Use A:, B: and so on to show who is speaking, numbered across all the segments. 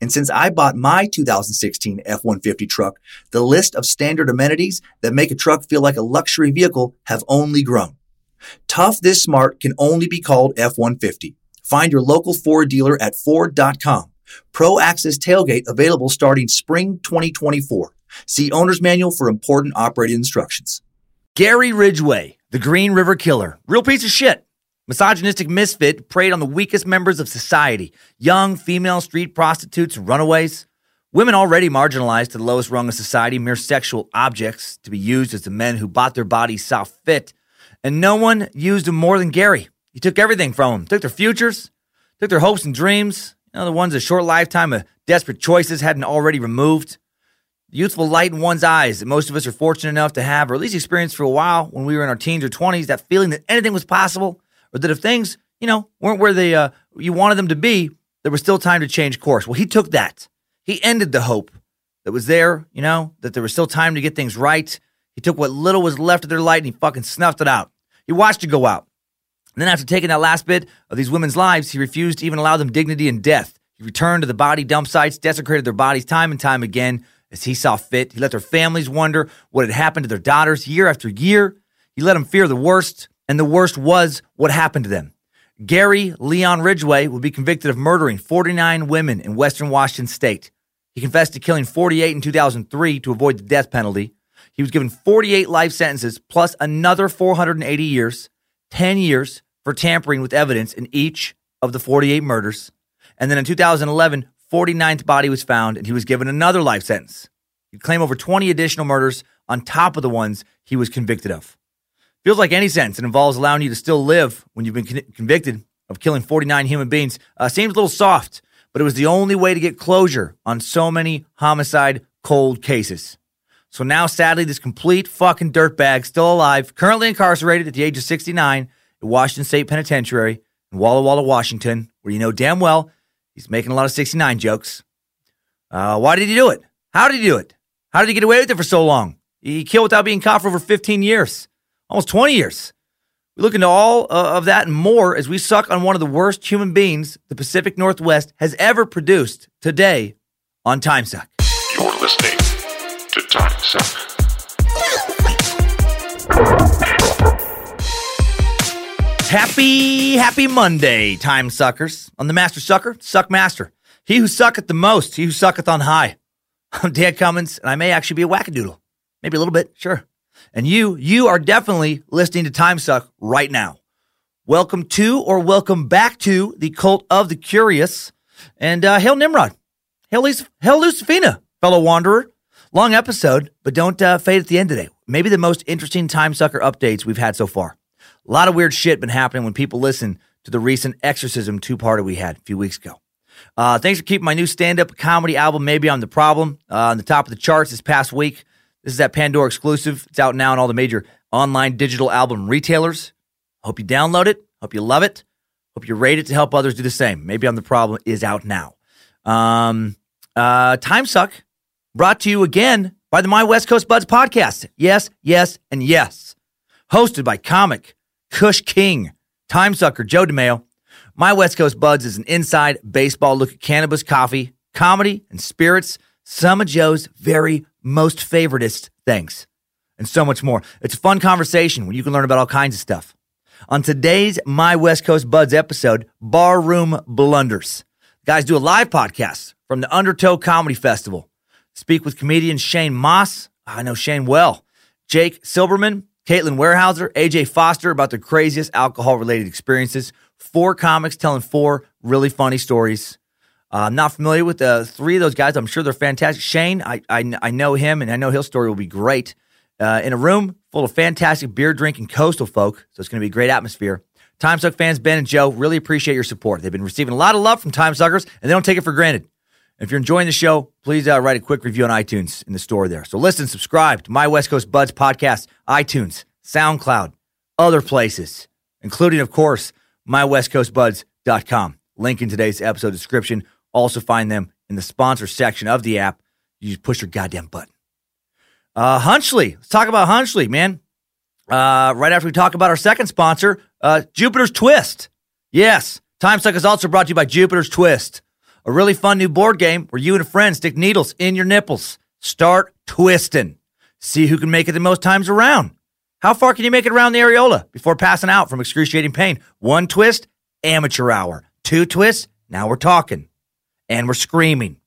A: and since I bought my 2016 F-150 truck, the list of standard amenities that make a truck feel like a luxury vehicle have only grown. Tough this smart can only be called F-150. Find your local Ford dealer at Ford.com. Pro Access Tailgate available starting spring 2024. See Owner's Manual for important operating instructions.
B: Gary Ridgway, the Green River Killer. Real piece of shit. Misogynistic misfit preyed on the weakest members of society young female street prostitutes runaways. Women already marginalized to the lowest rung of society, mere sexual objects to be used as the men who bought their bodies saw fit. And no one used them more than Gary. He took everything from them, took their futures, took their hopes and dreams, you know, the ones a short lifetime of desperate choices hadn't already removed. The youthful light in one's eyes that most of us are fortunate enough to have, or at least experience for a while when we were in our teens or 20s, that feeling that anything was possible or that if things, you know, weren't where they uh, you wanted them to be, there was still time to change course. Well, he took that. He ended the hope that was there, you know, that there was still time to get things right. He took what little was left of their light and he fucking snuffed it out. He watched it go out. And then after taking that last bit of these women's lives, he refused to even allow them dignity in death. He returned to the body dump sites, desecrated their bodies time and time again as he saw fit. He let their families wonder what had happened to their daughters year after year. He let them fear the worst. And the worst was what happened to them. Gary Leon Ridgway will be convicted of murdering 49 women in Western Washington state. He confessed to killing 48 in 2003 to avoid the death penalty. He was given 48 life sentences plus another 480 years, 10 years for tampering with evidence in each of the 48 murders. And then in 2011, 49th body was found and he was given another life sentence. He'd claim over 20 additional murders on top of the ones he was convicted of. Feels like any sentence. It involves allowing you to still live when you've been con- convicted of killing 49 human beings. Uh, seems a little soft, but it was the only way to get closure on so many homicide cold cases. So now, sadly, this complete fucking dirtbag, still alive, currently incarcerated at the age of 69 at Washington State Penitentiary in Walla Walla, Washington, where you know damn well he's making a lot of 69 jokes. Uh, why did he do it? How did he do it? How did he get away with it for so long? He killed without being caught for over 15 years almost 20 years. We look into all uh, of that and more as we suck on one of the worst human beings the Pacific Northwest has ever produced today on TimeSuck.
C: You're listening to TimeSuck.
B: Happy, happy Monday, time suckers. On the Master Sucker, Suck Master. He who sucketh the most, he who sucketh on high. I'm Dan Cummins, and I may actually be a wackadoodle. Maybe a little bit, sure. And you, you are definitely listening to Time Suck right now. Welcome to or welcome back to the cult of the curious. And uh, hail Nimrod. Hail, Lisa, hail Lucifina, fellow wanderer. Long episode, but don't uh, fade at the end today. Maybe the most interesting Time Sucker updates we've had so far. A lot of weird shit been happening when people listen to the recent Exorcism two parter we had a few weeks ago. Uh, thanks for keeping my new stand up comedy album, Maybe I'm the Problem, uh, on the top of the charts this past week. This is that Pandora exclusive. It's out now on all the major online digital album retailers. Hope you download it. Hope you love it. Hope you rate it to help others do the same. Maybe I'm the problem is out now. Um, uh, Time Suck brought to you again by the My West Coast Buds podcast. Yes, yes, and yes. Hosted by comic Kush King, time sucker Joe DeMeo. My West Coast Buds is an inside baseball look at cannabis, coffee, comedy, and spirits. Some of Joe's very most favoritist things, and so much more. It's a fun conversation where you can learn about all kinds of stuff. On today's My West Coast Buds episode, Barroom Blunders. Guys do a live podcast from the Undertow Comedy Festival. Speak with comedian Shane Mauss. I know Shane well. Jake Silberman, Caitlin Warehouser, AJ Foster about their craziest alcohol related experiences. Four comics telling four really funny stories. Uh, I'm not familiar with the three of those guys. I'm sure they're fantastic. Shane, I, I, I know him and I know his story will be great. Uh, in a room full of fantastic beer drinking coastal folk, so it's going to be a great atmosphere. Time Suck fans, Ben and Joe, really appreciate your support. They've been receiving a lot of love from Time Suckers, and they don't take it for granted. If you're enjoying the show, please uh, write a quick review on iTunes in the store there. So listen, subscribe to My West Coast Buds podcast, iTunes, SoundCloud, other places, including, of course, mywestcoastbuds.com. Link in today's episode description. Also find them in the sponsor section of the app. You just push your goddamn button. Uh, Hunchly. Let's talk about Hunchly, man. Uh, right after we talk about our second sponsor, uh, Jupiter's Twist. Yes, Time Suck is also brought to you by Jupiter's Twist, a really fun new board game where you and a friend stick needles in your nipples. Start twisting. See who can make it the most times around. How far can you make it around the areola before passing out from excruciating pain? One twist, amateur hour. Two twists, now we're talking. And we're screaming.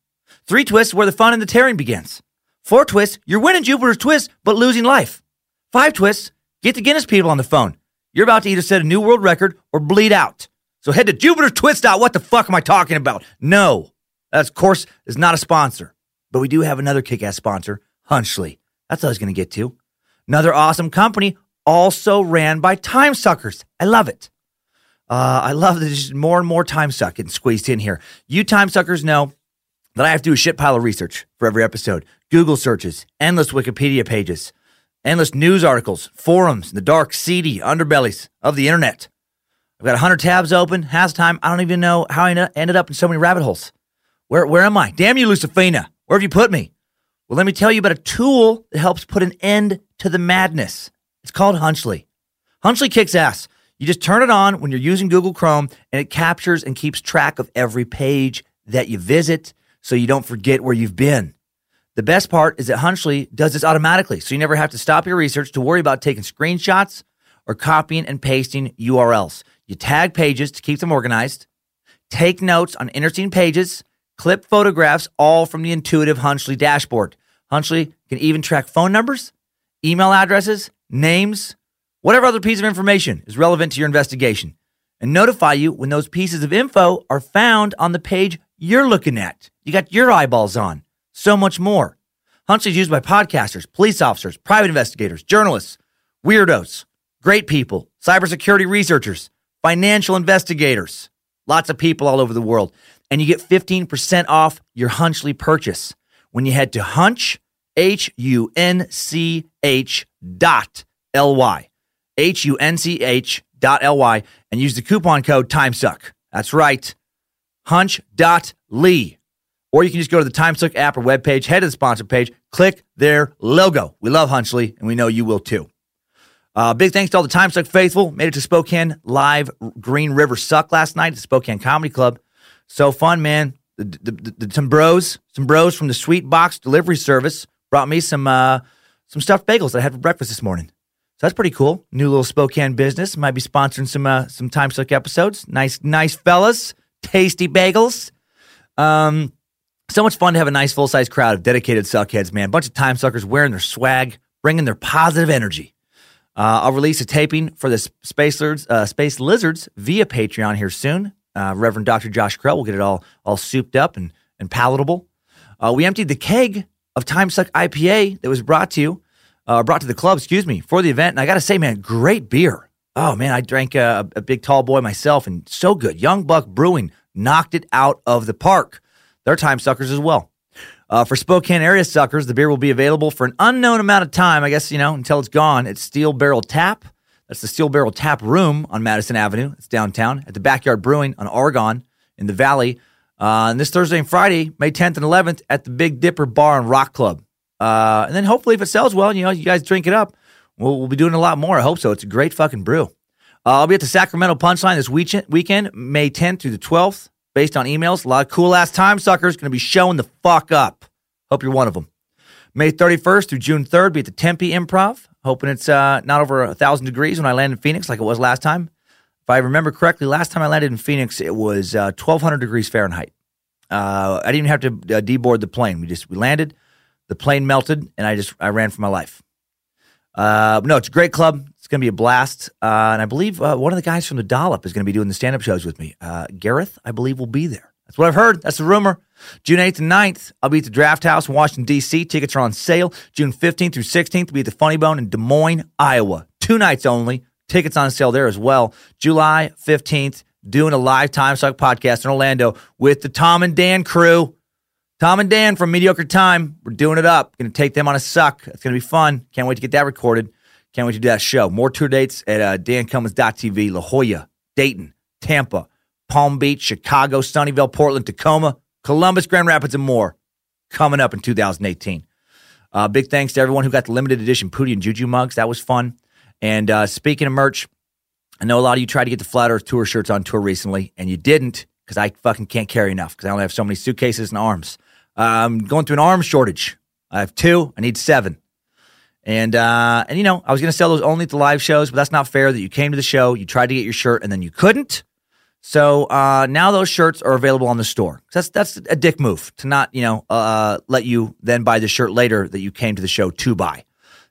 B: Three twists, where the fun and the tearing begins. Four twists, you're winning Jupiter's Twist, but losing life. Five twists, get the Guinness people on the phone. You're about to either set a new world record or bleed out. So head to Jupiter's Twist. What the fuck am I talking about? No. That, of course, is not a sponsor. But we do have another kick ass sponsor, Hunchly. That's what I was going to get to. Another awesome company, also ran by time suckers. I love it. Uh, I love that there's more and more time suck getting squeezed in here. You time suckers know that I have to do a shit pile of research for every episode. Google searches, endless Wikipedia pages, endless news articles, forums, the dark, seedy underbellies of the internet. I've got 100 tabs open. Half time, I don't even know how I ended up in so many rabbit holes. Where, where am I? Damn you, Lucifina. Where have you put me? Well, let me tell you about a tool that helps put an end to the madness. It's called Hunchly. Hunchly kicks ass. You just turn it on when you're using Google Chrome, and it captures and keeps track of every page that you visit so you don't forget where you've been. The best part is that Hunchly does this automatically, so you never have to stop your research to worry about taking screenshots or copying and pasting URLs. You tag pages to keep them organized, take notes on interesting pages, clip photographs, all from the intuitive Hunchly dashboard. Hunchly can even track phone numbers, email addresses, names, whatever other piece of information is relevant to your investigation, and notify you when those pieces of info are found on the page you're looking at. You got your eyeballs on. So much more. Hunchly is used by podcasters, police officers, private investigators, journalists, weirdos, great people, cybersecurity researchers, financial investigators, lots of people all over the world. And you get 15% off your Hunchly purchase when you head to hunch, H U N C H dot L Y. H U N C H dot L Y and use the coupon code TIMESUCK. That's right. Hunch dot Lee. Or you can just go to the TimeSuck app or webpage, head to the sponsor page, click their logo. We love Hunchly, and we know you will too. Uh, big thanks to all the TimeSuck faithful. Made it to Spokane live Green River Suck last night at the Spokane Comedy Club. So fun, man. The, the, the, the, some bros, some bros from the Sweet Box delivery service brought me some uh, some stuffed bagels that I had for breakfast this morning. So that's pretty cool. New little Spokane business. Might be sponsoring some uh, some Time Suck episodes. Nice, nice fellas. Tasty bagels. Um, so much fun to have a nice full size crowd of dedicated suckheads, man. Bunch of time suckers wearing their swag, bringing their positive energy. Uh, I'll release a taping for the Space Lizards, uh, Space Lizards via Patreon here soon. Uh, Reverend Dr. Josh Krell will get it all all souped up and, and palatable. Uh, we emptied the keg of Time Suck IPA that was brought to you, uh, brought to the club, excuse me, for the event. And I got to say, man, great beer. Oh, man, I drank a, a big tall boy myself and so good. Young Buck Brewing knocked it out of the park. They're time suckers as well. Uh, for Spokane area suckers, the beer will be available for an unknown amount of time, I guess, you know, until it's gone. It's Steel Barrel Tap. That's the Steel Barrel Tap Room on Madison Avenue. It's downtown at the Backyard Brewing on Oregon in the Valley. Uh, and this Thursday and Friday, May 10th and 11th, at the Big Dipper Bar and Rock Club. Uh, and then hopefully, if it sells well, you know, you guys drink it up, we'll, we'll be doing a lot more. I hope so. It's a great fucking brew. Uh, I'll be at the Sacramento Punchline this weekend, weekend, May 10th through the 12th, based on emails. A lot of cool ass time suckers going to be showing the fuck up. Hope you're one of them. May 31st through June 3rd, be at the Tempe Improv. Hoping it's uh, not over a thousand degrees when I land in Phoenix like it was last time. If I remember correctly, last time I landed in Phoenix, it was uh, 1,200 degrees Fahrenheit. Uh, I didn't even have to uh, deboard the plane. We just we landed, the plane melted, and I just I ran for my life. Uh, no, it's a great club. It's going to be a blast. Uh, and I believe uh, one of the guys from the Dollop is going to be doing the stand up shows with me. Uh, Gareth, I believe, will be there. That's what I've heard. That's the rumor. June 8th and 9th, I'll be at the Draft House in Washington, D.C. Tickets are on sale. June 15th through 16th, we'll be at the Funny Bone in Des Moines, Iowa. Two nights only. Tickets on sale there as well. July 15th, doing a live Time Suck podcast in Orlando with the Tom and Dan crew. Tom and Dan from Mediocre Time. We're doing it up. Going to take them on a suck. It's going to be fun. Can't wait to get that recorded. Can't wait to do that show. More tour dates at uh, dancummins.tv, La Jolla, Dayton, Tampa, Palm Beach, Chicago, Sunnyvale, Portland, Tacoma, Columbus, Grand Rapids, and more coming up in 2018. Uh, big thanks to everyone who got the limited edition Pootie and Juju mugs. That was fun. And uh, speaking of merch, I know a lot of you tried to get the Flat Earth Tour shirts on tour recently, and you didn't because I fucking can't carry enough because I only have so many suitcases and arms. I'm going through an arm shortage. I have two. I need seven. And uh, and you know, I was going to sell those only at the live shows, but that's not fair. That you came to the show, you tried to get your shirt, and then you couldn't. So uh, now those shirts are available on the store. That's that's a dick move to not you know uh, let you then buy the shirt later that you came to the show to buy.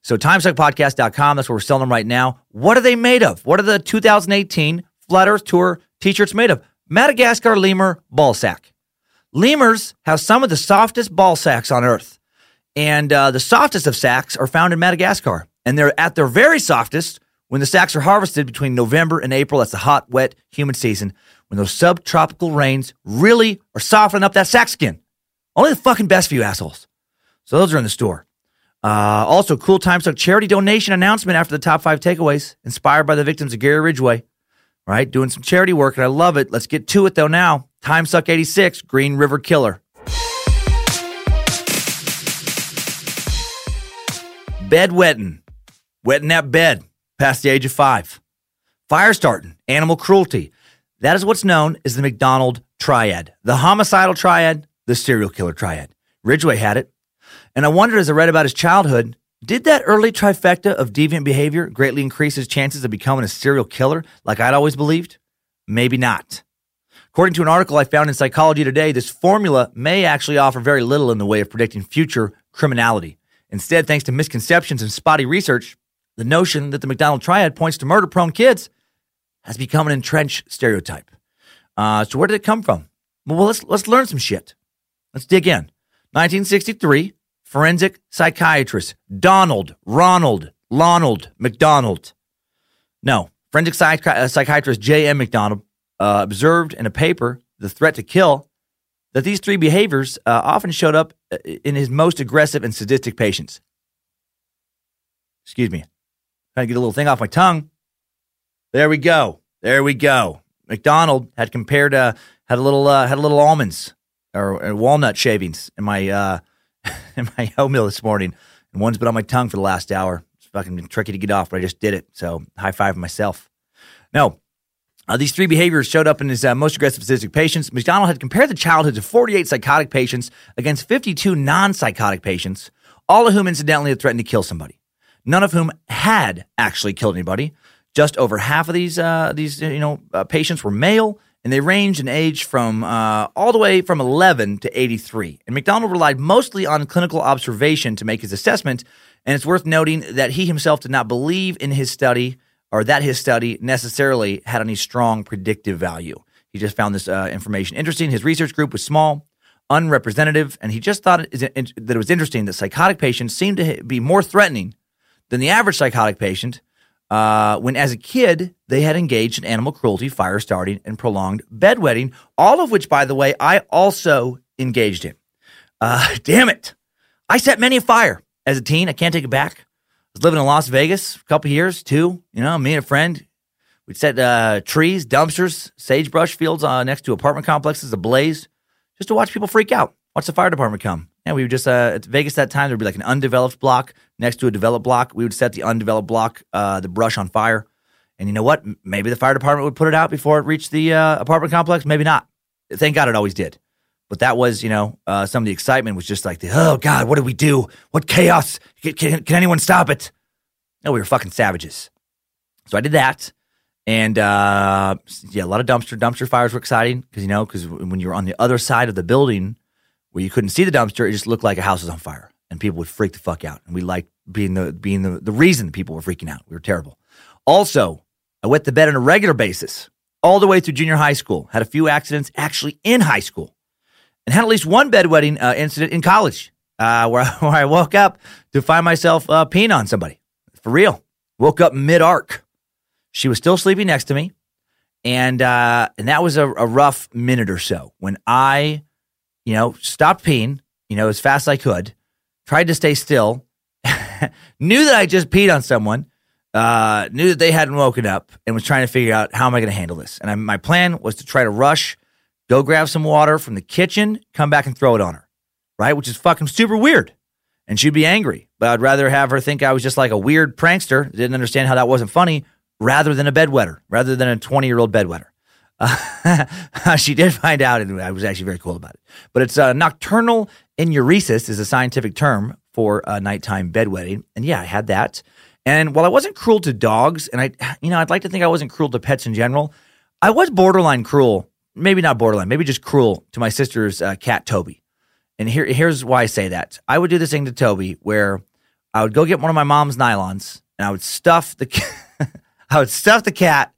B: So timesuckpodcast.com, that's where we're selling them right now. What are they made of? What are the 2018 Flat Earth Tour t-shirts made of? Madagascar lemur ball sack. Lemurs have some of the softest ball sacks on Earth. And uh, the softest of sacks are found in Madagascar. And they're at their very softest when the sacks are harvested between November and April. That's the hot, wet, humid season when those subtropical rains really are softening up that sack skin. Only the fucking best for you assholes. So those are in the store. Uh, also, cool time suck charity donation announcement after the top five takeaways, inspired by the victims of Gary Ridgway. Right, doing some charity work, and I love it. Let's get to it though now. Time suck 86, Green River Killer. Bed wetting, wetting that bed past the age of five. Fire starting, animal cruelty. That is what's known as the McDonald triad, the homicidal triad, the serial killer triad. Ridgway had it. And I wondered as I read about his childhood, did that early trifecta of deviant behavior greatly increase his chances of becoming a serial killer like I'd always believed? Maybe not. According to an article I found in Psychology Today, this formula may actually offer very little in the way of predicting future criminality. Instead, thanks to misconceptions and spotty research, the notion that the McDonald triad points to murder prone kids has become an entrenched stereotype. Uh, so, where did it come from? Well, let's, let's learn some shit. Let's dig in. 1963, forensic psychiatrist Donald Ronald Lonald McDonald. No, forensic psychi- uh, psychiatrist J.M. McDonald uh, observed in a paper the threat to kill that these three behaviors uh, often showed up uh, in his most aggressive and sadistic patients. Excuse me. Trying to get a little thing off my tongue. There we go. There we go. McDonald had compared uh, had a little uh, had a little almonds or, or walnut shavings in my uh, in my oatmeal this morning, and one's been on my tongue for the last hour. It's fucking tricky to get off, but I just did it. So high five myself. No, uh, these three behaviors showed up in his uh, most aggressive sadistic patients. McDonald had compared the childhoods of 48 psychotic patients against 52 non psychotic patients, all of whom incidentally had threatened to kill somebody. None of whom had actually killed anybody. Just over half of these uh, these you know uh, patients were male, and they ranged in age from uh, all the way from 11 to 83. And McDonald relied mostly on clinical observation to make his assessment. And it's worth noting that he himself did not believe in his study or that his study necessarily had any strong predictive value. He just found this uh, information interesting. His research group was small, unrepresentative, and he just thought it, it, that it was interesting that psychotic patients seemed to be more threatening than the average psychotic patient uh, when, as a kid, they had engaged in animal cruelty, fire starting, and prolonged bedwetting, all of which, by the way, I also engaged in. Uh, damn it. I set many a fire as a teen. I can't take it back I was living in Las Vegas a couple years, too. You know, me and a friend, we'd set uh, trees, dumpsters, sagebrush fields uh, next to apartment complexes ablaze just to watch people freak out, Watch the fire department come. And we would just, uh, at Vegas that time, there would be like an undeveloped block next to a developed block. We would set the undeveloped block, uh, the brush on fire. And you know what? Maybe the fire department would put it out before it reached the uh, apartment complex. Maybe not. Thank God it always did. But that was, you know, uh, some of the excitement was just like, the, oh God, what did we do? What chaos? Can, can, can anyone stop it? No, we were fucking savages. So I did that. And uh, yeah, a lot of dumpster dumpster fires were exciting because you know because when you were on the other side of the building where you couldn't see the dumpster, it just looked like a house was on fire, and people would freak the fuck out. And we liked being the being the, the reason people were freaking out. We were terrible. Also, I wet the bed on a regular basis all the way through junior high school. Had a few accidents actually in high school, and had at least one bedwetting uh, incident in college uh, where where I woke up to find myself uh, peeing on somebody for real. Woke up mid arc. She was still sleeping next to me, and uh, and that was a, a rough minute or so when I, you know, stopped peeing, you know, as fast as I could, tried to stay still, knew that I just peed on someone, uh, knew that they hadn't woken up, and was trying to figure out how am I going to handle this. And I, my plan was to try to rush, go grab some water from the kitchen, come back and throw it on her, right? Which is fucking super weird and she'd be angry. But I'd rather have her think I was just like a weird prankster, didn't understand how that wasn't funny, rather than a bedwetter, rather than a 20 year old bedwetter. Uh, she did find out, and I was actually very cool about it. But it's uh, nocturnal enuresis is a scientific term for uh, nighttime bedwetting. And yeah, I had that. And while I wasn't cruel to dogs, and I, you know, I'd like to think I wasn't cruel to pets in general, I was borderline cruel. Maybe not borderline, maybe just cruel to my sister's uh, cat, Toby. And here, here's why I say that. I would do this thing to Toby where I would go get one of my mom's nylons and I would stuff the I would stuff the cat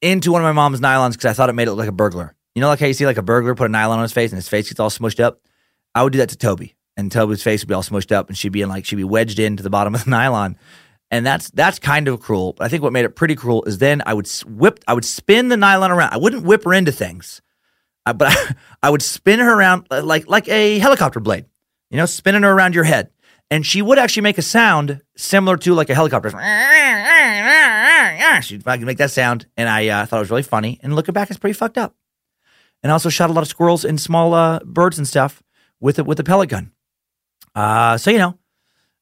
B: into one of my mom's nylons because I thought it made it look like a burglar. You know, like how you see like a burglar put a nylon on his face and his face gets all smushed up. I would do that to Toby, and Toby's face would be all smushed up, and she'd be in like she'd be wedged into the bottom of the nylon, and that's that's kind of cruel. But I think what made it pretty cruel is then I would whip, I would spin the nylon around. I wouldn't whip her into things, uh, but I, I would spin her around uh, like like a helicopter blade, you know, spinning her around your head, and she would actually make a sound similar to like a helicopter. She'd fucking make that sound, and I uh, thought it was really funny. And looking back, it's pretty fucked up. And I also shot a lot of squirrels and small uh, birds and stuff with it with a pellet gun. Uh, so you know,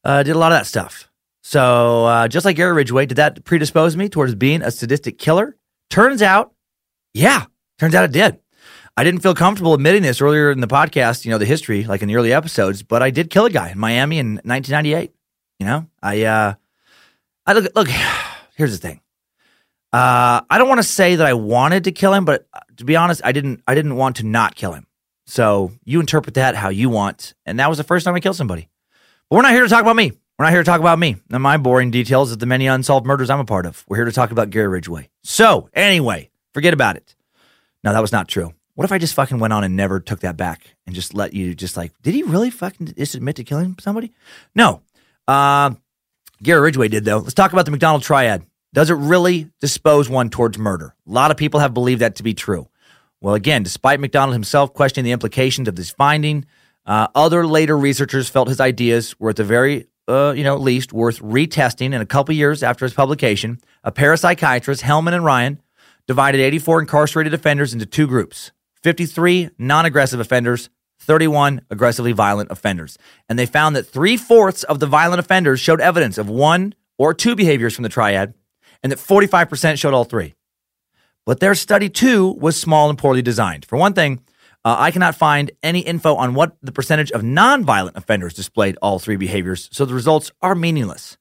B: uh, did a lot of that stuff. So uh, just like Gary Ridgway, did that predispose me towards being a sadistic killer? Turns out, yeah, turns out it did. I didn't feel comfortable admitting this earlier in the podcast, you know, the history, like in the early episodes, but I did kill a guy in Miami in 1998. You know, I, uh, I look, look, here's the thing. Uh, I don't want to say that I wanted to kill him, but uh, to be honest, I didn't, I didn't want to not kill him. So you interpret that how you want. And that was the first time I killed somebody. But we're not here to talk about me. We're not here to talk about me and my boring details of the many unsolved murders I'm a part of. We're here to talk about Gary Ridgway. So, anyway, forget about it. No, that was not true. What if I just fucking went on and never took that back and just let you just like, did he really fucking just admit to killing somebody? No. Uh, Gary Ridgway did, though. Let's talk about the McDonald triad. Does it really dispose one towards murder? A lot of people have believed that to be true. Well, again, despite McDonald himself questioning the implications of this finding, uh, other later researchers felt his ideas were at the very, uh, you know, least worth retesting. In a couple years after his publication, a parapsychiatrist, Hellman and Ryan, divided 84 incarcerated offenders into two groups 53 non aggressive offenders, 31 aggressively violent offenders. And they found that three fourths of the violent offenders showed evidence of one or two behaviors from the triad, and that 45% showed all three. But their study, too, was small and poorly designed. For one thing, uh, I cannot find any info on what the percentage of nonviolent offenders displayed all three behaviors, so the results are meaningless.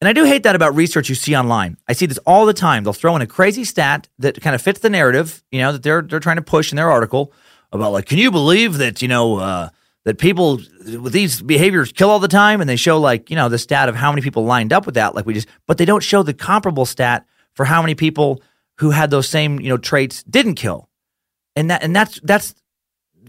B: And I do hate that about research you see online. I see this all the time. They'll throw in a crazy stat that kind of fits the narrative, you know, that they're they're trying to push in their article about like, can you believe that you know uh, that people with these behaviors kill all the time? And they show like you know the stat of how many people lined up with that, like we just, but they don't show the comparable stat for how many people who had those same you know traits didn't kill, and that and that's that's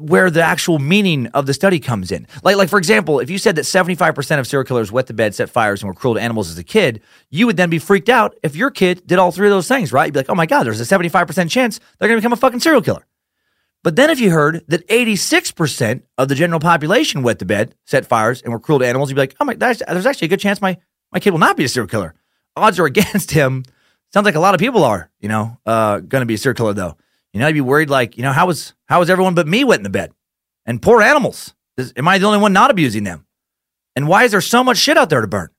B: where the actual meaning of the study comes in. Like, like for example, if you said that 75% of serial killers wet the bed, set fires, and were cruel to animals as a kid, you would then be freaked out if your kid did all three of those things, right? You'd be like, oh my God, there's a 75% chance they're going to become a fucking serial killer. But then if you heard that 86% of the general population wet the bed, set fires, and were cruel to animals, you'd be like, oh my, there's actually a good chance my, my kid will not be a serial killer. Odds are against him. Sounds like a lot of people are, you know, uh, going to be a serial killer though. You know, I'd be worried like, you know, how was how was everyone but me wet in the bed? And poor animals. Is, am I the only one not abusing them? And why is there so much shit out there to burn?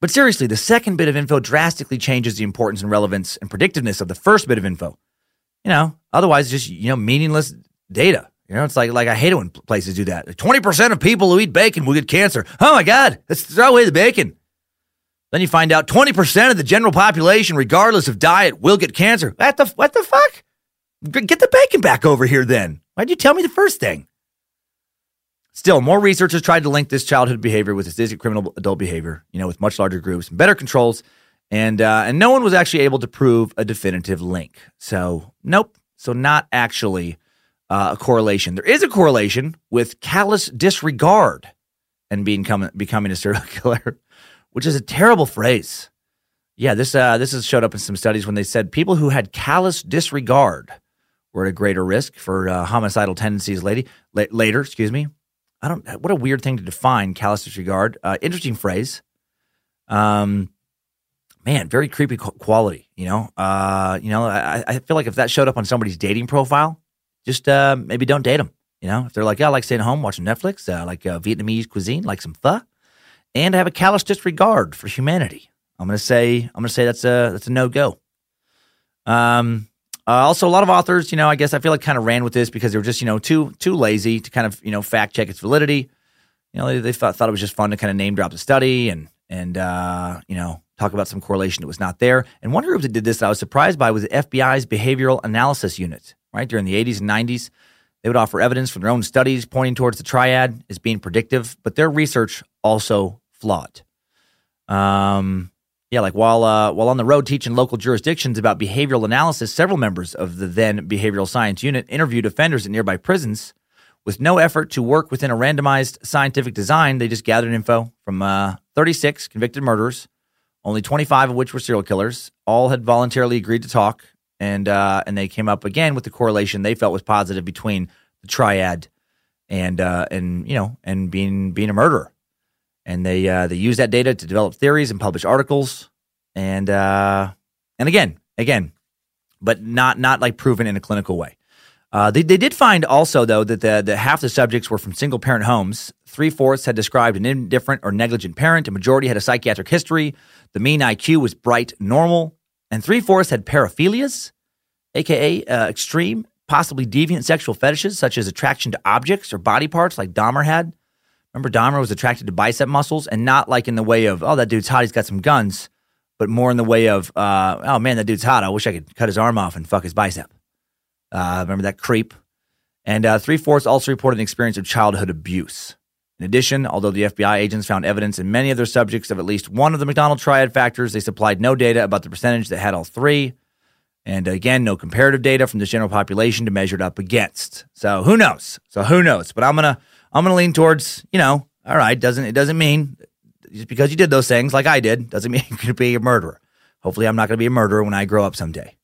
B: But seriously, the second bit of info drastically changes the importance and relevance and predictiveness of the first bit of info. You know, otherwise, just you know, meaningless data. You know, it's like like I hate it when places do that. Twenty percent of people who eat bacon will get cancer. Oh my God, let's throw away the bacon. Then you find out twenty percent of the general population, regardless of diet, will get cancer. What the what the fuck? Get the bacon back over here then. Why'd you tell me the first thing? Still, more researchers tried to link this childhood behavior with sadistic criminal adult behavior, you know, with much larger groups and better controls, and uh, and no one was actually able to prove a definitive link. So, nope. So, not actually uh, a correlation. There is a correlation with callous disregard and being come, becoming a serial killer, which is a terrible phrase. Yeah, this uh, this has showed up in some studies when they said people who had callous disregard were at a greater risk for uh, homicidal tendencies. Lady, la- later, excuse me, I don't. What a weird thing to define callous disregard. Uh, interesting phrase. Um, man, very creepy quality. You know, uh, you know, I, I feel like if that showed up on somebody's dating profile, just uh, maybe don't date them. You know, if they're like, yeah, I like staying home watching Netflix, uh, like uh, Vietnamese cuisine, like some pho, and have a callous disregard for humanity. I'm gonna say, I'm gonna say that's a that's a no go. Um, uh, also, a lot of authors, you know, I guess I feel like kind of ran with this because they were just, you know, too too lazy to kind of, you know, fact check its validity. You know, they, they thought, thought it was just fun to kind of name drop the study and and uh, you know talk about some correlation that was not there. And one group that did this that I was surprised by was the FBI's Behavioral Analysis Unit. Right during the 80s and 90s, they would offer evidence from their own studies pointing towards the triad as being predictive, but their research also flawed. Um, yeah, like while uh, while on the road teaching local jurisdictions about behavioral analysis, several members of the then behavioral science unit interviewed offenders at nearby prisons. With no effort to work within a randomized scientific design, they just gathered info from uh, 36 convicted murderers, only 25 of which were serial killers. All had voluntarily agreed to talk, and uh, and they came up again with the correlation they felt was positive between the triad and uh, and you know and being being a murderer. And they uh, they use that data to develop theories and publish articles. And uh, and again again but not not like proven in a clinical way uh, they, they did find also though that the, the half the subjects were from single parent homes. Three fourths had described an indifferent or negligent parent. A majority had a psychiatric history. The mean iq was bright normal. And three fourths had paraphilias aka uh, extreme possibly deviant sexual fetishes such as attraction to objects or body parts like dahmer had. Remember, Dahmer was attracted to bicep muscles, and not like in the way of, oh, that dude's hot, he's got some guns, but more in the way of, uh, oh man, that dude's hot. I wish I could cut his arm off and fuck his bicep. Uh, remember that creep? And uh, three fourths also reported an experience of childhood abuse. In addition, although the FBI agents found evidence in many of their subjects of at least one of the McDonald triad factors, they supplied no data about the percentage that had all three. And again, no comparative data from the general population to measure it up against. So who knows? So who knows? But I'm gonna I'm to lean towards, you know, all right, doesn't it doesn't mean just because you did those things like I did doesn't mean you're to be a murderer. Hopefully, I'm not to be a murderer when I grow up someday.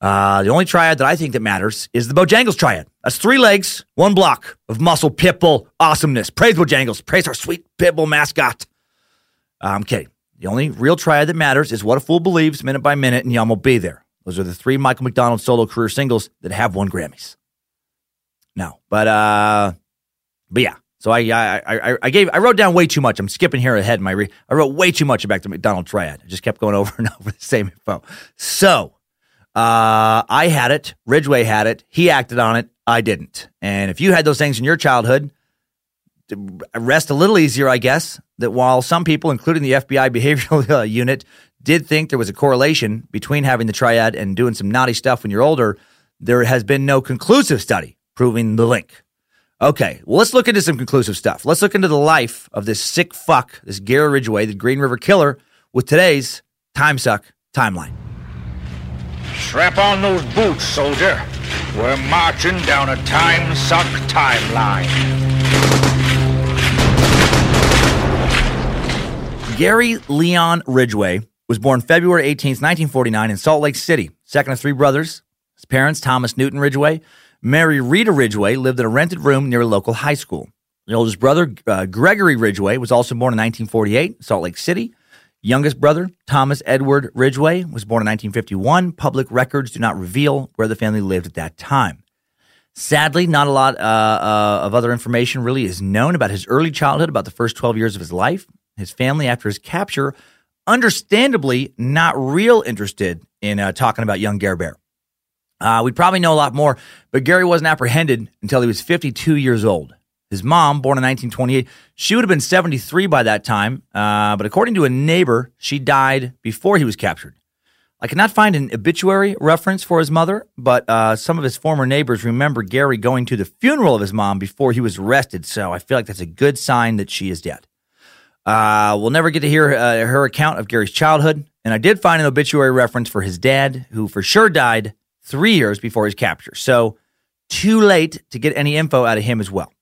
B: Uh, the only triad that I think that matters is the Bojangles triad. That's three legs, one block of muscle pitbull awesomeness. Praise Bojangles. Praise our sweet pitbull mascot. Uh, I'm kidding. The only real triad that matters is what a fool believes minute by minute, and Yah Mo B There. Those are the three Michael McDonald solo career singles that have won Grammys. No, but uh, but yeah, so I, I, I, I gave, I wrote down way too much. I'm skipping here ahead. In My, re, I wrote way too much about the McDonald triad. I just kept going over and over the same info. So, uh, I had it. Ridgway had it. He acted on it. I didn't. And if you had those things in your childhood, rest a little easier, I guess. That while some people, including the FBI behavioral uh, unit, did think there was a correlation between having the triad and doing some naughty stuff when you're older, there has been no conclusive study proving the link. Okay, well, let's look into some conclusive stuff. Let's look into the life of this sick fuck, this Gary Ridgway, the Green River Killer, with today's Time Suck timeline.
D: Strap on those boots, soldier. We're marching down a time suck timeline.
B: Gary Leon Ridgway was born February 18, 1949, in Salt Lake City, second of three brothers. His parents, Thomas Newton Ridgway Mary Rita Ridgway lived in a rented room near a local high school. The oldest brother, uh, Gregory Ridgway, was also born in 1948, Salt Lake City. Youngest brother, Thomas Edward Ridgway, was born in 1951. Public records do not reveal where the family lived at that time. Sadly, not a lot uh, uh, of other information really is known about his early childhood, about the first 12 years of his life. His family, after his capture, understandably not real interested in uh, talking about young Gary Bear. Uh, we'd probably know a lot more, but Gary wasn't apprehended until he was 52 years old. His mom, born in 1928, she would have been 73 by that time, uh, but according to a neighbor, she died before he was captured. I cannot find an obituary reference for his mother, but uh, some of his former neighbors remember Gary going to the funeral of his mom before he was arrested, so I feel like that's a good sign that she is dead. Uh, we'll never get to hear uh, her account of Gary's childhood, and I did find an obituary reference for his dad, who for sure died three years before his capture. So, too late to get any info out of him as well.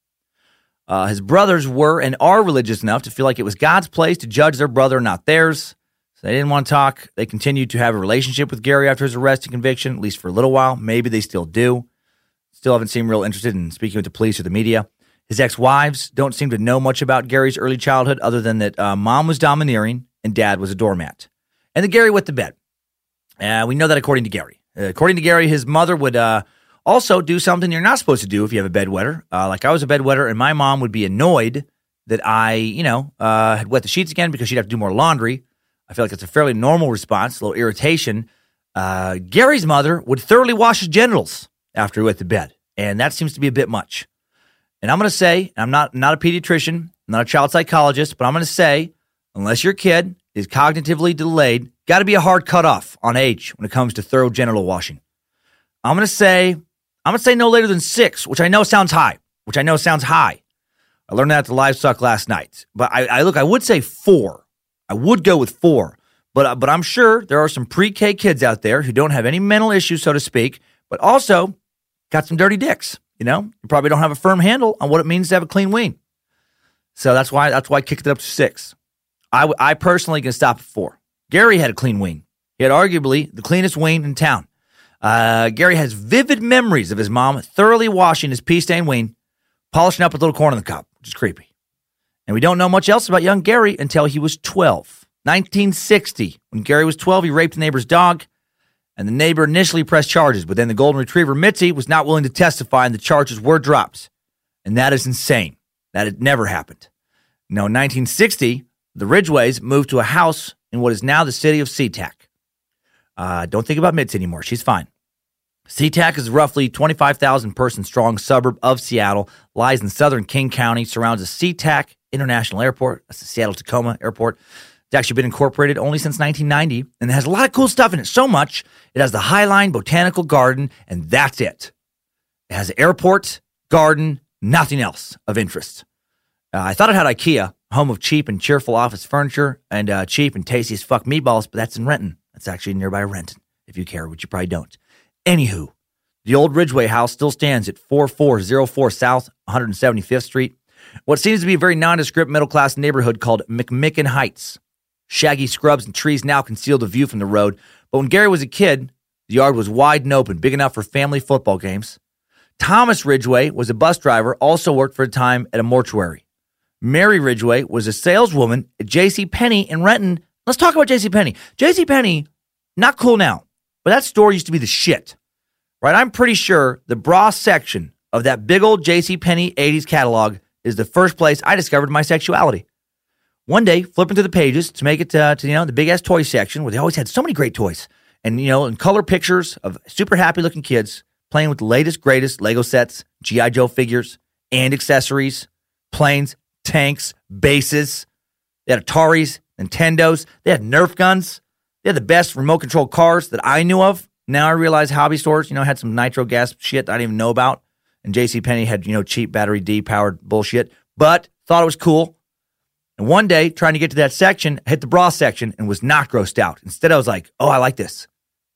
B: Uh, his brothers were and are religious enough to feel like it was God's place to judge their brother, not theirs. So they didn't want to talk. They continued to have a relationship with Gary after his arrest and conviction, at least for a little while. Maybe they still do. Still haven't seemed real interested in speaking with the police or the media. His ex wives don't seem to know much about Gary's early childhood other than that uh, mom was domineering and dad was a doormat. And the Gary went to bed. Uh, we know that according to Gary. Uh, according to Gary, his mother would uh, also do something you're not supposed to do if you have a bedwetter. Uh, like I was a bedwetter, and my mom would be annoyed that I, you know, uh, had wet the sheets again because she'd have to do more laundry. I feel like it's a fairly normal response, a little irritation. Uh, Gary's mother would thoroughly wash his genitals after he went to bed, and that seems to be a bit much. And I'm going to say, I'm not not a pediatrician, not a child psychologist, but I'm going to say, unless your kid is cognitively delayed, got to be a hard cutoff on age when it comes to thorough genital washing. I'm going to say, I'm going to say no later than six, which I know sounds high, which I know sounds high. I learned that at the livestock last night, but I, I look, I would say four. I would go with four, but uh, but I'm sure there are some pre-K kids out there who don't have any mental issues, so to speak, but also got some dirty dicks. You know, you probably don't have a firm handle on what it means to have a clean ween. So that's why that's why I kicked it up to six. I, I personally can stop at four. Gary had a clean ween. He had arguably the cleanest ween in town. Uh, Gary has vivid memories of his mom thoroughly washing his pea stained ween, polishing up a little corn on the cob, which is creepy. And we don't know much else about young Gary until he was 12. 1960, when Gary was 12, he raped a neighbor's dog, and the neighbor initially pressed charges, but then the golden retriever Mitzi was not willing to testify, and the charges were dropped. And that is insane. That had never happened. No, 1960, the Ridgways moved to a house in what is now the city of SeaTac. Uh, don't think about Mitzi anymore. She's fine. SeaTac is roughly 25,000 person strong suburb of Seattle, lies in southern King County, surrounds the SeaTac International Airport. That's the Seattle Tacoma Airport. It's actually been incorporated only since 1990 and it has a lot of cool stuff in it. So much. It has the Highline Botanical Garden, and that's it. It has an airport, garden, nothing else of interest. Uh, I thought it had IKEA, home of cheap and cheerful office furniture and uh, cheap and tasty as fuck meatballs, but that's in Renton. That's actually nearby Renton, if you care, which you probably don't. Anywho, the old Ridgway house still stands at 4404 South 175th Street, what seems to be a very nondescript middle class neighborhood called McMicken Heights. Shaggy scrubs and trees now conceal the view from the road, but when Gary was a kid, the yard was wide and open, big enough for family football games. Thomas Ridgway was a bus driver, also worked for a time at a mortuary. Mary Ridgway was a saleswoman at J.C. Penney in Renton. Let's talk about J.C. Penney. J.C. Penney, not cool now, but that store used to be the shit. Right? I'm pretty sure the bra section of that big old J.C. Penney 80s catalog is the first place I discovered my sexuality. One day, flipping through the pages to make it to, to you know the big ass toy section where they always had so many great toys, and you know, and color pictures of super happy looking kids playing with the latest greatest Lego sets, GI Joe figures, and accessories, planes, tanks, bases. They had Ataris, Nintendos. They had Nerf guns. They had the best remote control cars that I knew of. Now I realize hobby stores, you know, had some nitro gas shit I didn't even know about. And JC Penney had, you know, cheap battery D powered bullshit, but thought it was cool. And one day, trying to get to that section, I hit the bra section and was not grossed out. Instead, I was like, oh, I like this.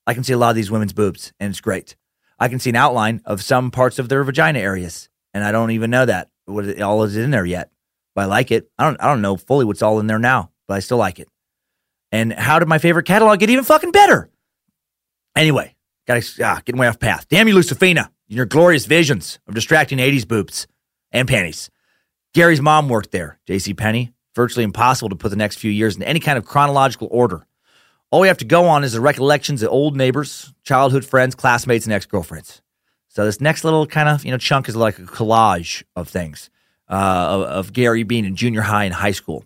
B: I can see a lot of these women's boobs, and it's great. I can see an outline of some parts of their vagina areas, and I don't even know that what all is in there yet. But I like it. I don't I don't know fully what's all in there now, but I still like it. And how did my favorite catalog get even fucking better? Anyway, gotta ah, getting way off path. Damn you, Lucifina, your glorious visions of distracting 80s boobs and panties. Gary's mom worked there, J.C. Penney. Virtually impossible to put the next few years in any kind of chronological order. All we have to go on is the recollections of old neighbors, childhood friends, classmates, and ex girlfriends. So this next little kind of you know chunk is like a collage of things uh, of, of Gary being in junior high and high school.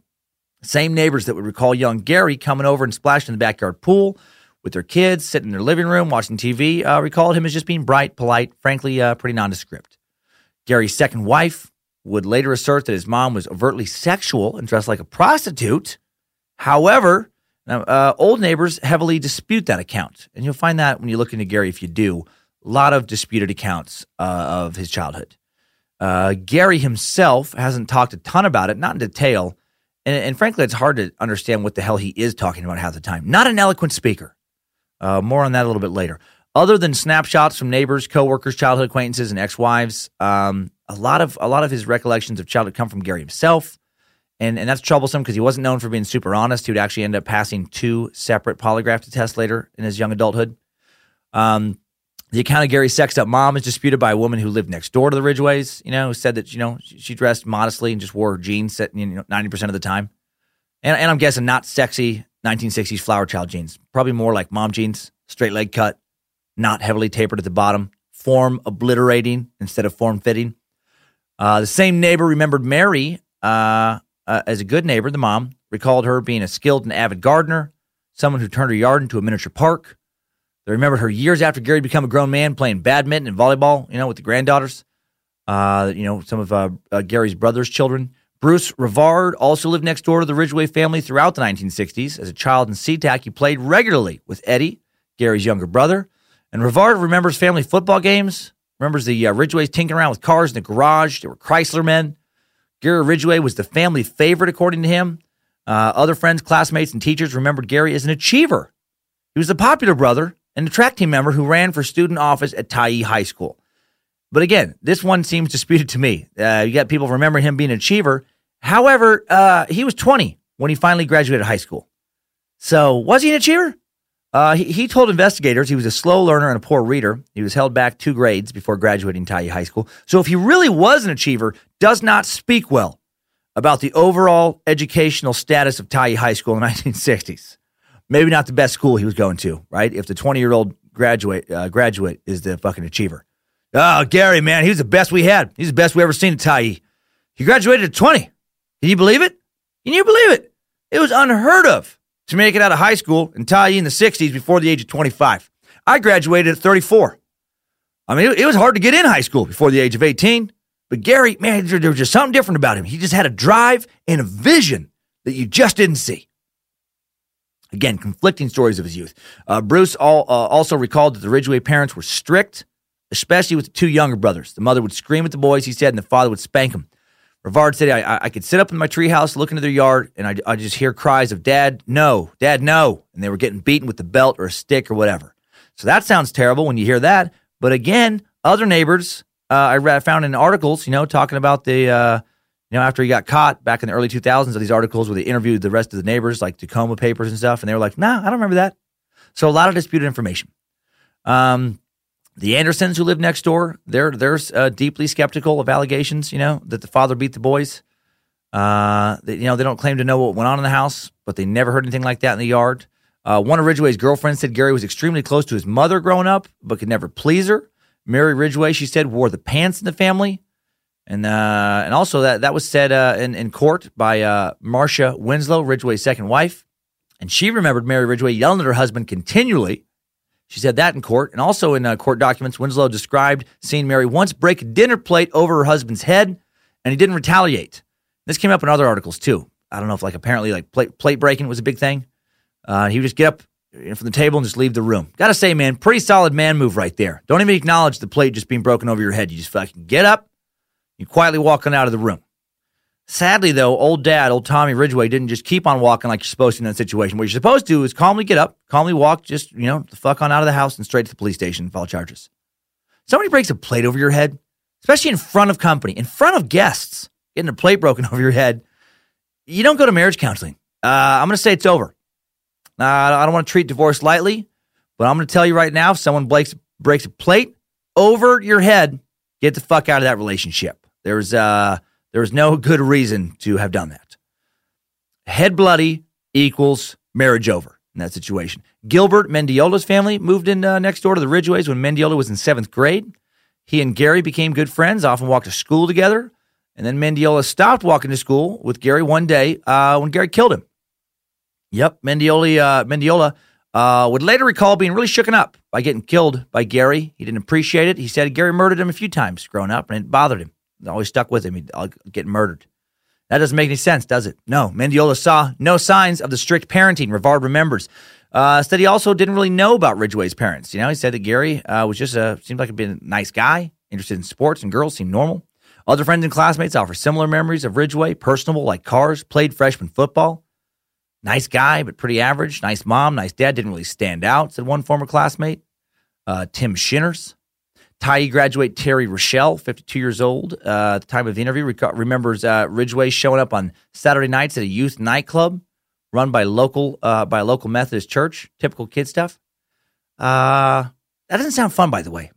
B: Same neighbors that would recall young Gary coming over and splashing in the backyard pool with their kids, sitting in their living room watching TV, uh, recalled him as just being bright, polite, frankly, uh, pretty nondescript. Gary's second wife would later assert that his mom was overtly sexual and dressed like a prostitute. However, uh, old neighbors heavily dispute that account. And you'll find that when you look into Gary, if you do, a lot of disputed accounts uh, of his childhood. Uh, Gary himself hasn't talked a ton about it, not in detail. And, and, frankly, it's hard to understand what the hell he is talking about half the time. Not an eloquent speaker. Uh, more on that a little bit later. Other than snapshots from neighbors, coworkers, childhood acquaintances, and ex-wives, um, a lot of a lot of his recollections of childhood come from Gary himself, and and that's troublesome because he wasn't known for being super honest. He would actually end up passing two separate polygraph tests later in his young adulthood. Um, the account of Gary's sexed up mom is disputed by a woman who lived next door to the Ridgways, you know, who said that, you know, she dressed modestly and just wore her jeans you know, 90% of the time. And, and I'm guessing not sexy 1960s flower child jeans, probably more like mom jeans, straight leg cut, not heavily tapered at the bottom, form obliterating instead of form fitting. Uh, the same neighbor remembered Mary uh, uh, as a good neighbor, the mom, recalled her being a skilled and avid gardener, someone who turned her yard into a miniature park. They remembered her years after Gary became a grown man playing badminton and volleyball, you know, with the granddaughters. Uh, you know, some of uh, uh, Gary's brother's children. Bruce Rivard also lived next door to the Ridgway family throughout the 1960s. As a child in SeaTac, he played regularly with Eddie, Gary's younger brother. And Rivard remembers family football games, remembers the uh, Ridgways tinkering around with cars in the garage. They were Chrysler men. Gary Ridgway was the family favorite, according to him. Uh, other friends, classmates, and teachers remembered Gary as an achiever. He was the popular brother and a track team member who ran for student office at Tyee High School. But again, this one seems disputed to me. Uh, you got people remembering him being an achiever. However, uh, he was 20 when he finally graduated high school. So was he an achiever? Uh, he, he, told investigators he was a slow learner and a poor reader. He was held back two grades before graduating Tyee High School. So if he really was an achiever, does not speak well about the overall educational status of Tyee High School in the 1960s maybe not the best school he was going to, right? If the 20 year old graduate uh, graduate is the fucking achiever. Oh, Gary, man, he was the best we had. He's the best we ever seen at Tyee. He graduated at 20. Can you believe it? Can you believe it? It was unheard of to make it out of high school in Tyee in the 60s before the age of 25. I graduated at 34. I mean, it, was hard to get in high school before the age of 18. But Gary, man, there was just something different about him. He just had a drive and a vision that you just didn't see. Again, conflicting stories of his youth. Uh, Bruce all, uh, also recalled that the Ridgway parents were strict, especially with the two younger brothers. The mother would scream at the boys, he said, and the father would spank them. Rivard said, I, I could sit up in my treehouse, look into their yard, and I, I just hear cries of, Dad, no, Dad, no. And they were getting beaten with a belt or a stick or whatever. So that sounds terrible when you hear that. But again, other neighbors, uh, I read, found in articles, you know, talking about the, uh, you know, after he got caught back in the early 2000s, of these articles where they interviewed the rest of the neighbors, like Tacoma papers and stuff, and they were like, "Nah, I don't remember that." So a lot of disputed information. Um, the Andersons who live next door, they're they're uh, deeply skeptical of allegations. You know that the father beat the boys. Uh, they, you know they don't claim to know what went on in the house, but they never heard anything like that in the yard. Uh, one of Ridgway's girlfriends said Gary was extremely close to his mother growing up, but could never please her. Mary Ridgway, she said, wore the pants in the family. And uh, and also that that was said uh, in in court by uh, Marcia Winslow, Ridgway's second wife, and she remembered Mary Ridgway yelling at her husband continually. She said that in court, and also in uh, court documents, Winslow described seeing Mary once break a dinner plate over her husband's head, and he didn't retaliate. This came up in other articles too. I don't know if like apparently like plate plate breaking was a big thing. Uh, he would just get up from the table and just leave the room. Got to say, man, pretty solid man move right there. Don't even acknowledge the plate just being broken over your head. You just fucking get up, you quietly walking out of the room. Sadly, though, old dad, old Tommy Ridgway, didn't just keep on walking like you're supposed to in that situation. What you're supposed to do is calmly get up, calmly walk, just, you know, the fuck on out of the house and straight to the police station and file charges. Somebody breaks a plate over your head, especially in front of company, in front of guests, getting a plate broken over your head. You don't go to marriage counseling. Uh, I'm going to say it's over. Uh, I don't want to treat divorce lightly, but I'm going to tell you right now if someone breaks, breaks a plate over your head, get the fuck out of that relationship. There's uh there's no good reason to have done that. Head bloody equals marriage over in that situation. Gilbert Mendiola's family moved in uh, next door to the Ridgways when Mendiola was in seventh grade. He and Gary became good friends, often walked to school together. And then Mendiola stopped walking to school with Gary one day uh, when Gary killed him. Yep, Mendiola, uh, Mendiola uh, would later recall being really shooken up by getting killed by Gary. He didn't appreciate it. He said Gary murdered him a few times growing up, and it bothered him. Always stuck with him. He'd uh, get murdered. That doesn't make any sense, does it? No. Mendiola saw no signs of the strict parenting Rivard remembers. Uh, said he also didn't really know about Ridgway's parents. You know, he said that Gary uh, was just a seemed like a been a nice guy, interested in sports and girls, seemed normal. Other friends and classmates offer similar memories of Ridgway, personable like cars, played freshman football. Nice guy, but pretty average. Nice mom, nice dad. Didn't really stand out, said one former classmate. Uh, Tim Shinners. Tyee graduate Terry Rochelle, 52 years old, uh, at the time of the interview, rec- remembers uh, Ridgway showing up on Saturday nights at a youth nightclub run by local uh, by a local Methodist church. Typical kid stuff. Uh, that doesn't sound fun, by the way.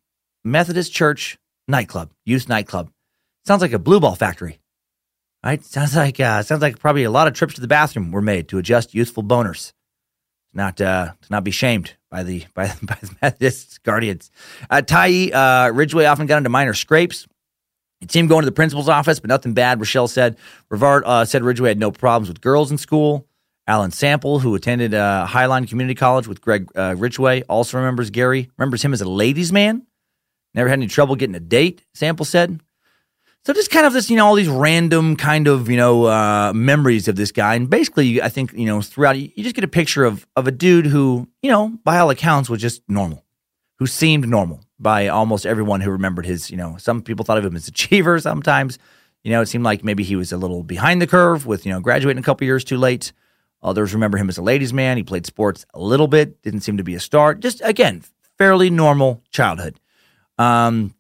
B: Methodist church nightclub, youth nightclub. Sounds like a blue ball factory. Right? Sounds like uh, sounds like probably a lot of trips to the bathroom were made to adjust youthful boners. Not uh, to not be shamed by the by, by the Methodist guardians. Uh, Tyee uh, Ridgway often got into minor scrapes. It seemed going to the principal's office, but nothing bad. Rochelle said. Rivard uh, said Ridgway had no problems with girls in school. Alan Sample, who attended uh, Highline Community College with Greg uh, Ridgway, also remembers Gary. Remembers him as a ladies' man. Never had any trouble getting a date. Sample said. So just kind of this, you know, all these random kind of, you know, uh, memories of this guy, and basically, I think, you know, throughout, you just get a picture of of a dude who, you know, by all accounts, was just normal, who seemed normal by almost everyone who remembered his, you know, some people thought of him as achiever. Sometimes, you know, it seemed like maybe he was a little behind the curve with, you know, graduating a couple years too late. Others remember him as a ladies' man. He played sports a little bit, didn't seem to be a star. Just again, fairly normal childhood. Um,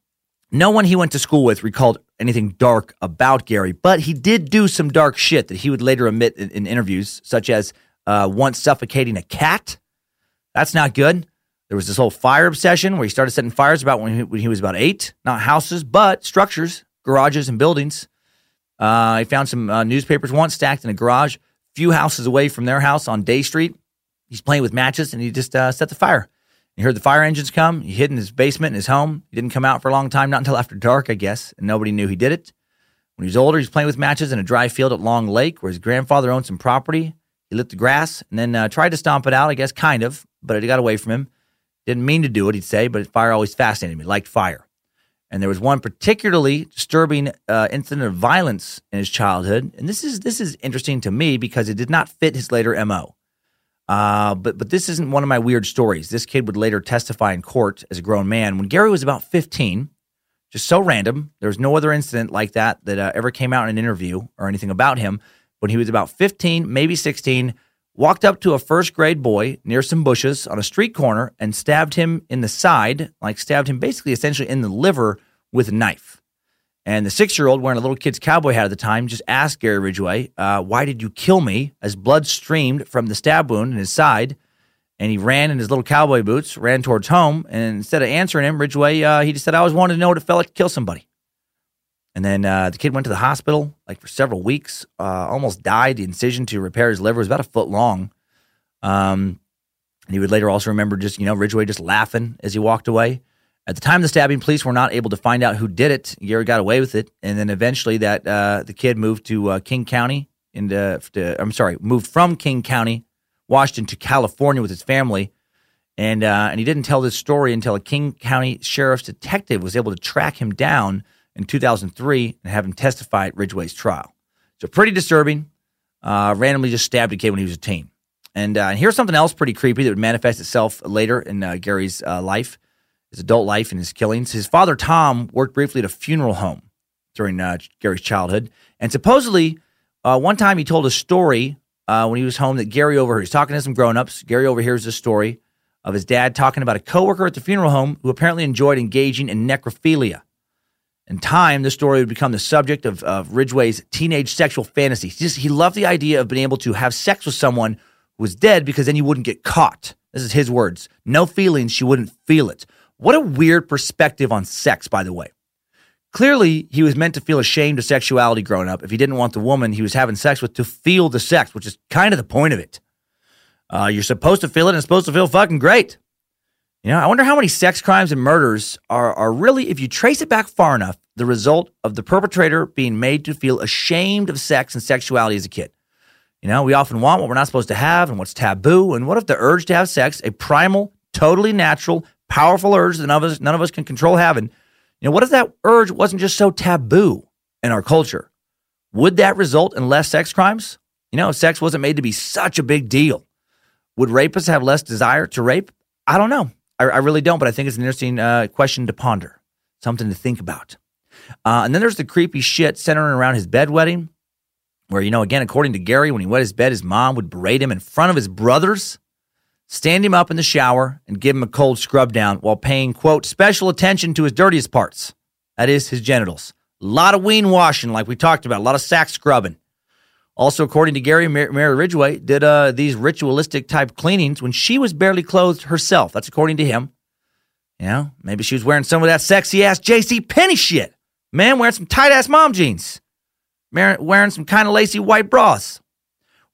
B: no one he went to school with recalled anything dark about Gary, but he did do some dark shit that he would later admit in, in interviews, such as uh, once suffocating a cat. That's not good. There was this whole fire obsession where he started setting fires about when he, when he was about eight, not houses, but structures, garages, and buildings. Uh, he found some uh, newspapers once stacked in a garage, a few houses away from their house on Day Street. He's playing with matches and he just uh, set the fire. He heard the fire engines come. He hid in his basement in his home. He didn't come out for a long time, not until after dark, I guess, and nobody knew he did it. When he was older, he was playing with matches in a dry field at Long Lake where his grandfather owned some property. He lit the grass and then uh, tried to stomp it out, I guess, kind of, but it got away from him. Didn't mean to do it, he'd say, but fire always fascinated me, liked fire. And there was one particularly disturbing uh, incident of violence in his childhood, and this is this is interesting to me because it did not fit his later mo. Uh, but but this isn't one of my weird stories. This kid would later testify in court as a grown man when Gary was about 15. Just so random. There was no other incident like that that uh, ever came out in an interview or anything about him. When he was about 15, maybe 16, walked up to a first grade boy near some bushes on a street corner and stabbed him in the side, like stabbed him basically essentially in the liver with a knife. And the six year old, wearing a little kid's cowboy hat at the time, just asked Gary Ridgway, uh, Why did you kill me? As blood streamed from the stab wound in his side. And he ran in his little cowboy boots, ran towards home. And instead of answering him, Ridgway, uh, he just said, I always wanted to know what it felt like to kill somebody. And then uh, the kid went to the hospital like for several weeks, uh, almost died. The incision to repair his liver was about a foot long. Um, and he would later also remember just, you know, Ridgway just laughing as he walked away. At the time of the stabbing, police were not able to find out who did it. Gary got away with it, and then eventually that uh, the kid moved to uh, King County. And I'm sorry, moved from King County, Washington, to California with his family. And uh, and he didn't tell this story until a King County sheriff's detective was able to track him down in 2003 and have him testify at Ridgway's trial. So pretty disturbing. Uh, randomly just stabbed a kid when he was a teen. And, uh, and here's something else pretty creepy that would manifest itself later in uh, Gary's uh, life his adult life and his killings. His father, Tom, worked briefly at a funeral home during uh, Gary's childhood. And supposedly, uh, one time he told a story uh, when he was home that Gary overheard. He's talking to some grown-ups. Gary overhears the story of his dad talking about a coworker at the funeral home who apparently enjoyed engaging in necrophilia. In time, the story would become the subject of, of Ridgway's teenage sexual fantasies. He, just, he loved the idea of being able to have sex with someone who was dead because then you wouldn't get caught. This is his words. No feelings, she wouldn't feel it. What a weird perspective on sex, by the way. Clearly, he was meant to feel ashamed of sexuality growing up if he didn't want the woman he was having sex with to feel the sex, which is kind of the point of it. Uh, you're supposed to feel it and it's supposed to feel fucking great. You know, I wonder how many sex crimes and murders are, are really, if you trace it back far enough, the result of the perpetrator being made to feel ashamed of sex and sexuality as a kid. You know, we often want what we're not supposed to have and what's taboo. And what if the urge to have sex, a primal, totally natural, powerful urge that none of us, none of us can control having, you know, what if that urge wasn't just so taboo in our culture? Would that result in less sex crimes? You know, sex wasn't made to be such a big deal, would rapists have less desire to rape? I don't know. I, I really don't, but I think it's an interesting uh, question to ponder, something to think about. Uh, and then there's the creepy shit centering around his bedwetting, where, you know, again, according to Gary, when he wet his bed, his mom would berate him in front of his brothers, stand him up in the shower, and give him a cold scrub down while paying, quote, special attention to his dirtiest parts. That is his genitals. A lot of ween washing, like we talked about, a lot of sack scrubbing. Also, according to Gary, Mary Ridgway did uh, these ritualistic type cleanings when she was barely clothed herself. That's according to him. You know, maybe she was wearing some of that sexy ass J.C. Penney shit. Man, wearing some tight ass mom jeans, wearing some kind of lacy white bras.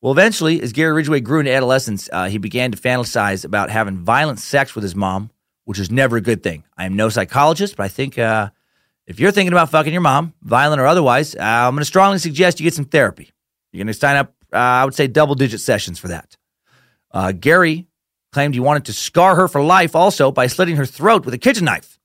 B: Well, eventually, as Gary Ridgway grew into adolescence, uh, he began to fantasize about having violent sex with his mom, which is never a good thing. I am no psychologist, but I think uh, if you're thinking about fucking your mom, violent or otherwise, uh, I'm going to strongly suggest you get some therapy. You're going to sign up, uh, I would say, double digit sessions for that. Uh, Gary claimed he wanted to scar her for life also by slitting her throat with a kitchen knife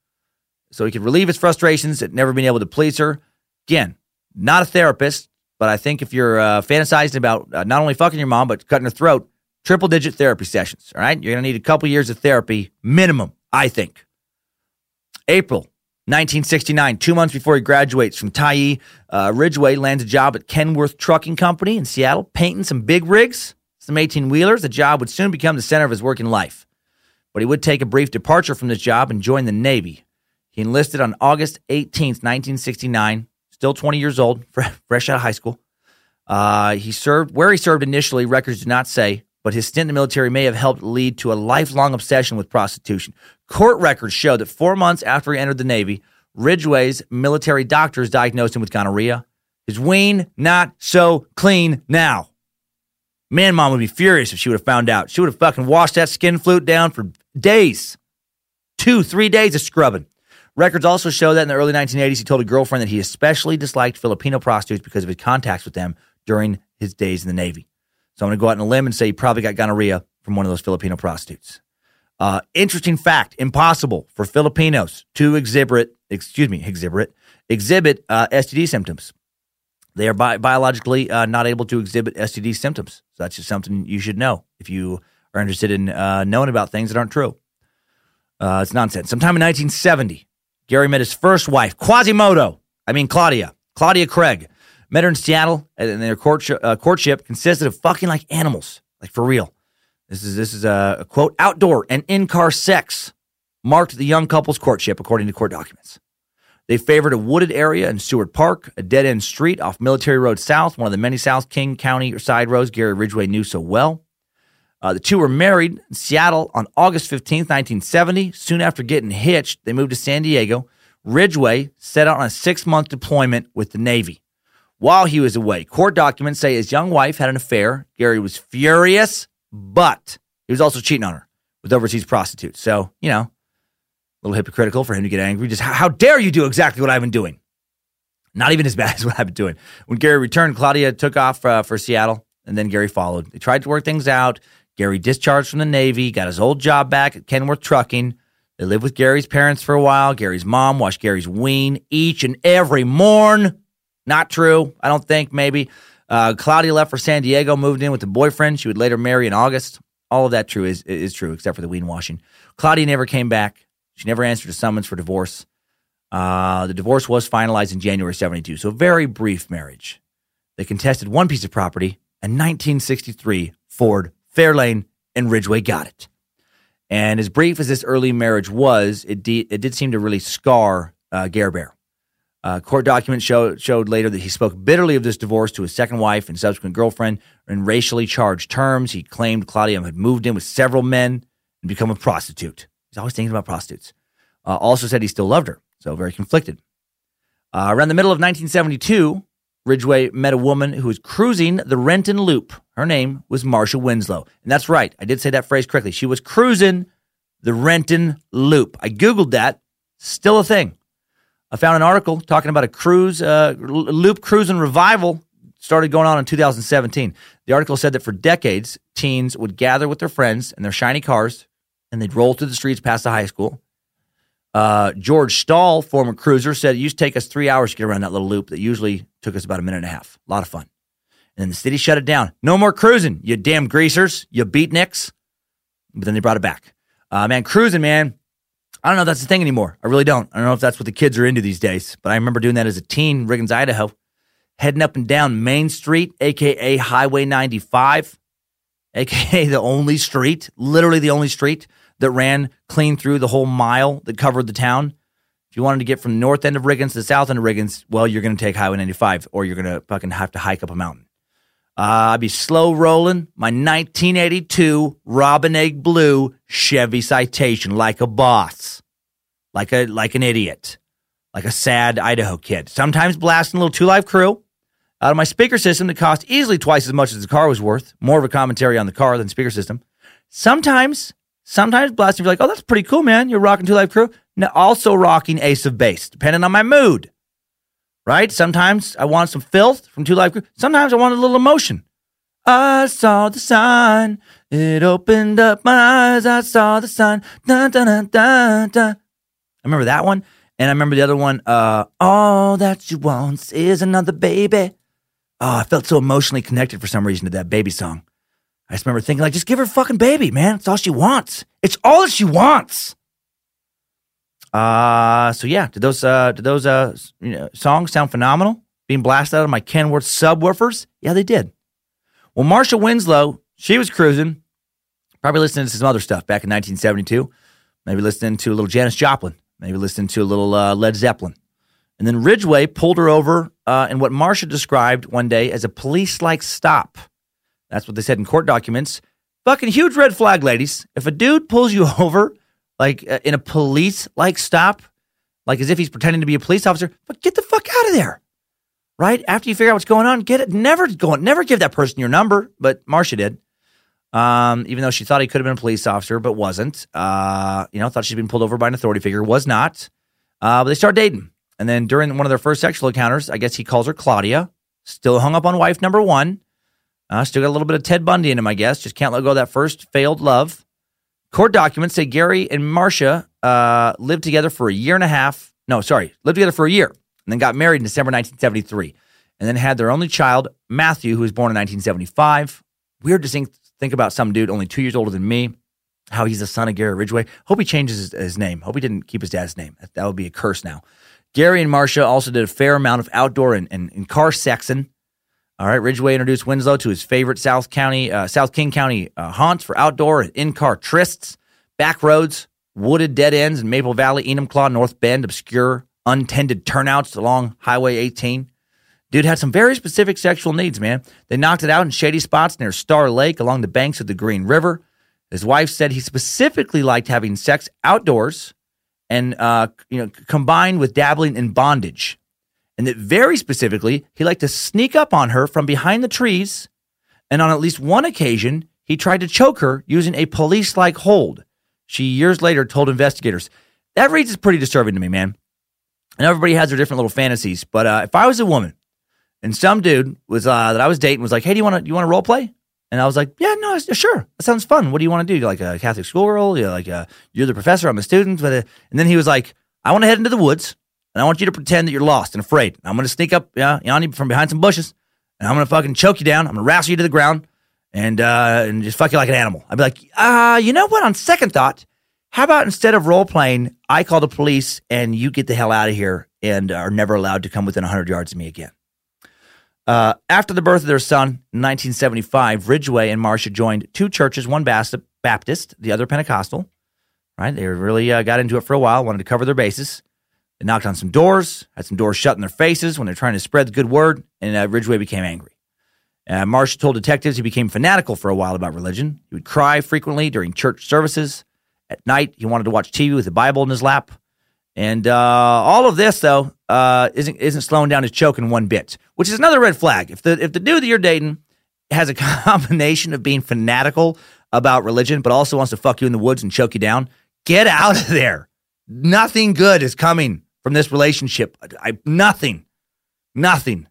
B: so he could relieve his frustrations at never being able to please her. Again, not a therapist, but I think if you're uh, fantasizing about uh, not only fucking your mom, but cutting her throat, triple digit therapy sessions. All right. You're going to need a couple years of therapy minimum, I think. April 1969, two months before he graduates from Tyee, uh, Ridgway lands a job at Kenworth Trucking Company in Seattle, painting some big rigs, some 18 wheelers. The job would soon become the center of his working life. But he would take a brief departure from this job and join the Navy. He enlisted on August 18th, 1969, still 20 years old, fresh out of high school. Uh, he served where he served initially, records do not say, but his stint in the military may have helped lead to a lifelong obsession with prostitution. Court records show that four months after he entered the Navy, Ridgway's military doctors diagnosed him with gonorrhea. His ween not so clean now. Man, mom would be furious if she would have found out. She would have fucking washed that skin flute down for days. Two, three days of scrubbing. Records also show that in the early 1980s, he told a girlfriend that he especially disliked Filipino prostitutes because of his contacts with them during his days in the Navy. So I'm going to go out on a limb and say he probably got gonorrhea from one of those Filipino prostitutes. Uh, interesting fact: impossible for Filipinos to exhibit, excuse me, exhibit exhibit uh, STD symptoms. They are bi- biologically uh, not able to exhibit STD symptoms. So that's just something you should know if you are interested in uh, knowing about things that aren't true. Uh, it's nonsense. Sometime in 1970, Gary met his first wife, Quasimodo. I mean, Claudia. Claudia Craig. Met her in Seattle, and their courtship, uh, courtship consisted of fucking like animals, like for real. This is this is a, a quote outdoor and in car sex marked the young couple's courtship, according to court documents. They favored a wooded area in Seward Park, a dead end street off Military Road South, one of the many South King County side roads Gary Ridgway knew so well. Uh, the two were married in Seattle on August 15th, 1970. Soon after getting hitched, they moved to San Diego. Ridgway set out on a six month deployment with the Navy. While he was away, court documents say his young wife had an affair. Gary was furious, but he was also cheating on her with overseas prostitutes. So, you know, a little hypocritical for him to get angry. Just how, how dare you do exactly what I've been doing? Not even as bad as what I've been doing. When Gary returned, Claudia took off uh, for Seattle, and then Gary followed. They tried to work things out. Gary discharged from the Navy, got his old job back at Kenworth Trucking. They lived with Gary's parents for a while. Gary's mom washed Gary's ween each and every morn. Not true. I don't think, maybe. Uh, Claudia left for San Diego, moved in with a boyfriend she would later marry in August. All of that true is, is true, except for the ween washing. Claudia never came back. She never answered a summons for divorce. Uh, the divorce was finalized in January 72, so a very brief marriage. They contested one piece of property, a 1963 Ford Fairlane and Ridgway got it. And as brief as this early marriage was, it, de- it did seem to really scar uh, Gare Bear. Uh, court documents show, showed later that he spoke bitterly of this divorce to his second wife and subsequent girlfriend in racially charged terms. He claimed Claudia had moved in with several men and become a prostitute. He's always thinking about prostitutes. Uh, also said he still loved her, so very conflicted. Uh, around the middle of 1972, Ridgway met a woman who was cruising the Renton Loop. Her name was Marcia Winslow. And that's right, I did say that phrase correctly. She was cruising the Renton Loop. I Googled that, still a thing. I found an article talking about a cruise, uh, loop cruising revival started going on in 2017. The article said that for decades, teens would gather with their friends in their shiny cars and they'd roll through the streets past the high school. Uh, George Stahl, former cruiser, said it used to take us three hours to get around that little loop that usually took us about a minute and a half. A lot of fun. Then the city shut it down. No more cruising, you damn greasers, you beatniks. But then they brought it back. Uh, man, cruising, man. I don't know if that's the thing anymore. I really don't. I don't know if that's what the kids are into these days. But I remember doing that as a teen, Riggins, Idaho, heading up and down Main Street, aka Highway 95, aka the only street, literally the only street that ran clean through the whole mile that covered the town. If you wanted to get from the north end of Riggins to the south end of Riggins, well, you're going to take Highway 95 or you're going to fucking have to hike up a mountain. Uh, I'd be slow rolling my 1982 Robin Egg Blue Chevy Citation like a boss, like a like an idiot, like a sad Idaho kid. Sometimes blasting a little two live crew out of my speaker system that cost easily twice as much as the car was worth. More of a commentary on the car than speaker system. Sometimes Sometimes blasting, you're like, oh, that's pretty cool, man. You're rocking Two Live Crew. Now, also rocking Ace of Base, depending on my mood. Right? Sometimes I want some filth from Two Live Crew. Sometimes I want a little emotion. I saw the sign. It opened up my eyes. I saw the sign. Dun, dun, dun. I remember that one. And I remember the other one. Uh, All that she wants is another baby. Oh, I felt so emotionally connected for some reason to that baby song. I just remember thinking, like, just give her a fucking baby, man. It's all she wants. It's all that she wants. Uh, so yeah, did those uh did those uh you know, songs sound phenomenal? Being blasted out of my Kenworth subwoofers? Yeah, they did. Well, Marcia Winslow, she was cruising, probably listening to some other stuff back in 1972. Maybe listening to a little Janis Joplin, maybe listening to a little uh, Led Zeppelin. And then Ridgway pulled her over uh, in what Marcia described one day as a police like stop. That's what they said in court documents. Fucking huge red flag, ladies. If a dude pulls you over, like uh, in a police like stop, like as if he's pretending to be a police officer, but get the fuck out of there. Right after you figure out what's going on, get it. Never go. Never give that person your number. But Marcia did, um, even though she thought he could have been a police officer, but wasn't. Uh, you know, thought she'd been pulled over by an authority figure, was not. Uh, but they start dating, and then during one of their first sexual encounters, I guess he calls her Claudia. Still hung up on wife number one. Uh, still got a little bit of Ted Bundy in him, I guess. Just can't let go of that first failed love. Court documents say Gary and Marcia uh, lived together for a year and a half. No, sorry, lived together for a year and then got married in December 1973 and then had their only child, Matthew, who was born in 1975. Weird to think, think about some dude only two years older than me, how he's the son of Gary Ridgway. Hope he changes his, his name. Hope he didn't keep his dad's name. That, that would be a curse now. Gary and Marcia also did a fair amount of outdoor and, and, and car sexing all right, Ridgway introduced Winslow to his favorite South County, uh, South King County uh, haunts for outdoor and in-car trysts, back roads, wooded dead ends in Maple Valley, Enumclaw, North Bend, obscure, untended turnouts along Highway 18. Dude had some very specific sexual needs, man. They knocked it out in shady spots near Star Lake along the banks of the Green River. His wife said he specifically liked having sex outdoors and uh, you know combined with dabbling in bondage and that very specifically, he liked to sneak up on her from behind the trees. And on at least one occasion, he tried to choke her using a police like hold. She years later told investigators. That reads is pretty disturbing to me, man. And everybody has their different little fantasies. But uh, if I was a woman and some dude was uh, that I was dating was like, "Hey, do you want to you want to role play?" And I was like, "Yeah, no, sure, that sounds fun. What do you want to do? You're like a Catholic schoolgirl? You're like a, you're the professor. I'm a student." Uh, and then he was like, "I want to head into the woods and I want you to pretend that you're lost and afraid. I'm going to sneak up uh, on you from behind some bushes, and I'm going to fucking choke you down. I'm going to wrestle you to the ground, and uh, and just fuck you like an animal. I'd be like, uh, you know what? On second thought, how about instead of role playing, I call the police and you get the hell out of here and are never allowed to come within 100 yards of me again. Uh, after the birth of their son in 1975, Ridgway and Marcia joined two churches, one Baptist, the other Pentecostal. Right? They really uh, got into it for a while, wanted to cover their bases. They knocked on some doors, had some doors shut in their faces when they're trying to spread the good word, and uh, Ridgway became angry. Uh, Marshall told detectives he became fanatical for a while about religion. He would cry frequently during church services. At night, he wanted to watch TV with the Bible in his lap. And uh, all of this, though, uh, isn't isn't slowing down his choking one bit, which is another red flag. If the if the dude that you're dating has a combination of being fanatical about religion, but also wants to fuck you in the woods and choke you down, Get out of there. Nothing good is coming from this relationship. I, nothing. Nothing.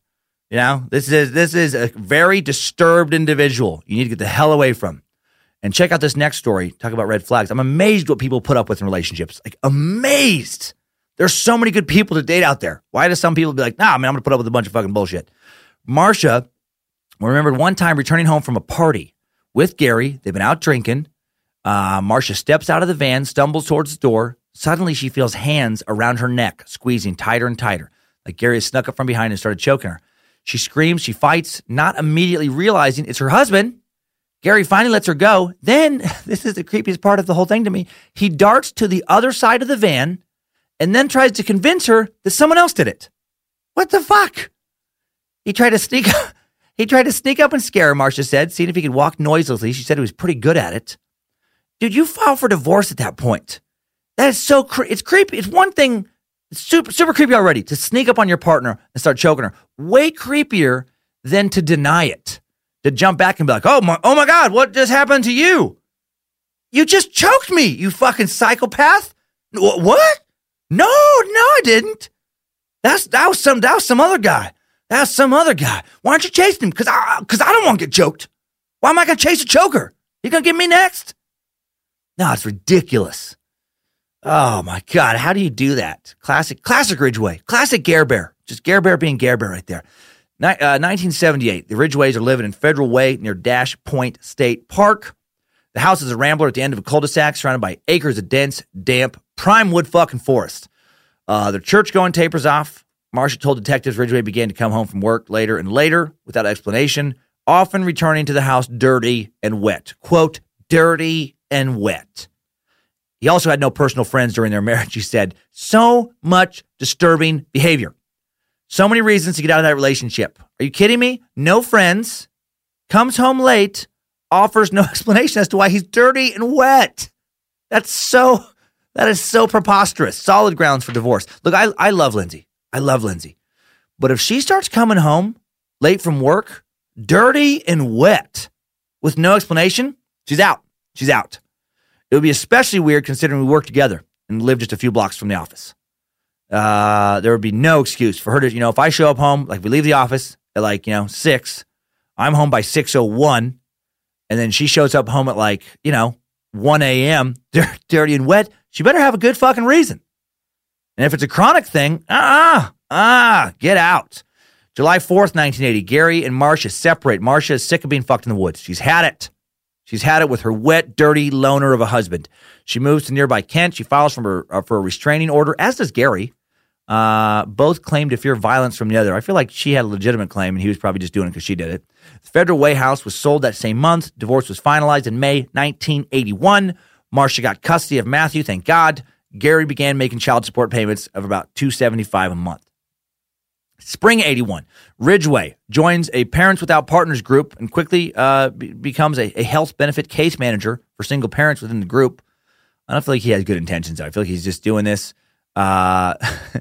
B: You know, this is this is a very disturbed individual. You need to get the hell away from. And check out this next story. Talk about red flags. I'm amazed what people put up with in relationships. Like amazed. There's so many good people to date out there. Why do some people be like, nah, I man, I'm gonna put up with a bunch of fucking bullshit? Marcia remembered one time returning home from a party with Gary. They've been out drinking. Uh, Marcia steps out of the van, stumbles towards the door. Suddenly, she feels hands around her neck, squeezing tighter and tighter. Like Gary has snuck up from behind and started choking her. She screams, she fights, not immediately realizing it's her husband. Gary finally lets her go. Then, this is the creepiest part of the whole thing to me. He darts to the other side of the van and then tries to convince her that someone else did it. What the fuck? He tried to sneak up. he tried to sneak up and scare her, Marcia said, seeing if he could walk noiselessly. She said he was pretty good at it. Dude, you file for divorce at that point. That is so it's creepy. It's one thing super super creepy already to sneak up on your partner and start choking her. Way creepier than to deny it. To jump back and be like, "Oh my oh my god, what just happened to you?" You just choked me, you fucking psychopath. What? No, no, I didn't. That's that was some that was some other guy. That's some other guy. Why aren't you chasing him? Because I because I don't want to get choked. Why am I gonna chase a choker? You gonna get me next? No, it's ridiculous. Oh my God, how do you do that? Classic, classic Ridgway, classic Gare Bear. Just Gare Bear being Gare Bear right there. uh, 1978, the Ridgways are living in Federal Way near Dash Point State Park. The house is a rambler at the end of a cul-de-sac surrounded by acres of dense, damp, prime wood fucking forest. Uh, church going tapers off. Marcia told detectives Ridgway began to come home from work later and later without explanation, often returning to the house dirty and wet. Quote, dirty and wet. He also had no personal friends during their marriage, he said. So much disturbing behavior. So many reasons to get out of that relationship. Are you kidding me? No friends, comes home late, offers no explanation as to why he's dirty and wet. That's so that is so preposterous. Solid grounds for divorce. Look, I, I love Lindsay. I love Lindsay. But if she starts coming home late from work, dirty and wet, with no explanation, she's out. She's out. It would be especially weird considering we work together and live just a few blocks from the office. Uh, there would be no excuse for her to, you know, if I show up home, like we leave the office at like, you know, six, I'm home by 6.01, and then she shows up home at like, you know, 1 a.m., dirty and wet, she better have a good fucking reason. And if it's a chronic thing, ah, ah, get out. July 4th, 1980, Gary and Marcia separate. Marcia is sick of being fucked in the woods. She's had it. She's had it with her wet, dirty loner of a husband. She moves to nearby Kent. She files for, her, uh, for a restraining order, as does Gary. Uh, both claim to fear violence from the other. I feel like she had a legitimate claim and he was probably just doing it because she did it. The Federal Way House was sold that same month. Divorce was finalized in May 1981. Marcia got custody of Matthew, thank God. Gary began making child support payments of about 275 a month. Spring 81, Ridgway joins a Parents Without Partners group and quickly uh, be- becomes a, a, health benefit case manager for single parents within the group. I don't feel like he has good intentions. Though. I feel like he's just doing this. Uh,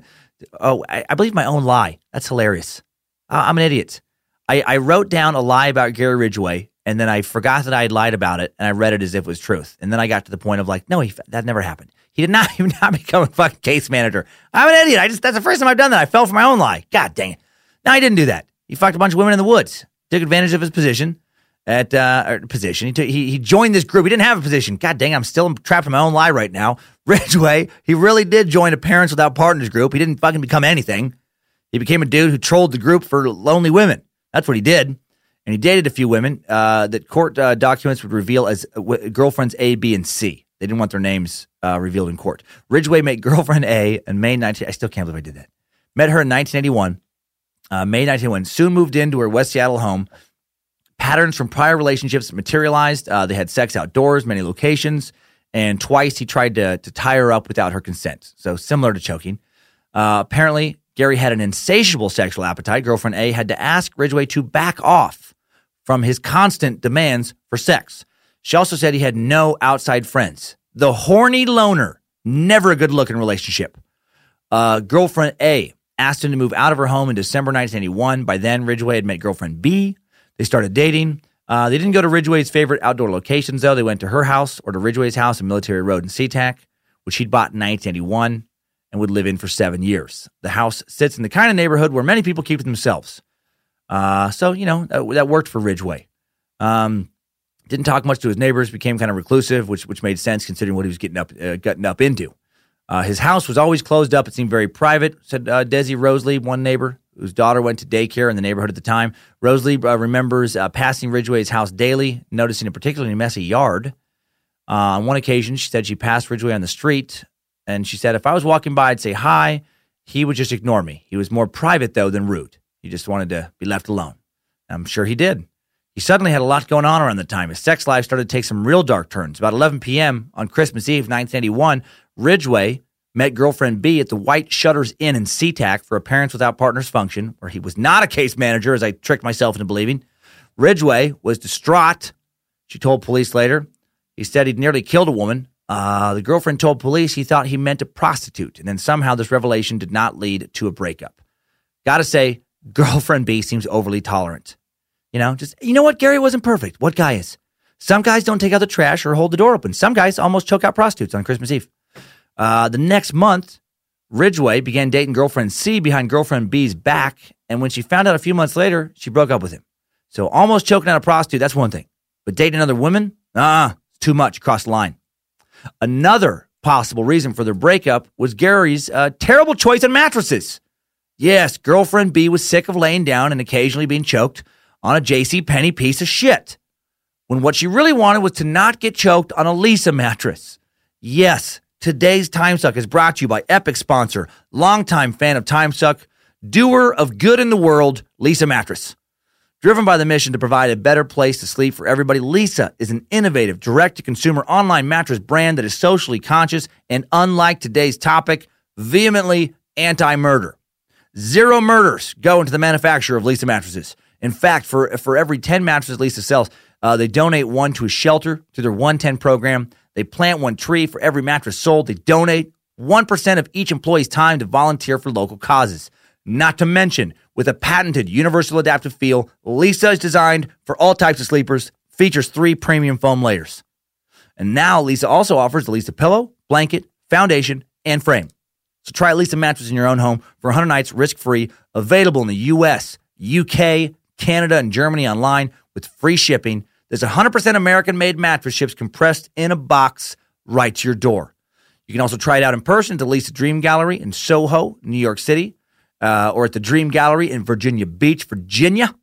B: oh, I, I, believe my own lie. That's hilarious. Uh, I'm an idiot. I, I, wrote down a lie about Gary Ridgway, and then I forgot that I had lied about it, and I read it as if it was truth. And then I got to the point of like, no, he, that never happened. He did not, did not become a fucking case manager. I'm an idiot. I just that's the first time I've done that. I fell for my own lie. God dang it. No, he didn't do that. He fucked a bunch of women in the woods. Took advantage of his position at uh position. He, took, he he joined this group. He didn't have a position. God dang, I'm still trapped in my own lie right now. Ridgway, he really did join a Parents Without Partners group. He didn't fucking become anything. He became a dude who trolled the group for lonely women. That's what he did. And he dated a few women uh, that court uh, documents would reveal as uh, girlfriends A, B, and C. They didn't want their names uh, revealed in court. Ridgway met girlfriend A in May 19. I still can't believe I did that. Met her in 1981. Uh, May 1981. Soon moved into her West Seattle home. Patterns from prior relationships materialized. Uh, they had sex outdoors, many locations, and twice he tried to, to tie her up without her consent. So similar to choking. Apparently, Gary had an insatiable sexual appetite. Girlfriend A had to ask Ridgway to back off from his constant demands for sex. She also said he had no outside friends. The horny loner, never a good looking relationship. Uh, girlfriend A asked him to move out of her home in December 1981. By then, Ridgway had met girlfriend B. They started dating. Uh, they didn't go to Ridgway's favorite outdoor locations, though. They went to her house or to Ridgway's house in Military Road in SeaTac. which he'd bought in 1981 and would live in for seven years. The house sits in the kind of neighborhood where many people keep themselves. Uh, so, you know, that, that worked for Ridgway. Um, didn't talk much to his neighbors, became kind of reclusive, which, which made sense considering what he was getting up, uh, getting up into. Uh, his house was always closed up. It seemed very private, said uh, Desi Rosalie, one neighbor whose daughter went to daycare in the neighborhood at the time. Rosalie uh, remembers uh, passing Ridgway's house daily, noticing a particularly messy yard. On one occasion, she said she passed Ridgway on the street, and she said, if I was walking by, I'd say hi. He would just ignore me. He was more private, though, than rude. He just wanted to be left alone. I'm sure he did. He suddenly had a lot going on around the time. His sex life started to take some real dark turns. About 11 p.m. on Christmas Eve, 1981, Ridgway met girlfriend B at the White Shutters Inn in SeaTac for a Parents Without Partners function, where he was not a case manager, as I tricked myself into believing. Ridgway was distraught. She told police later. He said he'd nearly killed a woman. Uh, the girlfriend told police he thought he meant a prostitute, and then somehow this revelation did not lead to a breakup. Gotta say, girlfriend B seems overly tolerant. You know, just, you know what? Gary wasn't perfect. What guy is? Some guys don't take out the trash or hold the door open. Some guys almost choke out prostitutes on Christmas Eve. Uh, the next month, Ridgway began dating girlfriend C behind girlfriend B's back, and when she found out a few months later, she broke up with him. So almost choking out a prostitute, that's one thing. But dating another woman, ah, too much, cross the line. Another possible reason for their breakup was Gary's uh, terrible choice on mattresses. Yes, girlfriend B was sick of laying down and occasionally being choked on a J.C. Penney piece of shit. When what she really wanted was to not get choked on a Leesa mattress. Yes, today's Time Suck is brought to you by Epic sponsor, longtime fan of Time Suck, doer of good in the world, Leesa Mattress. Driven by the mission to provide a better place to sleep for everybody, Leesa is an innovative, direct to consumer online mattress brand that is socially conscious and, unlike today's topic, vehemently anti murder. Zero murders go into the manufacture of Leesa mattresses. In fact, for, for every 10 mattresses Leesa sells, uh, they donate one to a shelter through their 110 program. They plant one tree for every mattress sold. They donate 1% of each employee's time to volunteer for local causes. Not to mention, with a patented universal adaptive feel, Leesa is designed for all types of sleepers, features three premium foam layers. And now Leesa also offers the Leesa pillow, blanket, foundation, and frame. So try Leesa mattress in your own home for 100 nights risk-free, available in the US, UK, Canada, and Germany online with free shipping. There's 100% American-made mattress ships compressed in a box right to your door. You can also try it out in person at the Leesa Dream Gallery in Soho, New York City uh, or at the Dream Gallery in Virginia Beach, Virginia,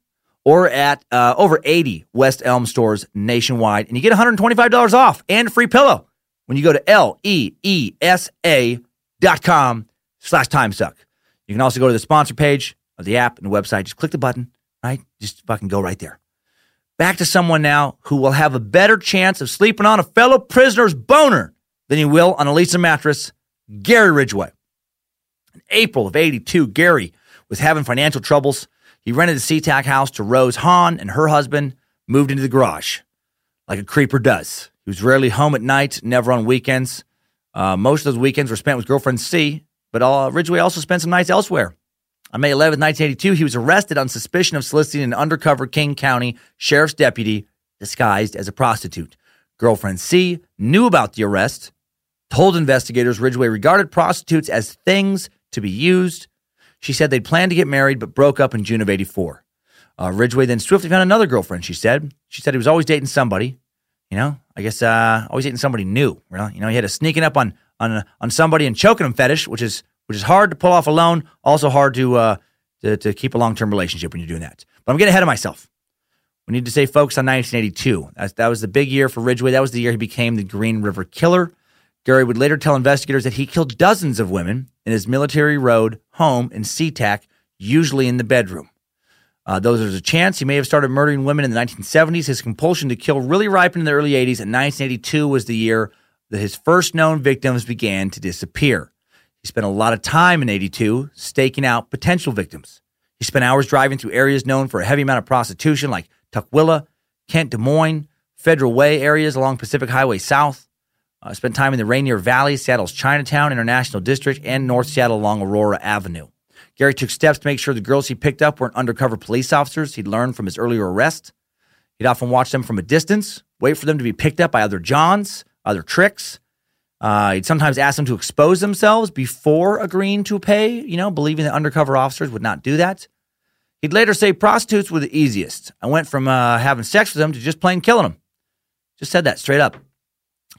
B: or at uh, over 80 West Elm stores nationwide. And you get $125 off and free pillow when you go to L-E-E-S-A dot com slash timesuck. You can also go to the sponsor page of the app and the website. Just click the button, right? Just fucking go right there. Back to someone now who will have a better chance of sleeping on a fellow prisoner's boner than he will on a Leesa mattress, Gary Ridgway. In April of 82, Gary was having financial troubles. He rented a SeaTac house to Rose Hahn and her husband moved into the garage, like a creeper does. He was rarely home at night, never on weekends. Uh, most of those weekends were spent with girlfriend C, but uh, Ridgway also spent some nights elsewhere. On May 11, 1982, he was arrested on suspicion of soliciting an undercover King County sheriff's deputy disguised as a prostitute. Girlfriend C knew about the arrest, told investigators Ridgway regarded prostitutes as things to be used. She said they'd planned to get married but broke up in June of 84. Uh, Ridgway then swiftly found another girlfriend, she said. She said he was always dating somebody, you know, I guess uh, always hitting somebody new. Really. You know, he had a sneaking up on on on somebody and choking him fetish, which is which is hard to pull off alone, also hard to uh, to, to keep a long term relationship when you're doing that. But I'm getting ahead of myself. We need to stay focused on 1982. That's, that was the big year for Ridgway. That was the year he became the Green River Killer. Gary would later tell investigators that he killed dozens of women in his Military Road home in SeaTac, usually in the bedroom. Uh, though there's a chance he may have started murdering women in the 1970s, his compulsion to kill really ripened in the early 80s, and 1982 was the year that his first known victims began to disappear. He spent a lot of time in 82 staking out potential victims. He spent hours driving through areas known for a heavy amount of prostitution like Tukwila, Kent Des Moines, Federal Way areas along Pacific Highway South. Uh, spent time in the Rainier Valley, Seattle's Chinatown International District, and North Seattle along Aurora Avenue. Gary took steps to make sure the girls he picked up weren't undercover police officers he'd learned from his earlier arrest. He'd often watch them from a distance, wait for them to be picked up by other Johns, other tricks. Uh, he'd sometimes ask them to expose themselves before agreeing to pay, you know, believing that undercover officers would not do that. He'd later say prostitutes were the easiest. I went from uh, having sex with them to just plain killing them. Just said that straight up.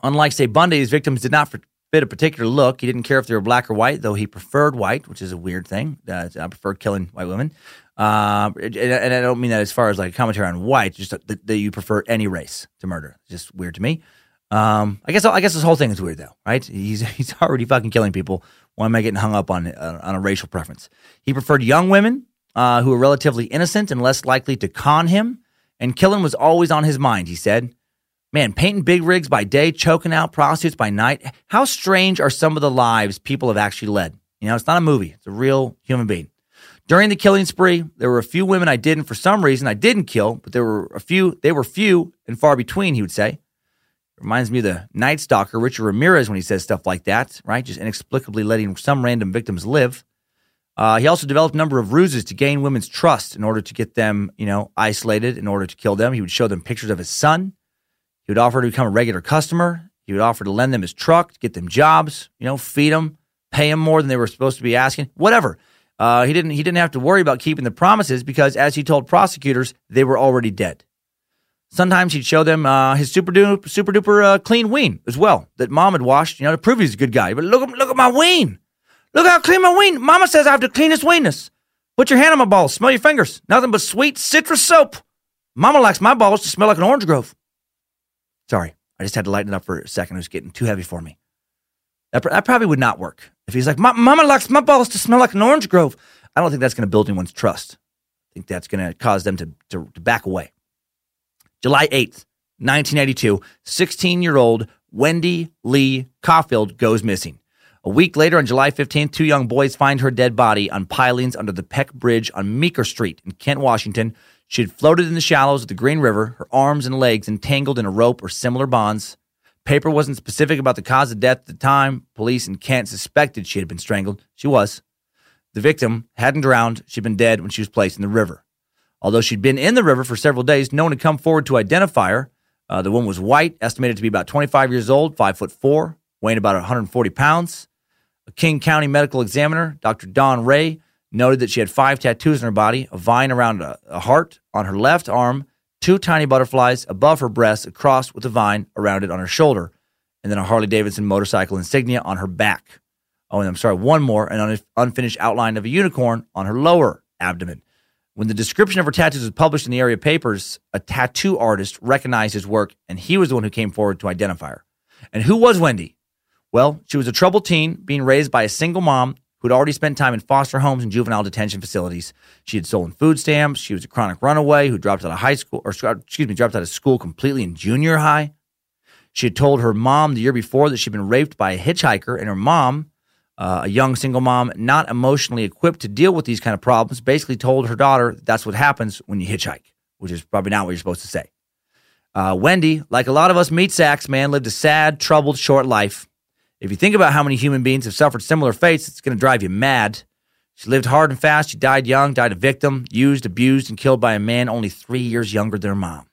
B: Unlike, say, Bundy, his victims did not fit a particular look. He didn't care if they were black or white, though he preferred white, which is a weird thing. Uh, I prefer killing white women. Uh, and, I don't mean that as far as like a commentary on white, just that, that you prefer any race to murder. Just weird to me. Um, I guess I guess this whole thing is weird though, right? He's he's already fucking killing people. Why am I getting hung up on uh, on a racial preference? He preferred young women uh, who were relatively innocent and less likely to con him. And killing was always on his mind. He said, "Man, painting big rigs by day, choking out prostitutes by night. How strange are some of the lives people have actually led? You know, it's not a movie; it's a real human being." During the killing spree, there were a few women I didn't, for some reason, I didn't kill, but there were a few, they were few and far between, he would say. Reminds me of the Night Stalker, Richard Ramirez, when he says stuff like that, right? Just inexplicably letting some random victims live. Uh, he also developed a number of ruses to gain women's trust in order to get them, you know, isolated in order to kill them. He would show them pictures of his son. He would offer to become a regular customer. He would offer to lend them his truck, to get them jobs, you know, feed them, pay them more than they were supposed to be asking, whatever. Uh, he didn't. He didn't have to worry about keeping the promises because, as he told prosecutors, they were already dead. Sometimes he'd show them uh, his super duper, super duper uh, clean ween as well that mom had washed, you know, to prove he's a good guy. But look, look at my ween. Look how clean my ween. Mama says I have the cleanest weenness. Put your hand on my balls. Smell your fingers. Nothing but sweet citrus soap. Mama likes my balls to smell like an orange grove. Sorry, I just had to lighten it up for a second. It was getting too heavy for me. That, that probably would not work. If he's like, Mama likes my balls to smell like an orange grove, I don't think that's going to build anyone's trust. I think that's going to cause them to, to, to back away. July 8th, 1982, 16 year old Wendy Lee Coffield goes missing. A week later, on July 15th, two young boys find her dead body on pilings under the Peck Bridge on Meeker Street in Kent, Washington. She had floated in the shallows of the Green River, her arms and legs entangled in a rope or similar bonds. Paper wasn't specific about the cause of death at the time. Police in Kent suspected she had been strangled. She was. The victim hadn't drowned. She'd been dead when she was placed in the river. Although she'd been in the river for several days, no one had come forward to identify her. Uh, the woman was white, estimated to be about 25 years old, 5 foot 4, weighing about 140 pounds. A King County medical examiner, Dr. Don Reay, noted that she had five tattoos on her body a vine around a, a heart on her left arm, two tiny butterflies above her breast, crossed with a vine around it on her shoulder, and then a Harley Davidson motorcycle insignia on her back. Oh, and I'm sorry, one more, an unfinished outline of a unicorn on her lower abdomen. When the description of her tattoos was published in the area papers, a tattoo artist recognized his work, and he was the one who came forward to identify her. And who was Wendy? Well, she was a troubled teen being raised by a single mom who'd already spent time in foster homes and juvenile detention facilities. She had stolen food stamps. She was a chronic runaway who dropped out of high school, or excuse me, dropped out of school completely in junior high. She had told her mom the year before that she'd been raped by a hitchhiker, and her mom uh, a young single mom, not emotionally equipped to deal with these kind of problems, basically told her daughter that's what happens when you hitchhike, which is probably not what you're supposed to say. Uh, Wendy, like a lot of us meat sacks, man, lived a sad, troubled, short life. If you think about how many human beings have suffered similar fates, it's going to drive you mad. She lived hard and fast. She died young, died a victim, used, abused, and killed by a man only three years younger than her mom.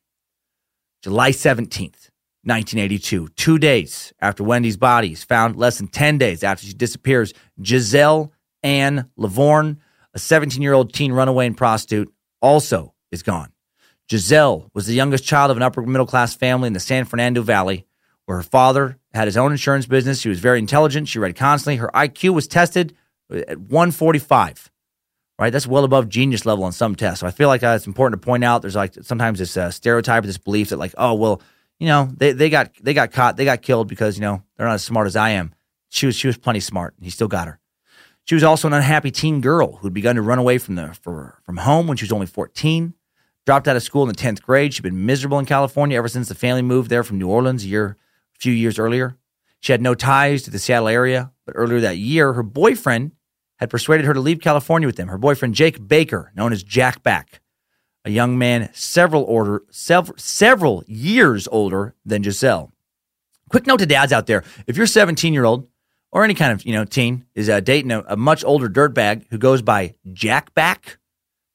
B: July 17th, 1982, two days after Wendy's body is found, less than 10 days after she disappears, Gisele Ann Lovvorn, a 17 year old teen runaway and prostitute, also is gone. Gisele was the youngest child of an upper middle class family in the San Fernando Valley, where her father had his own insurance business. She was very intelligent. She read constantly. Her IQ was tested at 145. Right, that's well above genius level on some tests. So I feel like uh, it's important to point out. There's like sometimes this uh, stereotype, this belief that like, oh well, you know, they, they got they got caught, they got killed because, you know, they're not as smart as I am. She was she was plenty smart. He still got her. She was also an unhappy teen girl who'd begun to run away from the for, from home when she was only 14. Dropped out of school in the 10th grade. She'd been miserable in California ever since the family moved there from New Orleans a year few years earlier. She had no ties to the Seattle area, but earlier that year, her boyfriend had persuaded her to leave California with him. Her boyfriend Jake Baker, known as Jack Back, a young man several order several several years older than Gisele. Quick note to dads out there: if you're 17 year old or any kind of you know teen is uh, dating a, a, much older dirtbag who goes by Jack Back,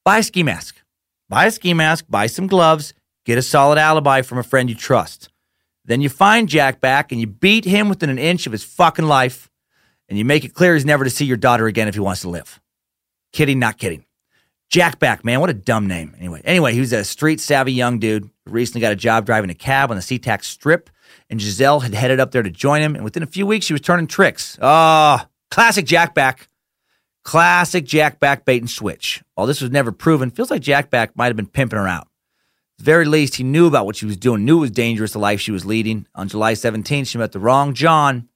B: buy a ski mask, buy a ski mask, buy some gloves, get a solid alibi from a friend you trust. Then you find Jack back and you beat him within an inch of his fucking life, and you make it clear he's never to see your daughter again if he wants to live. Kidding, not kidding. Jack back, man, what a dumb name. Anyway, anyway, he was a street savvy young dude recently got a job driving a cab on the SeaTac Strip, and Gisele had headed up there to join him. And within a few weeks, she was turning tricks. Oh, classic Jack back. Classic Jack back bait and switch. While this was never proven, feels like Jack back might have been pimping her out. Very least, he knew about what she was doing, knew it was dangerous, the life she was leading. On July 17th, she met the wrong John,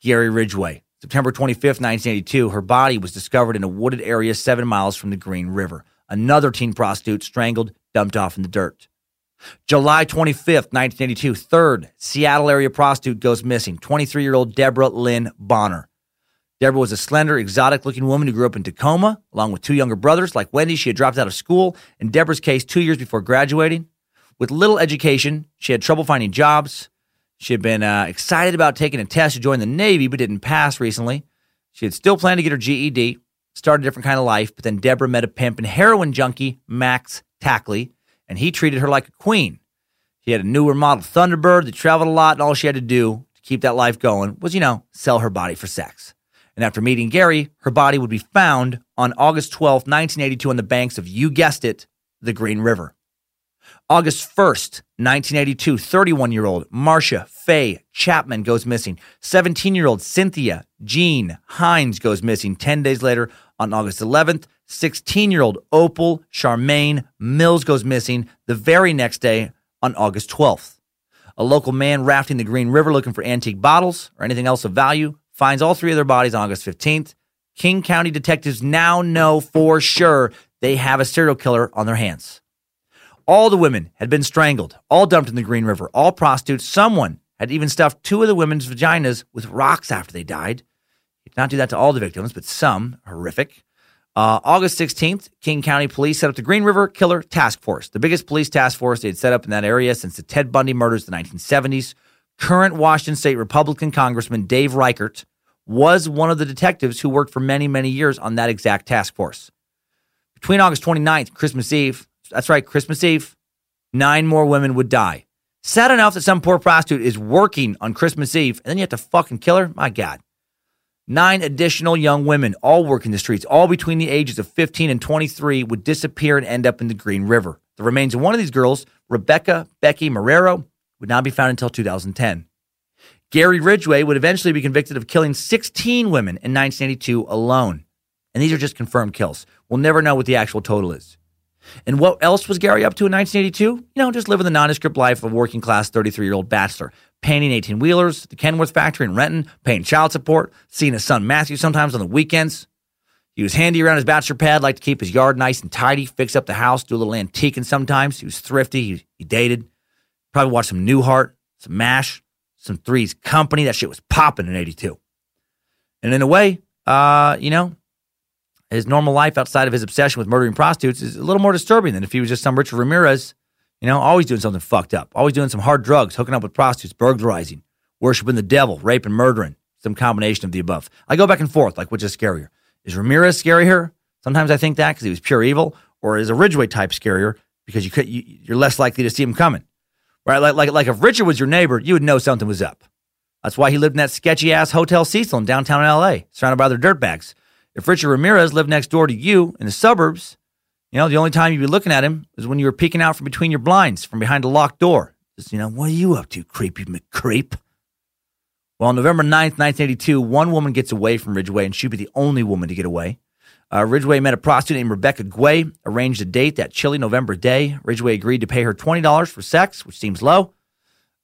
B: Gary Ridgway. September 25th, 1982, her body was discovered in a wooded area seven miles from the Green River. Another teen prostitute strangled, dumped off in the dirt. July 25th, 1982, third Seattle area prostitute goes missing. 23 year old Deborah Lynn Bonner. Deborah was a slender, exotic looking woman who grew up in Tacoma, along with two younger brothers. Like Wendy, she had dropped out of school. In Deborah's case, two years before graduating. With little education, she had trouble finding jobs. She had been uh, excited about taking a test to join the Navy, but didn't pass recently. She had still planned to get her GED, start a different kind of life, but then Deborah met a pimp and heroin junkie, Max Tackley, and he treated her like a queen. He had a newer model Thunderbird that traveled a lot, and all she had to do to keep that life going was, you know, sell her body for sex. And after meeting Gary, her body would be found on August 12, 1982, on the banks of, you guessed it, the Green River. August 1st, 1982, 31 year old Marcia Faye Chapman goes missing. 17 year old Cynthia Jean Hinds goes missing. 10 days later, on August 11th, 16 year old Opal Charmaine Mills goes missing. The very next day, on August 12th. A local man rafting the Green River looking for antique bottles or anything else of value finds all three of their bodies on August 15th. King County detectives now know for sure they have a serial killer on their hands. All the women had been strangled, all dumped in the Green River, all prostitutes. Someone had even stuffed two of the women's vaginas with rocks after they died. Did not do that to all the victims, but some. Horrific. Uh, August 16th, King County Police set up the Green River Killer Task Force, the biggest police task force they had set up in that area since the Ted Bundy murders in the 1970s. Current Washington State Republican Congressman Dave Reichert was one of the detectives who worked for many, many years on that exact task force. Between August 29th, Christmas Eve, that's right, Christmas Eve, nine more women would die. Sad enough that some poor prostitute is working on Christmas Eve and then you have to fucking kill her? My God. Nine additional young women, all working the streets, all between the ages of 15 and 23, would disappear and end up in the Green River. The remains of one of these girls, Rebecca Becky Marrero, would not be found until 2010. Gary Ridgway would eventually be convicted of killing 16 women in 1982 alone. And these are just confirmed kills. We'll never know what the actual total is. And what else was Gary up to in 1982? You know, just living the nondescript life of a working class 33 year old bachelor, painting 18 wheelers, the Kenworth factory in Renton, paying child support, seeing his son Matthew sometimes on the weekends. He was handy around his bachelor pad, liked to keep his yard nice and tidy, fix up the house, do a little antiquing sometimes. He was thrifty. He, he dated. Probably watched some Newhart, some MASH, some Three's Company. That shit was popping in 82. And in a way, uh, you know, his normal life outside of his obsession with murdering prostitutes is a little more disturbing than if he was just some Richard Ramirez, you know, always doing something fucked up, always doing some hard drugs, hooking up with prostitutes, burglarizing, worshiping the devil, raping, murdering, some combination of the above. I go back and forth, like which is scarier? Is Ramirez scarier? Sometimes I think that because he was pure evil, or is a Ridgway type scarier because you could you, you're less likely to see him coming, right? Like like like if Richard was your neighbor, you would know something was up. That's why he lived in that sketchy ass Hotel Cecil in downtown LA, surrounded by other dirtbags. If Richard Ramirez lived next door to you in the suburbs, you know, the only time you'd be looking at him is when you were peeking out from between your blinds from behind a locked door. Just, you know, what are you up to, creepy McCreep? Well, on November 9th, 1982, one woman gets away from Ridgway, and she'd be the only woman to get away. Uh, Ridgway met a prostitute named Rebecca Guay, arranged a date that chilly November day. Ridgway agreed to pay her $20 for sex, which seems low.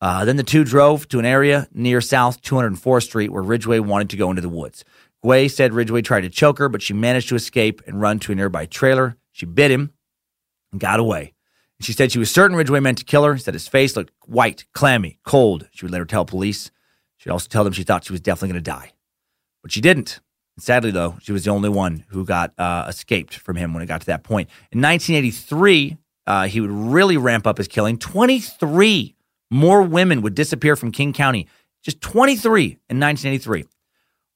B: Uh, then the two drove to an area near South 204th Street where Ridgway wanted to go into the woods. Guay said Ridgway tried to choke her, but she managed to escape and run to a nearby trailer. She bit him and got away. She said she was certain Ridgway meant to kill her. Said his face looked white, clammy, cold. She would later tell police. She'd also tell them she thought she was definitely going to die. But she didn't. Sadly, though, she was the only one who got uh, escaped from him when it got to that point. In 1983, uh, he would really ramp up his killing. 23 more women would disappear from King County. Just 23 in 1983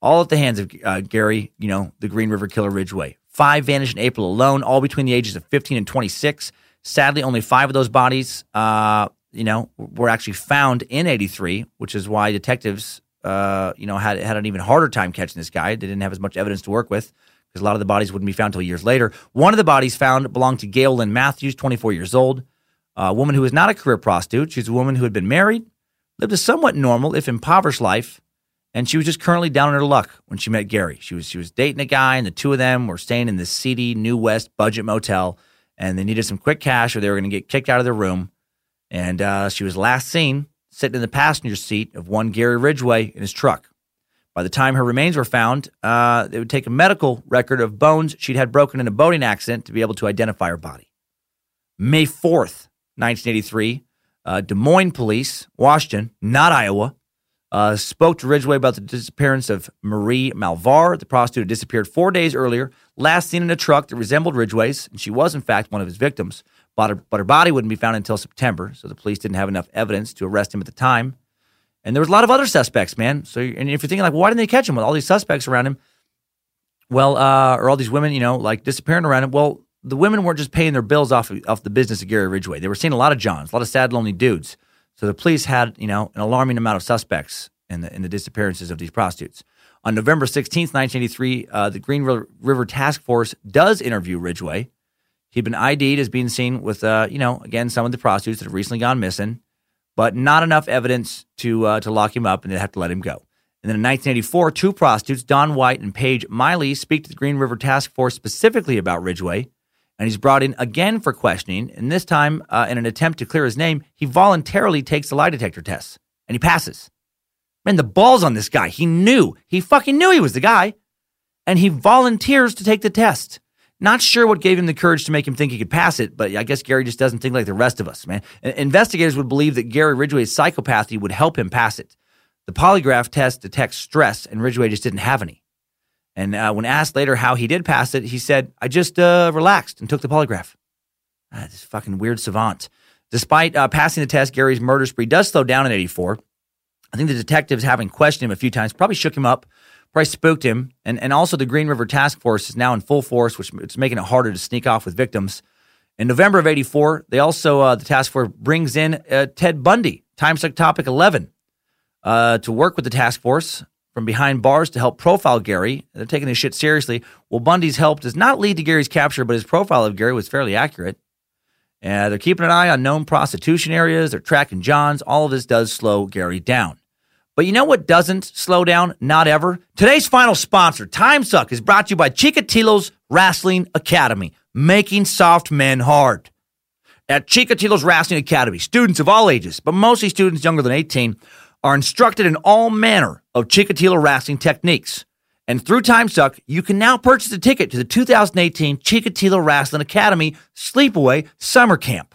B: all at the hands of uh, Gary, you know, the Green River Killer Ridgway. Five vanished in April alone, all between the ages of 15 and 26. Sadly, only five of those bodies uh, you know, were actually found in 83, which is why detectives, uh, you know, had, had an even harder time catching this guy. They didn't have as much evidence to work with because a lot of the bodies wouldn't be found until years later. One of the bodies found belonged to Gail Lynn Matthews, 24 years old, a woman who was not a career prostitute. She's a woman who had been married, lived a somewhat normal, if impoverished life, and she was just currently down on her luck when she met Gary. She was she was dating a guy, and the two of them were staying in this seedy New West budget motel, and they needed some quick cash, or they were going to get kicked out of their room. And uh, she was last seen sitting in the passenger seat of one Gary Ridgway in his truck. By the time her remains were found, uh, it would take a medical record of bones she'd had broken in a boating accident to be able to identify her body. May 4th, 1983, uh, Des Moines police, Washington, not Iowa, uh, spoke to Ridgway about the disappearance of Marie Malvar. The prostitute had disappeared four days earlier, last seen in a truck that resembled Ridgway's, and she was, in fact, one of his victims. But her, but her body wouldn't be found until September, so the police didn't have enough evidence to arrest him at the time. And there was a lot of other suspects, man. So, and if you're thinking like, why didn't they catch him with all these suspects around him? Well, uh, or all these women, you know, like disappearing around him. Well, the women weren't just paying their bills off of, off the business of Gary Ridgway. They were seeing a lot of Johns, a lot of sad, lonely dudes. So the police had, you know, an alarming amount of suspects in the in the disappearances of these prostitutes. On November 16th, 1983, uh, the Green River Task Force does interview Ridgway. He'd been ID'd as being seen with, uh, you know, again, some of the prostitutes that have recently gone missing, but not enough evidence to uh, to lock him up, and they have to let him go. And then in 1984, two prostitutes, Don White and Paige Miley, speak to the Green River Task Force specifically about Ridgway and he's brought in again for questioning. And this time, uh, in an attempt to clear his name, he voluntarily takes the lie detector test and he passes. Man, the balls on this guy. He knew. He fucking knew he was the guy. And he volunteers to take the test. Not sure what gave him the courage to make him think he could pass it, but I guess Gary just doesn't think like the rest of us, man. Investigators would believe that Gary Ridgway's psychopathy would help him pass it. The polygraph test detects stress, and Ridgway just didn't have any. And uh, when asked later how he did pass it, he said, I just uh, relaxed and took the polygraph. Ah, this fucking weird savant. Despite uh, passing the test, Gary's murder spree does slow down in 84. I think the detectives, having questioned him a few times, probably shook him up, probably spooked him. And, and also, the Green River Task Force is now in full force, which is making it harder to sneak off with victims. In November of 84, they also, uh, the task force brings in uh, Ted Bundy, Time Suck Topic 11, uh, to work with the task force from behind bars to help profile Gary. They're taking this shit seriously. Well, Bundy's help does not lead to Gary's capture, but his profile of Gary was fairly accurate. And they're keeping an eye on known prostitution areas. They're tracking Johns. All of this does slow Gary down. But you know what doesn't slow down? Not ever. Today's final sponsor, Time Suck, is brought to you by Chikatilo's Wrestling Academy, making soft men hard. At Chikatilo's Wrestling Academy, students of all ages, but mostly students younger than 18, are instructed in all manner of Chikatilo wrestling techniques. And through TimeSuck, you can now purchase a ticket to the 2018 Chikatilo Wrestling Academy Sleepaway Summer Camp.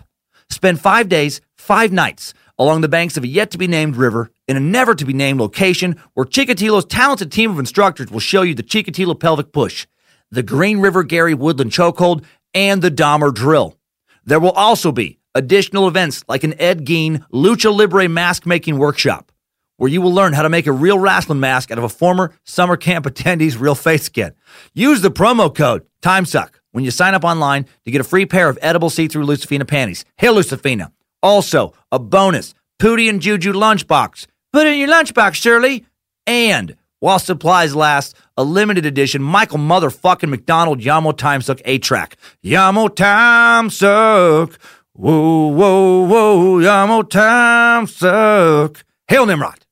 B: Spend five days, five nights along the banks of a yet to be named river in a never to be named location where Chikatilo's talented team of instructors will show you the Chikatilo pelvic push, the Green River Gary Woodland chokehold, and the Dahmer drill. There will also be additional events like an Ed Gein Lucha Libre mask making workshop where you will learn how to make a real wrestling mask out of a former summer camp attendee's real face skin. Use the promo code TIMESUCK when you sign up online to get a free pair of edible see-through Lucifina panties. Hey, Lucifina. Also, a bonus Pootie and Juju lunchbox. Put it in your lunchbox, Shirley. And while supplies last, a limited edition Michael motherfucking McDonald Yah Mo Time Suck 8 track. Yah Mo Time Suck. Whoa, whoa, whoa, Yah Mo Time Suck. Hail Nimrod.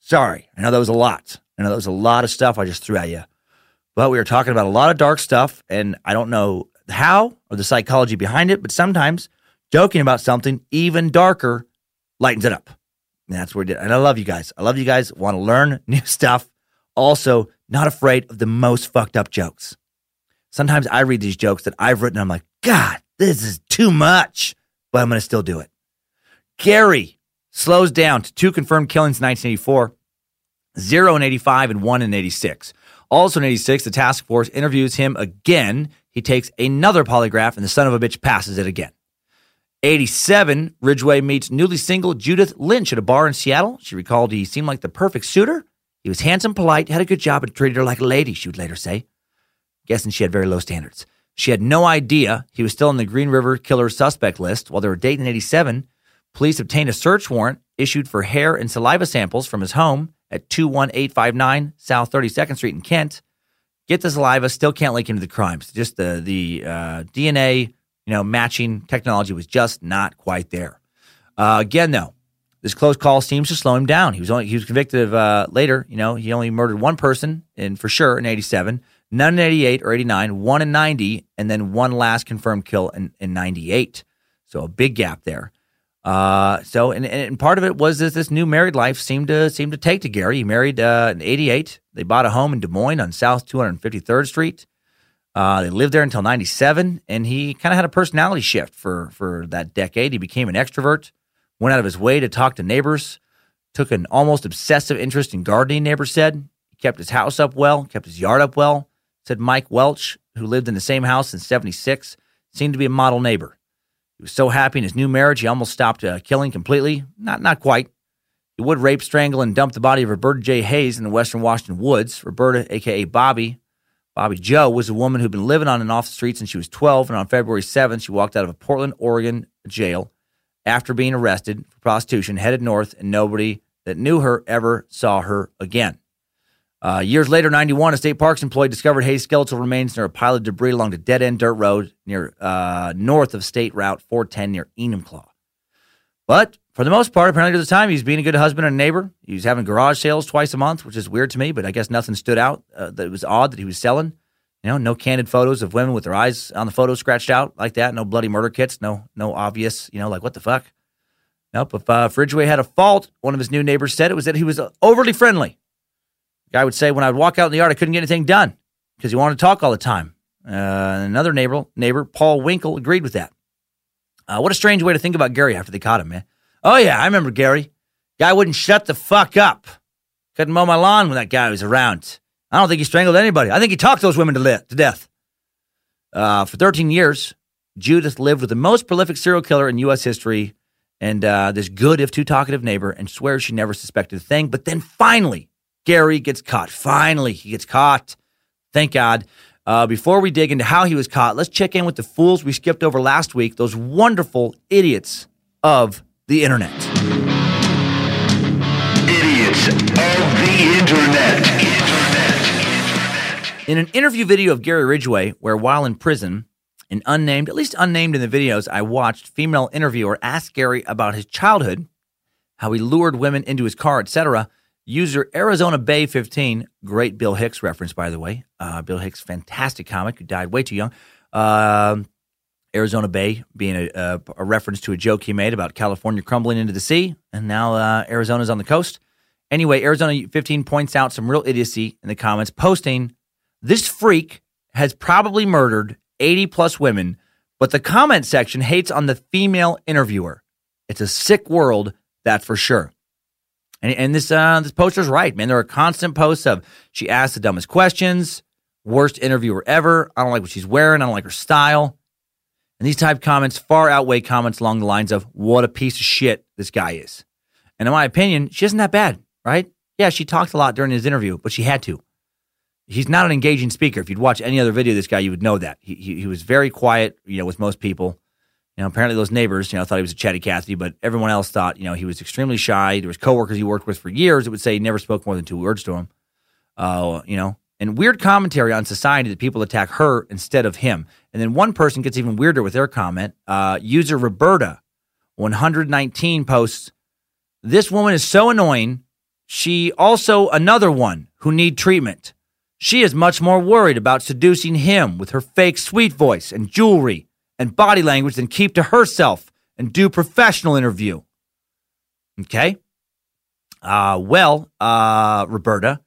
B: Sorry, I know that was a lot. I know that was a lot of stuff I just threw at you. But we were talking about a lot of dark stuff, and I don't know how or the psychology behind it, but sometimes joking about something even darker lightens it up. And that's where we did. And I love you guys. I love you guys. Want to learn new stuff. Also, not afraid of the most fucked up jokes. Sometimes I read these jokes that I've written. I'm like, God, this is too much, but I'm going to still do it. Gary slows down to two confirmed killings in 1984, zero in 85, and one in 86. Also in 86, the task force interviews him again. He takes another polygraph, and the son of a bitch passes it again. 87, Ridgway meets newly single Judith Lynch at a bar in Seattle. She recalled he seemed like the perfect suitor. He was handsome, polite, had a good job, and treated her like a lady, she would later say. Guessing she had very low standards. She had no idea he was still on the Green River killer suspect list while they were dating in 87 Police obtained a search warrant issued for hair and saliva samples from his home at 21859 South 32nd Street in Kent. Get the saliva, still can't link him to the crimes. Just the the uh, DNA, you know, matching technology was just not quite there. Uh, again, though, this close call seems to slow him down. He was only he was convicted of uh, later. You know, he only murdered one person, and for sure in '87, none in '88 or '89, one in '90, and then one last confirmed kill in '98. So a big gap there. Uh, so and, and part of it was this new married life seemed to seemed to take to Gary. He married uh, in '88. They bought a home in Des Moines on South 253rd Street. Uh, they lived there until '97, and he kind of had a personality shift for for that decade. He became an extrovert went out of his way to talk to neighbors, took an almost obsessive interest in gardening, neighbors said. He kept his house up well, kept his yard up well, said Mike Welch, who lived in the same house since 76, seemed to be a model neighbor. He was so happy in his new marriage, he almost stopped uh, killing completely. Not, not quite. He would rape, strangle, and dump the body of Roberta J. Hayes in the Western Washington woods. Roberta, aka Bobby, Bobby Joe, was a woman who'd been living on and off the street since she was 12, and on February 7th, she walked out of a Portland, Oregon jail after being arrested for prostitution, headed north, and nobody that knew her ever saw her again. Uh, years later, 91, a state parks employee discovered Hayes' skeletal remains near a pile of debris along the dead end dirt road near uh, north of State Route 410 near Enumclaw. But for the most part, apparently at the time, he's being a good husband and neighbor. He was having garage sales twice a month, which is weird to me, but I guess nothing stood out uh, that was odd that he was selling. You know, no candid photos of women with their eyes on the photo scratched out like that. No bloody murder kits. No, no obvious. You know, like what the fuck. Nope. If, uh, if Ridgway had a fault, one of his new neighbors said it was that he was uh, overly friendly. Guy would say when I would walk out in the yard, I couldn't get anything done because he wanted to talk all the time. Uh, another neighbor, neighbor Paul Winkle, agreed with that. Uh, what a strange way to think about Gary after they caught him, man. Oh yeah, I remember Gary. Guy wouldn't shut the fuck up. Couldn't mow my lawn when that guy was around. I don't think he strangled anybody. I think he talked those women to, to death. Uh, for 13 years, Judith lived with the most prolific serial killer in U.S. history and uh, this good, if too talkative neighbor, and swears she never suspected a thing. But then finally, Gary gets caught. Finally, he gets caught. Thank God. Uh, before we dig into how he was caught, let's check in with the fools we skipped over last week, those wonderful idiots of the internet.
E: Idiots of the internet.
B: In an interview video of Gary Ridgway, where while in prison, an unnamed, at least unnamed in the videos I watched, female interviewer asked Gary about his childhood, how he lured women into his car, etc. User Arizona Bay 15, great Bill Hicks reference, by the way. Uh, Bill Hicks, fantastic comic who died way too young. Uh, Arizona Bay being a, a, a, reference to a joke he made about California crumbling into the sea, and now uh, Arizona's on the coast. Anyway, Arizona 15 points out some real idiocy in the comments, posting this freak has probably murdered 80 plus women, but the comment section hates on the female interviewer. It's a sick world, that for sure. And, and this uh, this poster's right, man. There are constant posts of she asks the dumbest questions, worst interviewer ever. I don't like what she's wearing. I don't like her style. And these type comments far outweigh comments along the lines of what a piece of shit this guy is. And in my opinion, she isn't that bad, right? Yeah, she talked a lot during his interview, but she had to he's not an engaging speaker. If you'd watch any other video of this guy, you would know that. He, he, he was very quiet, you know, with most people. You know, apparently those neighbors, you know, thought he was a chatty Cathy, but everyone else thought, you know, he was extremely shy. There was coworkers he worked with for years that would say he never spoke more than two words to him. Uh, you know, and weird commentary on society that people attack her instead of him. And then one person gets even weirder with their comment. Uh, user Roberta, 119 posts, this woman is so annoying. She also another one who need treatment. She is much more worried about seducing him with her fake sweet voice and jewelry and body language than keep to herself and do professional interview. Okay? Uh, well, uh, Roberta,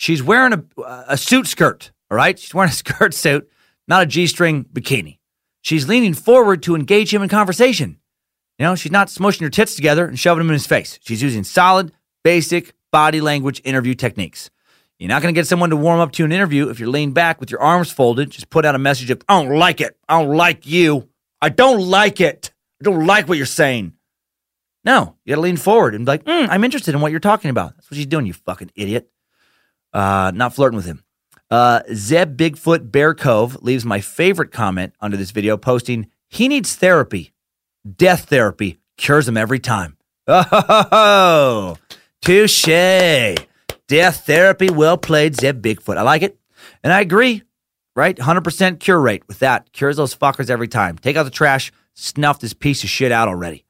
B: she's wearing a, a suit skirt, all right? She's wearing a skirt suit, not a G string bikini. She's leaning forward to engage him in conversation. You know, she's not smushing her tits together and shoving them in his face. She's using solid, basic body language interview techniques. You're not going to get someone to warm up to an interview if you're leaned back with your arms folded. Just put out a message of, I don't like it. I don't like you. I don't like it. I don't like what you're saying. No, you got to lean forward and be like, mm, I'm interested in what you're talking about. That's what she's doing, you fucking idiot. Uh, not flirting with him. Uh, Zeb Bigfoot Bear Cove leaves my favorite comment under this video posting, he needs therapy, death therapy, cures him every time. Oh, touche. Death therapy, well played, Zeb Bigfoot. I like it. And I agree, right? 100% cure rate with that. Cures those fuckers every time. Take out the trash, snuff this piece of shit out already.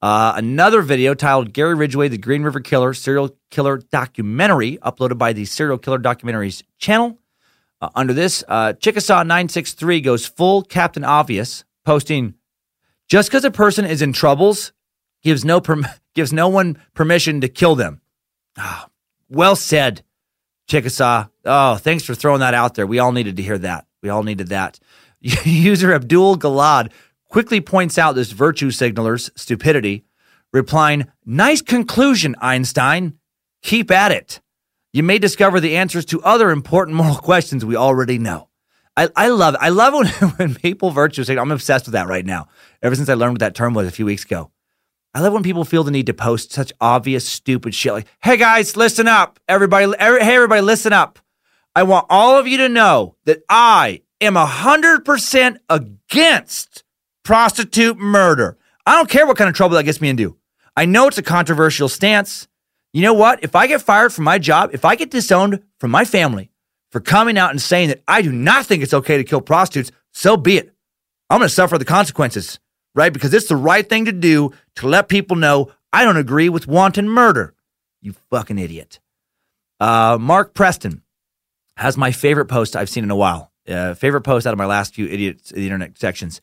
B: Uh, another video titled Gary Ridgway, the Green River Killer, serial killer documentary, uploaded by the Serial Killer Documentaries channel. Uh, under this, uh, Chickasaw963 goes full Captain Obvious, posting, just because a person is in troubles gives no, perm- gives no one permission to kill them. Ah, well said, Chickasaw. Oh, thanks for throwing that out there. We all needed to hear that. We all needed that. User Abdul Galad quickly points out this virtue signaler's stupidity, replying, Nice conclusion, Einstein. Keep at it. You may discover the answers to other important moral questions we already know. I, I love. I love when, when people virtue signal. I'm obsessed with that right now. Ever since I learned what that term was a few weeks ago. I love when people feel the need to post such obvious, stupid shit like, hey guys, listen up. Everybody, every, hey, everybody, listen up. I want all of you to know that I am 100% against prostitute murder. I don't care what kind of trouble that gets me into. I know it's a controversial stance. You know what? If I get fired from my job, if I get disowned from my family for coming out and saying that I do not think it's okay to kill prostitutes, so be it. I'm going to suffer the consequences right? Because it's the right thing to do to let people know I don't agree with wanton murder. You fucking idiot. Uh, Mark Preston has my favorite post I've seen in a while. Uh, favorite post out of my last few idiots the internet sections.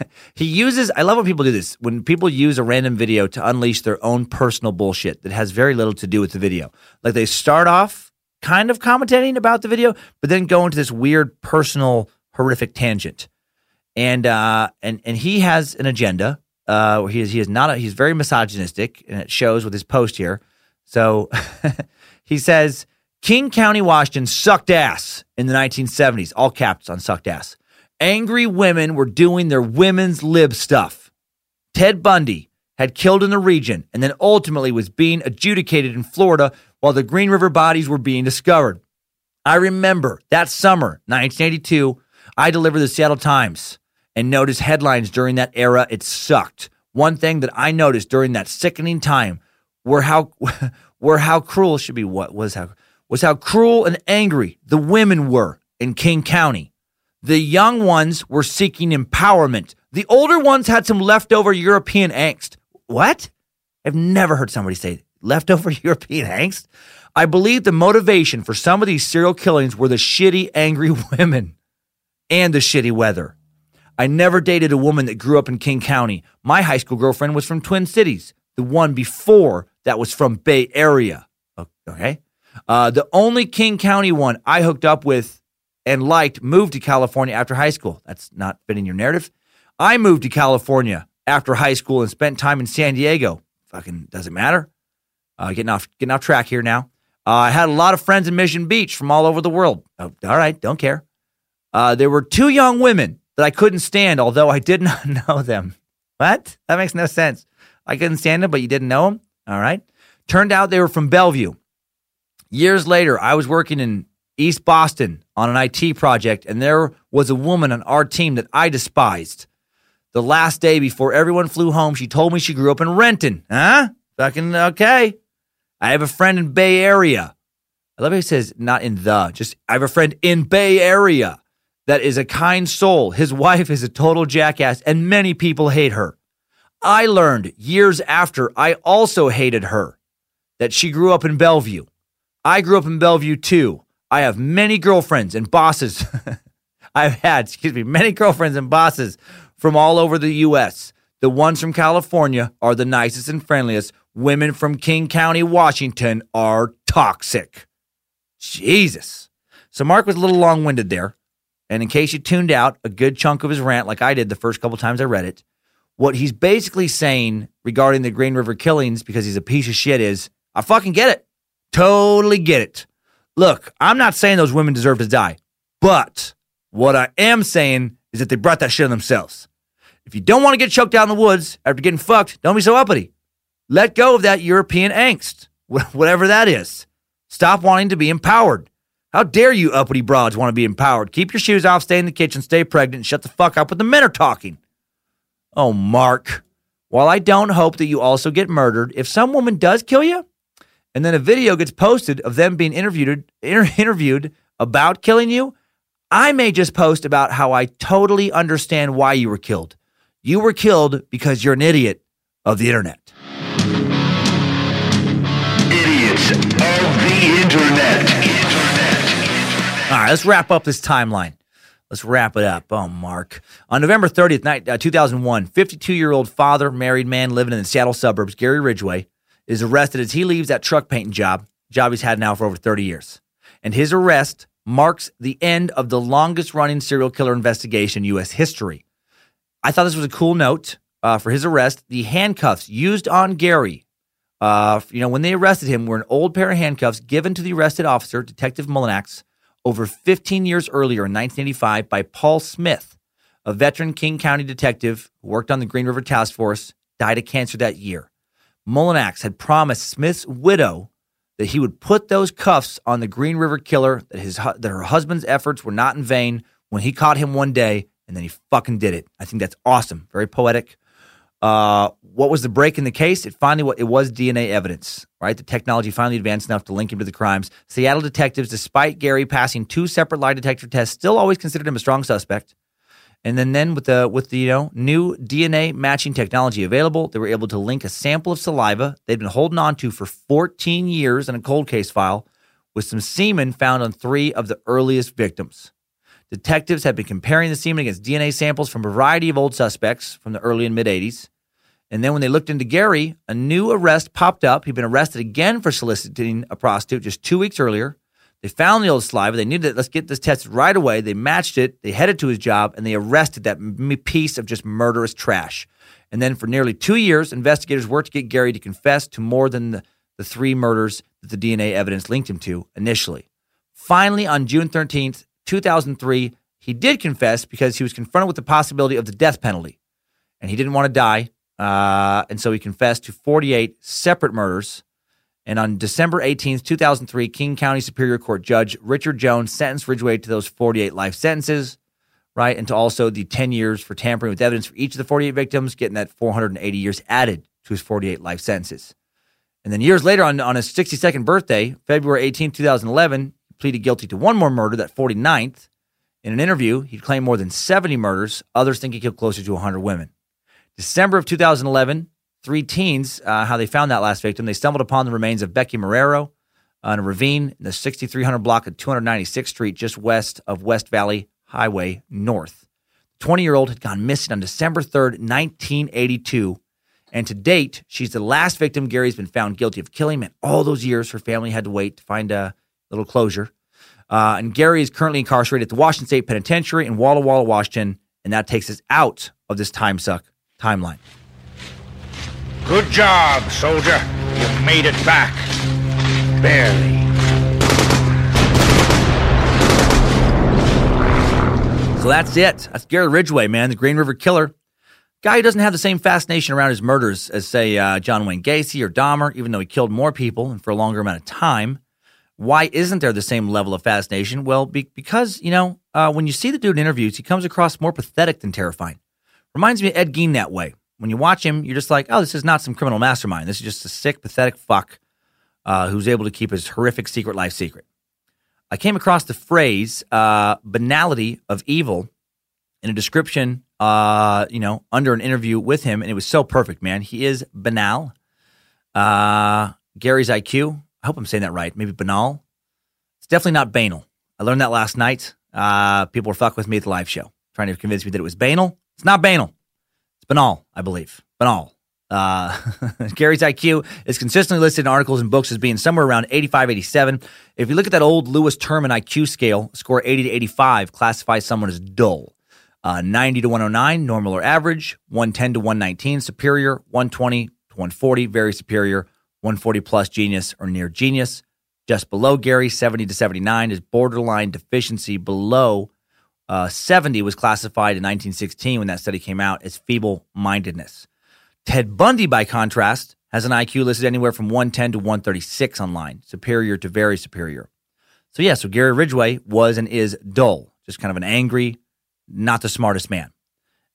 B: he uses, I love when people do this, when people use a random video to unleash their own personal bullshit that has very little to do with the video. Like they start off kind of commentating about the video, but then go into this weird personal horrific tangent and uh, and and he has an agenda. Uh, he is he is not a, he's very misogynistic, and it shows with his post here. So he says King County, Washington sucked ass in the 1970s. All caps on sucked ass. Angry women were doing their women's lib stuff. Ted Bundy had killed in the region and then ultimately was being adjudicated in Florida while the Green River bodies were being discovered. I remember that summer, 1982, I delivered the Seattle Times and noticed headlines during that era. It sucked. One thing that I noticed during that sickening time were how were how cruel should be what was how was how cruel and angry the women were in King County. The young ones were seeking empowerment. The older ones had some leftover European angst. What? I've never heard somebody say leftover European angst. I believe the motivation for some of these serial killings were the shitty, angry women and the shitty weather. I never dated a woman that grew up in King County. My high school girlfriend was from Twin Cities. The one before that was from Bay Area. Okay. Uh, the only King County one I hooked up with and liked moved to California after high school. That's not fitting your narrative. I moved to California after high school and spent time in San Diego. Fucking doesn't matter. Uh, getting off getting off track here now. Uh, I had a lot of friends in Mission Beach from all over the world. Oh, all right, don't care. Uh, there were two young women that I couldn't stand, although I did not know them. What? That makes no sense. I couldn't stand them, but you didn't know them? All right. Turned out they were from Bellevue. Years later, I was working in East Boston on an IT project, and there was a woman on our team that I despised. The last day before everyone flew home, she told me she grew up in Renton. Huh? Fucking okay. I have a friend in Bay Area. I love how he says not in the, just I have a friend in Bay Area that is a kind soul. His wife is a total jackass, and many people hate her. I learned years after I also hated her that she grew up in Bellevue. I grew up in Bellevue too. I have many girlfriends and bosses. I've had, excuse me, many girlfriends and bosses from all over the U.S. The ones from California are the nicest and friendliest. Women from King County, Washington are toxic. Jesus. So Mark was a little long winded there. And in case you tuned out a good chunk of his rant, like I did the first couple times I read it, what he's basically saying regarding the Green River killings, because he's a piece of shit, is I fucking get it. Totally get it. Look, I'm not saying those women deserve to die, but what I am saying is that they brought that shit on themselves. If you don't want to get choked out in the woods after getting fucked, don't be so uppity. Let go of that European angst, whatever that is. Stop wanting to be empowered. How dare you uppity broads want to be empowered? Keep your shoes off, stay in the kitchen, stay pregnant, and shut the fuck up when the men are talking. Oh, Mark. While I don't hope that you also get murdered, if some woman does kill you, and then a video gets posted of them being interviewed inter- interviewed about killing you, I may just post about how I totally understand why you were killed. You were killed because you're an idiot of the internet.
E: Idiots of the internet.
B: All right, let's wrap up this timeline. Let's wrap it up. Oh, Mark. On November 30th, night, uh, 2001, 52 year old father, married man living in the Seattle suburbs, Gary Ridgway, is arrested as he leaves that truck painting job, job he's had now for over 30 years. And his arrest marks the end of the longest running serial killer investigation in U.S. history. I thought this was a cool note uh, for his arrest. The handcuffs used on Gary, uh, you know, when they arrested him, were an old pair of handcuffs given to the arrested officer, Detective Mullinax, over 15 years earlier in 1985 by Paul Smith, a veteran King County detective who worked on the Green River Task Force, died of cancer that year. Mullinax had promised Smith's widow that he would put those cuffs on the Green River killer, that his that her husband's efforts were not in vain when he caught him one day, and then he fucking did it. I think that's awesome, very poetic. Uh, what was the break in the case? It finally it was DNA evidence, right? The technology finally advanced enough to link him to the crimes. Seattle detectives, despite Gary passing two separate lie detector tests, still always considered him a strong suspect. And then, then with the with the you know new DNA matching technology available, they were able to link a sample of saliva they'd been holding on to for 14 years in a cold case file with some semen found on three of the earliest victims. Detectives have been comparing the semen against DNA samples from a variety of old suspects from the early and mid 80s. And then when they looked into Gary, a new arrest popped up. He'd been arrested again for soliciting a prostitute just two weeks earlier. They found the old saliva. They needed it. Let's get this tested right away. They matched it. They headed to his job and they arrested that piece of just murderous trash. And then for nearly two years, investigators worked to get Gary to confess to more than the, the three murders that the DNA evidence linked him to initially. Finally, on June 13th, 2003, he did confess because he was confronted with the possibility of the death penalty. And he didn't want to die. Uh, and so he confessed to 48 separate murders and on December 18th, 2003, King County Superior Court Judge Richard Jones sentenced Ridgway to those 48 life sentences, right? And to also the 10 years for tampering with evidence for each of the 48 victims, getting that 480 years added to his 48 life sentences. And then years later, on, on his 62nd birthday, February 18, 2011, he pleaded guilty to one more murder, that 49th. In an interview, he claimed more than 70 murders. Others think he killed closer to 100 women. December of 2011, three teens, uh, how they found that last victim. They stumbled upon the remains of Becky Marrero in a ravine in the 6300 block of 296th Street, just west of West Valley Highway North. 20 year old had gone missing on December 3rd, 1982. And to date, she's the last victim Gary's been found guilty of killing. And all those years, her family had to wait to find a little closure. Uh, and Gary is currently incarcerated at the Washington State Penitentiary in Walla Walla, Washington. And that takes us out of this time suck timeline.
D: Good job, soldier. You've made it back. Barely.
B: So that's it. That's Gary Ridgway, man, the Green River Killer. Guy who doesn't have the same fascination around his murders as, say, uh, John Wayne Gacy or Dahmer, even though he killed more people and for a longer amount of time. Why isn't there the same level of fascination? Well, be- because, you know, uh, when you see the dude in interviews, he comes across more pathetic than terrifying. Reminds me of Ed Gein that way. When you watch him, you're just like, oh, this is not some criminal mastermind. This is just a sick, pathetic fuck uh, who's able to keep his horrific secret life secret. I came across the phrase uh, banality of evil in a description, uh, you know, under an interview with him, and it was so perfect, man. He is banal. Uh, Gary's IQ, I hope I'm saying that right. Maybe banal. It's definitely not banal. I learned that last night. Uh, people were fucking with me at the live show, trying to convince me that it was banal. It's not banal. Banal, I believe. Banal. Uh, Gary's IQ is consistently listed in articles and books as being somewhere around 85, 87. If you look at that old Lewis Terman IQ scale, score 80 to 85 classifies someone as dull. Uh, 90 to 109, normal or average. 110 to 119, superior. 120 to 140, very superior. 140 plus, genius or near genius. Just below Gary, 70 to 79 is borderline deficiency. Below uh, 70 was classified in 1916 when that study came out as feeble mindedness. Ted Bundy, by contrast, has an IQ listed anywhere from 110 to 136 online, superior to very superior. So, yeah, so Gary Ridgway was and is dull, just kind of an angry, not the smartest man.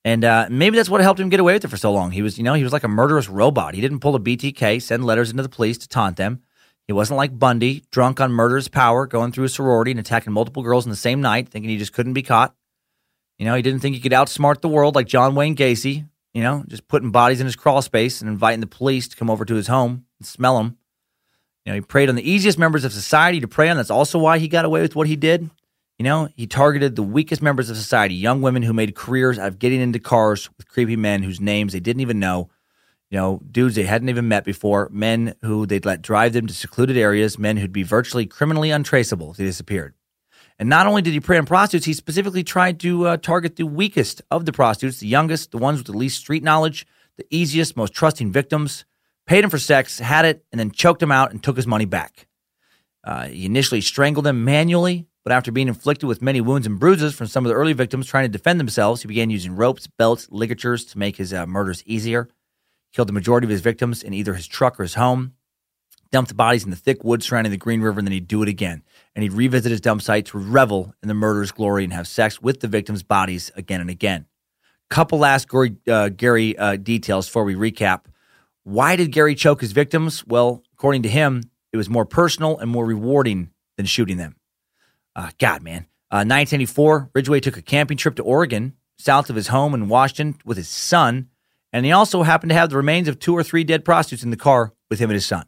B: And uh, maybe that's what helped him get away with it for so long. He was, you know, he was like a murderous robot. He didn't pull a BTK, send letters into the police to taunt them. He wasn't like Bundy, drunk on murderous power, going through a sorority and attacking multiple girls in the same night, thinking he just couldn't be caught. You know, he didn't think he could outsmart the world like John Wayne Gacy, you know, just putting bodies in his crawl space and inviting the police to come over to his home and smell them. You know, he preyed on the easiest members of society to prey on. That's also why he got away with what he did. You know, he targeted the weakest members of society, young women who made careers out of getting into cars with creepy men whose names they didn't even know. You know, dudes they hadn't even met before, men who they'd let drive them to secluded areas, men who'd be virtually criminally untraceable if they disappeared. And not only did he prey on prostitutes, he specifically tried to uh, target the weakest of the prostitutes, the youngest, the ones with the least street knowledge, the easiest, most trusting victims. Paid him for sex, had it, and then choked him out and took his money back. Uh, he initially strangled them manually, but after being inflicted with many wounds and bruises from some of the early victims trying to defend themselves, he began using ropes, belts, ligatures to make his uh, murders easier. Killed the majority of his victims in either his truck or his home. Dumped the bodies in the thick woods surrounding the Green River, and then he'd do it again. And he'd revisit his dump site to revel in the murder's glory and have sex with the victims' bodies again and again. Couple last uh, Gary uh, details before we recap. Why did Gary choke his victims? Well, according to him, it was more personal and more rewarding than shooting them. Uh, God, man. Uh, 1984, Ridgway took a camping trip to Oregon, south of his home in Washington, with his son, and he also happened to have the remains of two or three dead prostitutes in the car with him and his son.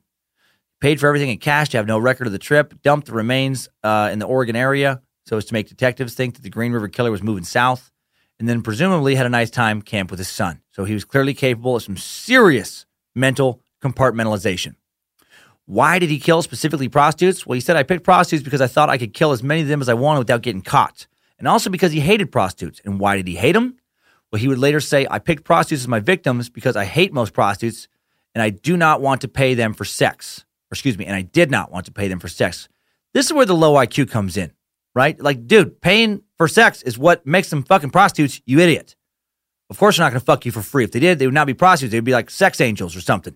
B: Paid for everything in cash to have no record of the trip, dumped the remains uh, in the Oregon area so as to make detectives think that the Green River Killer was moving south, and then presumably had a nice time camp with his son. So he was clearly capable of some serious mental compartmentalization. Why did he kill specifically prostitutes? Well, he said, I picked prostitutes because I thought I could kill as many of them as I wanted without getting caught. And also because he hated prostitutes. And why did he hate them? Well, he would later say, I picked prostitutes as my victims because I hate most prostitutes and I do not want to pay them for sex. Or excuse me, and I did not want to pay them for sex. This is where the low IQ comes in, right? Like, dude, paying for sex is what makes them fucking prostitutes, you idiot. Of course, they're not going to fuck you for free. If they did, they would not be prostitutes. They'd be like sex angels or something.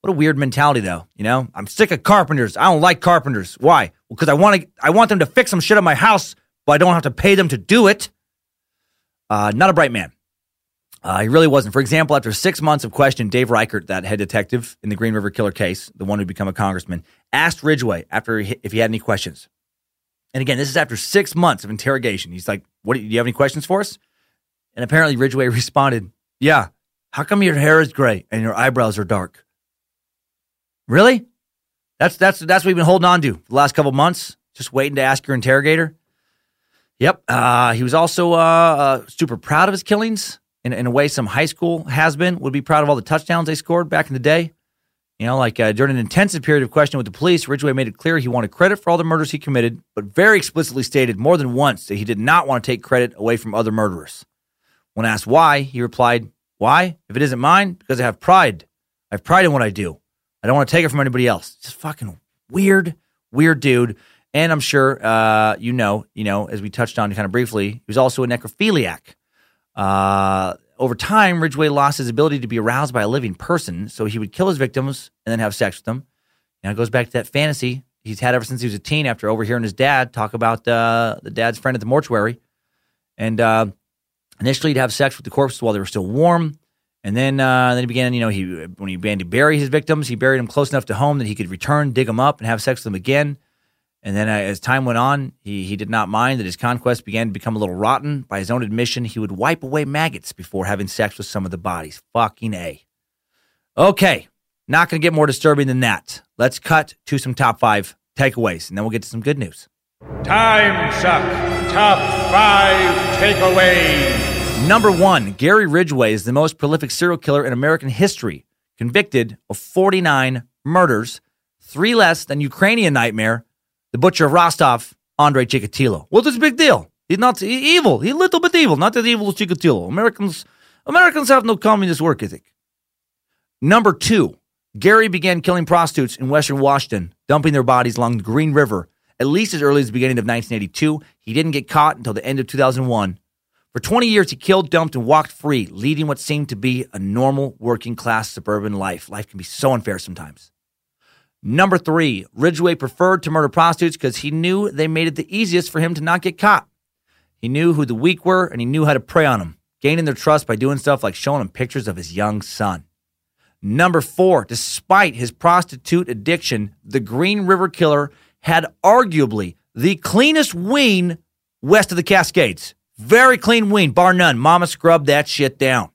B: What a weird mentality, though. You know, I'm sick of carpenters. I don't like carpenters. Why? Because well, I want to. I want them to fix some shit on my house, but I don't have to pay them to do it. Uh, not a bright man. Uh, he really wasn't. For example, after six months of questioning, Dave Reichert, that head detective in the Green River Killer case, the one who'd become a congressman, asked Ridgway after he, if he had any questions. And again, this is after six months of interrogation. He's like, "What do you have any questions for us?" And apparently, Ridgway responded, "Yeah. How come your hair is gray and your eyebrows are dark?" Really? That's that's that's what we've been holding on to the last couple months. Just waiting to ask your interrogator. Yep. Uh, he was also uh, uh, super proud of his killings. In, in a way, some high school has been would be proud of all the touchdowns they scored back in the day. You know, like uh, during an intensive period of questioning with the police, Ridgway made it clear he wanted credit for all the murders he committed, but very explicitly stated more than once that he did not want to take credit away from other murderers. When asked why, he replied, Why? If it isn't mine, because I have pride. I have pride in what I do. I don't want to take it from anybody else. Just fucking weird, weird dude. And I'm sure uh, you know, you know, as we touched on kind of briefly, he was also a necrophiliac. Uh, over time, Ridgway lost his ability to be aroused by a living person, so he would kill his victims and then have sex with them. Now it goes back to that fantasy he's had ever since he was a teen after overhearing his dad talk about uh, the dad's friend at the mortuary. And uh, initially, he'd have sex with the corpses while they were still warm. And then, uh, then he began, you know, he when he began to bury his victims, he buried them close enough to home that he could return, dig them up, and have sex with them again. And then, as time went on, he he did not mind that his conquest began to become a little rotten. By his own admission, he would wipe away maggots before having sex with some of the bodies. Fucking a. Okay, not going to get more disturbing than that. Let's cut to some top five takeaways, and then we'll get to some good news.
D: Time suck. Top five takeaways.
B: Number one, Gary Ridgway is the most prolific serial killer in American history, convicted of 49 murders, three less than Ukrainian nightmare, the butcher of Rostov, Andrei Chikatilo. What's this big deal? He's not e- evil. He's a little bit evil, not as evil as Chikatilo. Americans, Americans have no communist work ethic. Number two, Gary began killing prostitutes in Western Washington, dumping their bodies along the Green River at least as early as the beginning of 1982. He didn't get caught until the end of 2001. For 20 years, he killed, dumped, and walked free, leading what seemed to be a normal working class suburban life. Life can be so unfair sometimes. Number three, Ridgway preferred to murder prostitutes because he knew they made it the easiest for him to not get caught. He knew who the weak were and he knew how to prey on them. gaining their trust by doing stuff like showing them pictures of his young son. Number four, despite his prostitute addiction, the Green River Killer had arguably the cleanest ween west of the Cascades. Very clean ween, bar none. Mama scrubbed that shit down.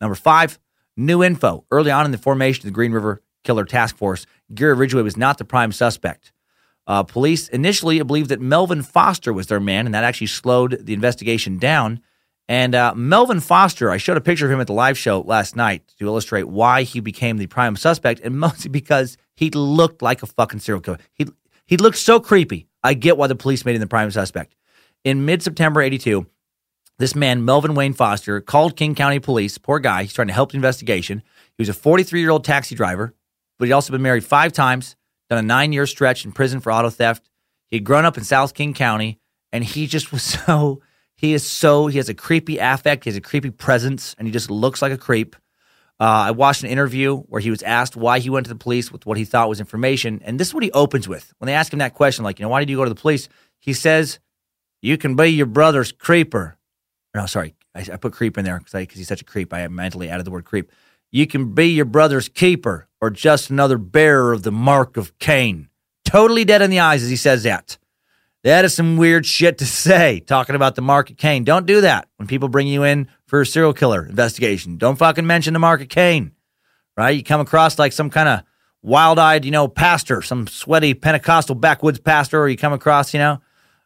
B: Number five, new info. Early on in the formation of the Green River Killer Task Force, Gary Ridgway was not the prime suspect. Uh, police initially believed that Melvin Foster was their man, and that actually slowed the investigation down. And uh, Melvin Foster, I showed a picture of him at the live show last night to illustrate why he became the prime suspect, and mostly because he looked like a fucking serial killer. He he looked so creepy. I get why the police made him the prime suspect. In mid September '82, this man, Melvin Wayne Foster, called King County Police. Poor guy. He's trying to help the investigation. He was a 43 year old taxi driver, but he'd also been married five times, done a nine year stretch in prison for auto theft. He'd grown up in South King County, and he just was so he is so he has a creepy affect, he has a creepy presence, and he just looks like a creep. Uh, I watched an interview where he was asked why he went to the police with what he thought was information, and this is what he opens with when they ask him that question, like, you know, why did you go to the police? He says, "You can be your brother's creeper." No, sorry, I, I put creep in there because he's such a creep. I mentally added the word creep. You can be your brother's keeper or just another bearer of the mark of Cain. Totally dead in the eyes as he says that. That is some weird shit to say, talking about the mark of Cain. Don't do that when people bring you in for a serial killer investigation. Don't fucking mention the mark of Cain, right? You come across like some kind of wild eyed, you know, pastor, some sweaty Pentecostal backwoods pastor, or you come across, you know,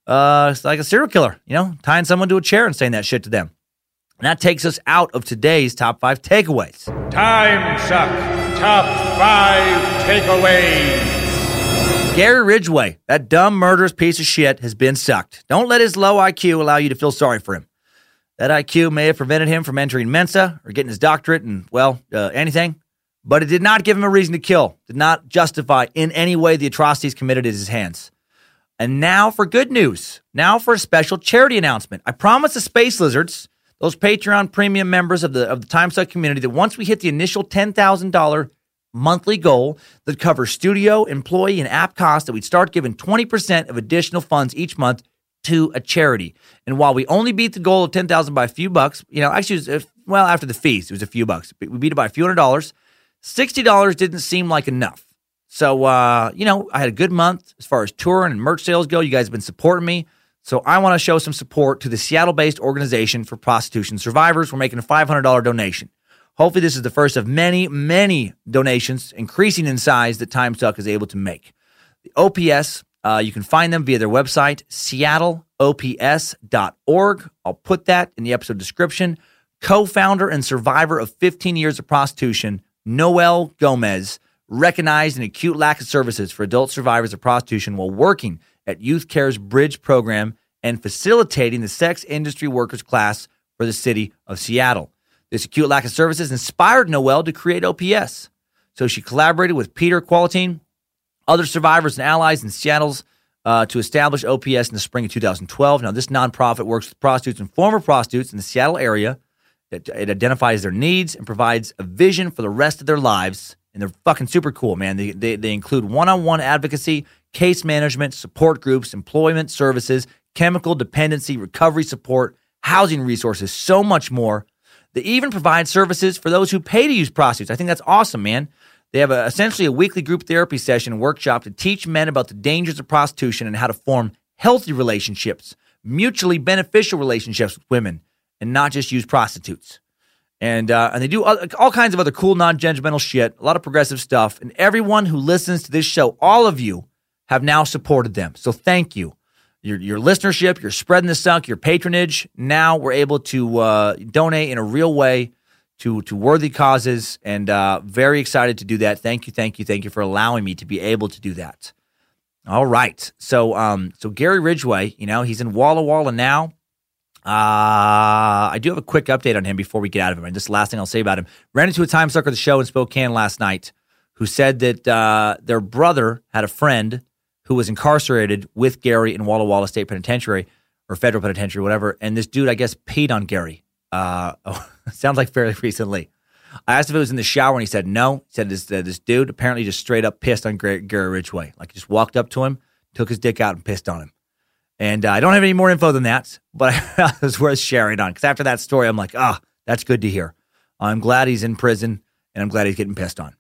B: uh, like a serial killer, you know, tying someone to a chair and saying that shit to them. And that takes us out of today's top five takeaways.
D: Time suck. Top five takeaways.
B: Gary Ridgway, that dumb, murderous piece of shit, has been sucked. Don't let his low IQ allow you to feel sorry for him. That IQ may have prevented him from entering Mensa or getting his doctorate and, well, uh, anything, but it did not give him a reason to kill, did not justify in any way the atrocities committed at his hands. And now for good news. Now for a special charity announcement. I promised the Space Lizards, those Patreon premium members of the of the Time Suck community, that once we hit the initial ten thousand dollar monthly goal that covers studio, employee, and app costs that we'd start giving 20% of additional funds each month to a charity. And while we only beat the goal of 10,000 by a few bucks, you know, actually, was, well, after the fees, it was a few bucks. We beat it by a few hundred dollars. $60 didn't seem like enough. So, uh, you know, I had a good month as far as touring and merch sales go. You guys have been supporting me. So I want to show some support to the Seattle based organization for prostitution survivors. We're making a $500 donation. Hopefully, this is the first of many, many donations increasing in size that Time Suck is able to make. The OPS, uh, you can find them via their website, seattleops.org. I'll put that in the episode description. Co founder and survivor of 15 years of prostitution, Noel Gomez, recognized an acute lack of services for adult survivors of prostitution while working at Youth Care's Bridge program and facilitating the sex industry workers class for the city of Seattle. This acute lack of services inspired Noel to create OPS. So she collaborated with Peter Qualliotine, other survivors and allies in Seattle's uh, to establish OPS in the spring of 2012. Now, this nonprofit works with prostitutes and former prostitutes in the Seattle area. It, it identifies their needs and provides a vision for the rest of their lives. And they're fucking super cool, man. They, they, they include one on one advocacy, case management, support groups, employment services, chemical dependency, recovery support, housing resources, so much more. They even provide services for those who pay to use prostitutes. I think that's awesome, man. They have a, essentially a weekly group therapy session workshop to teach men about the dangers of prostitution and how to form healthy relationships, mutually beneficial relationships with women, and not just use prostitutes. And uh, and they do all, all kinds of other cool, non-judgmental shit, a lot of progressive stuff. And everyone who listens to this show, all of you, have now supported them. So thank you your your listenership, you're spreading the suck, your patronage. Now we're able to uh, donate in a real way to to worthy causes, and uh, very excited to do that. Thank you, thank you, thank you for allowing me to be able to do that. All right, so um, so Gary Ridgway, you know, he's in Walla Walla now. Uh, I do have a quick update on him before we get out of him. And just last thing I'll say about him: ran into a time sucker at the show in Spokane last night, who said that uh, their brother had a friend who was incarcerated with Gary in Walla Walla State Penitentiary or federal penitentiary, whatever. And this dude, I guess, peed on Gary. Uh, oh, sounds like fairly recently. I asked if it was in the shower, and he said no. He said this uh, this dude apparently just straight up pissed on Gary, Gary Ridgway. Like he just walked up to him, took his dick out, and pissed on him. And uh, I don't have any more info than that, but it was worth sharing on because after that story, I'm like, ah, oh, that's good to hear. I'm glad he's in prison and I'm glad he's getting pissed on.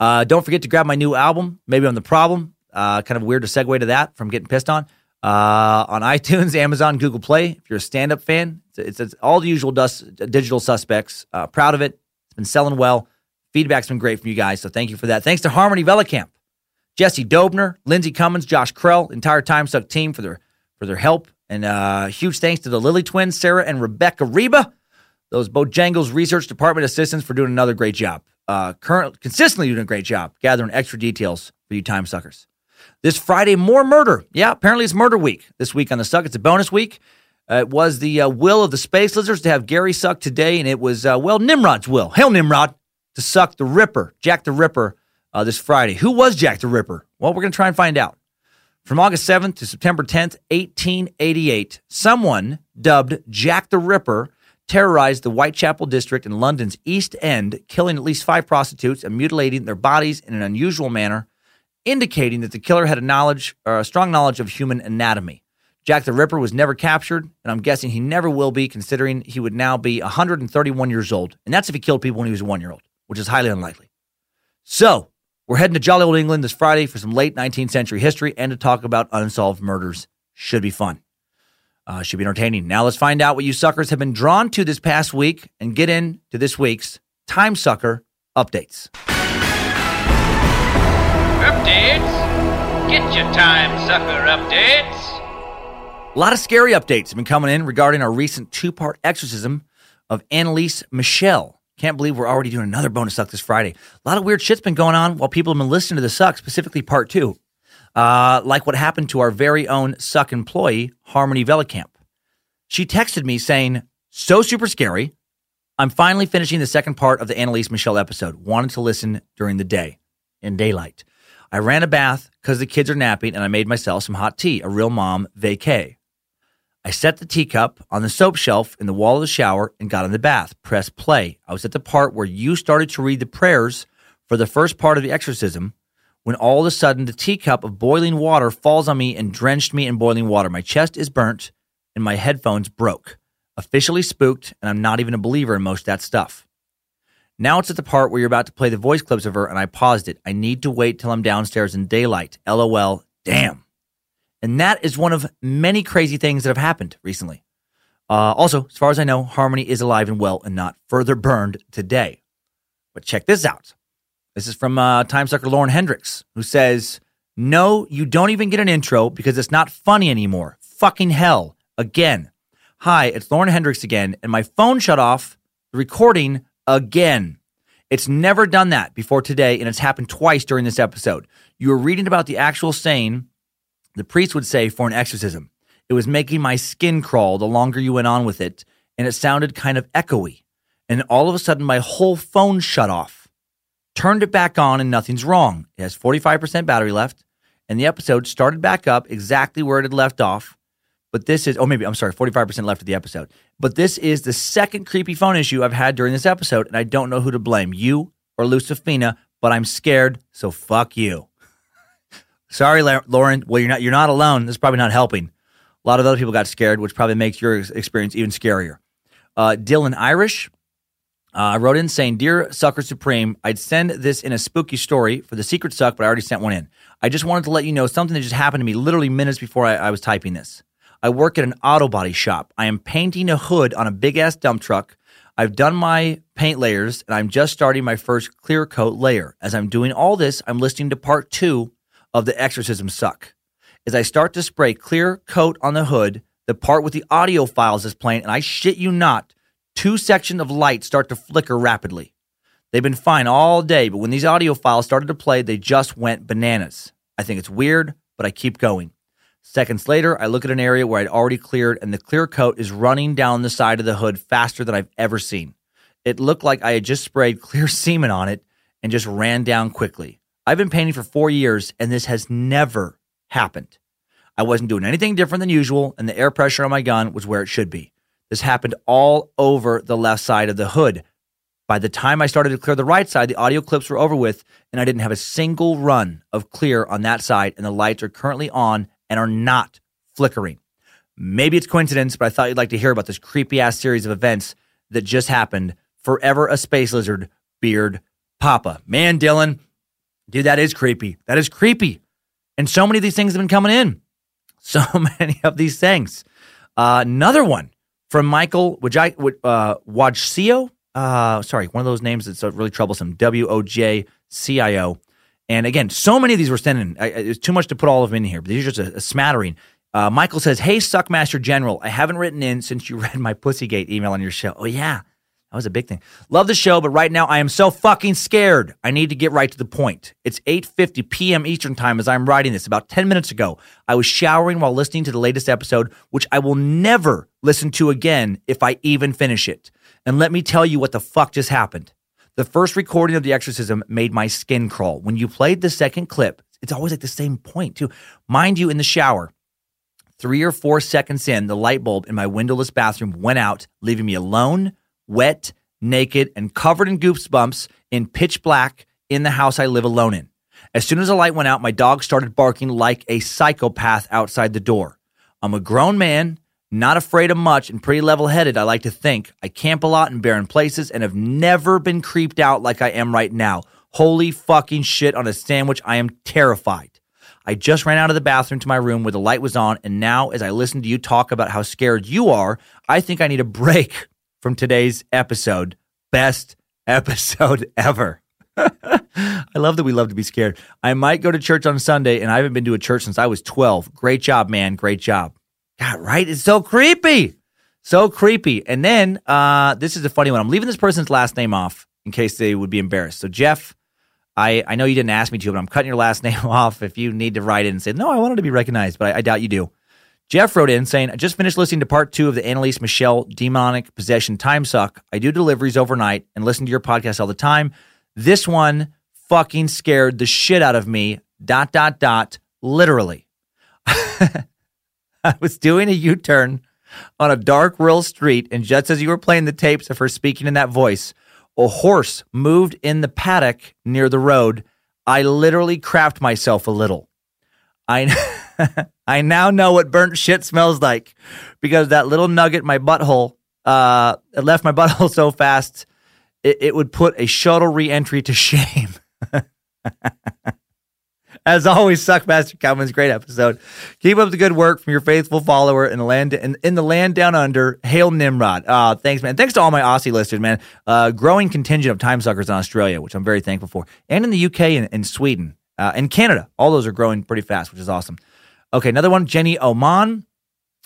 B: Uh, don't forget to grab my new album, Maybe I'm the Problem. Uh, kind of weird to segue to that from getting pissed on. Uh, on iTunes, Amazon, Google Play. If you're a stand up fan, it's, it's, all the usual dust, digital suspects. Uh, proud of it. It's been selling well. Feedback's been great from you guys. So thank you for that. Thanks to Harmony Velicamp, Jesse Dobner, Lindsey Cummins, Josh Krell, entire Time Suck team for their for their help. And uh, huge thanks to the Lily twins, Sarah and Rebecca Reba, those Bojangles Research Department assistants for doing another great job. Uh, current, consistently doing a great job gathering extra details for you time suckers. This Friday, more murder. Yeah, apparently it's murder week this week on the Suck. It's a bonus week. Uh, it was the uh, will of the Space Lizards to have Gary suck today, and it was, uh, well, Nimrod's will. Hail Nimrod to suck the Ripper, Jack the Ripper, uh, this Friday. Who was Jack the Ripper? Well, we're going to try and find out. From August 7th to September 10th, 1888, someone dubbed Jack the Ripper terrorized the Whitechapel district in London's East End, killing at least five prostitutes and mutilating their bodies in an unusual manner, indicating that the killer had a knowledge or a strong knowledge of human anatomy. Jack the Ripper was never captured, and I'm guessing he never will be, considering he would now be 131 years old. And that's if he killed people when he was one year old, which is highly unlikely. So, we're heading to jolly old England this Friday for some late 19th century history and to talk about unsolved murders. Should be fun. Uh, should be entertaining. Now, let's find out what you suckers have been drawn to this past week and get into this week's Time Sucker updates.
F: Updates? Get your Time Sucker updates.
B: A lot of scary updates have been coming in regarding our recent two part exorcism of Anneliese Michel. Can't believe we're already doing another bonus suck this Friday. A lot of weird shit's been going on while people have been listening to the suck, specifically part two. Uh, like what happened to our very own suck employee, Harmony Velicamp. She texted me saying, So super scary. I'm finally finishing the second part of the Anneliese Michel episode. Wanted to listen during the day in daylight. I ran a bath because the kids are napping and I made myself some hot tea, a real mom vacay. I set the teacup on the soap shelf in the wall of the shower and got in the bath. Press play. I was at the part where you started to read the prayers for the first part of the exorcism when all of a sudden the teacup of boiling water falls on me and drenched me in boiling water. My chest is burnt and my headphones broke. Officially spooked, and I'm not even a believer in most of that stuff. Now it's at the part where you're about to play the voice clips of her, and I paused it. I need to wait till I'm downstairs in daylight. LOL. Damn. And that is one of many crazy things that have happened recently. Uh, also, as far as I know, Harmony is alive and well and not further burned today. But check this out. This is from uh, Time Sucker Lauren Hendricks, who says, No, you don't even get an intro because it's not funny anymore. Fucking hell. Again. Hi, it's Lauren Hendricks again, and my phone shut off the recording again. It's never done that before today, and it's happened twice during this episode. You were reading about the actual saying the priest would say for an exorcism. It was making my skin crawl the longer you went on with it, and it sounded kind of echoey. And all of a sudden, my whole phone shut off. Turned it back on, and nothing's wrong. It has 45% battery left, and the episode started back up exactly where it had left off. But this is, oh, maybe, I'm sorry, 45% left of the episode. But this is the second creepy phone issue I've had during this episode, and I don't know who to blame, you or Lucifina, but I'm scared, so fuck you. Sorry, Lauren. Well, you're not you're not alone. This is probably not helping. A lot of other people got scared, which probably makes your experience even scarier. Uh, Dylan Irish uh, wrote in saying, "Dear Sucker Supreme, I'd send this in a spooky story for the Secret Suck, but I already sent one in. I just wanted to let you know something that just happened to me literally minutes before I, I was typing this. I work at an auto body shop. I am painting a hood on a big ass dump truck." I've done my paint layers and I'm just starting my first clear coat layer. As I'm doing all this, I'm listening to part two of the exorcism suck. As I start to spray clear coat on the hood, the part with the audio files is playing, and I shit you not, two sections of light start to flicker rapidly. They've been fine all day, but when these audio files started to play, they just went bananas. I think it's weird, but I keep going. Seconds later, I look at an area where I'd already cleared, and the clear coat is running down the side of the hood faster than I've ever seen. It looked like I had just sprayed clear semen on it and just ran down quickly. I've been painting for four years and this has never happened. I wasn't doing anything different than usual, and the air pressure on my gun was where it should be. This happened all over the left side of the hood. By the time I started to clear the right side, the audio clips were over with, and I didn't have a single run of clear on that side, and the lights are currently on and are not flickering. Maybe it's coincidence, but I thought you'd like to hear about this creepy ass series of events that just happened. Forever a space lizard, beard papa. Man, Dylan, dude, that is creepy. That is creepy. And so many of these things have been coming in. So many of these things. Uh, another one from Michael Waj- uh, Wajcio. Uh, sorry, one of those names that's really troublesome. W O J C I O. And again, so many of these were sent in. It's too much to put all of them in here, but these are just a, a smattering. Uh, Michael says, Hey, Suckmaster General, I haven't written in since you read my Pussygate email on your show. Oh, yeah. That was a big thing. Love the show, but right now I am so fucking scared. I need to get right to the point. It's 8:50 p.m. Eastern Time as I'm writing this. About 10 minutes ago, I was showering while listening to the latest episode, which I will never listen to again if I even finish it. And let me tell you what the fuck just happened. The first recording of The Exorcism made my skin crawl. When you played the second clip, it's always like the same point, too. Mind you, in the shower, three or four seconds in, the light bulb in my windowless bathroom went out, leaving me alone wet, naked, and covered in goosebumps in pitch black in the house I live alone in. As soon as the light went out, my dog started barking like a psychopath outside the door. I'm a grown man, not afraid of much, and pretty level headed, I like to think. I camp a lot in barren places and have never been creeped out like I am right now. Holy fucking shit on a sandwich. I am terrified. I just ran out of the bathroom to my room where the light was on, and now as I listen to you talk about how scared you are, I think I need a break from today's episode. Best episode ever. I love that we love to be scared. I might go to church on Sunday, and I haven't been to a church since I was 12. Great job, man. Great job. God, right? It's so creepy. So creepy. And then uh, this is a funny one. I'm leaving this person's last name off in case they would be embarrassed. So, Jeff, I, I know you didn't ask me to, but I'm cutting your last name off if you need to write in and say, no, I wanted to be recognized, but I, I doubt you do. Jeff wrote in saying, I just finished listening to part two of the Anneliese Michel demonic possession time suck. I do deliveries overnight and listen to your podcast all the time. This one fucking scared the shit out of me. Dot, dot, dot. Literally. I was doing a U turn on a dark rural street, and just as you were playing the tapes of her speaking in that voice, a horse moved in the paddock near the road. I literally crapped myself a little. I. I now know what burnt shit smells like because that little nugget my butthole, uh, it left my butthole so fast, it, it would put a shuttle reentry to shame. As always, Suckmaster Calvin's great episode. Keep up the good work from your faithful follower in the land in, in the land down under. Hail Nimrod. Uh, thanks, man. Thanks to all my Aussie listeners, man. Uh, growing contingent of time suckers in Australia, which I'm very thankful for, and in the UK and, and Sweden uh, and Canada. All those are growing pretty fast, which is awesome. Okay, another one. Jenny Oman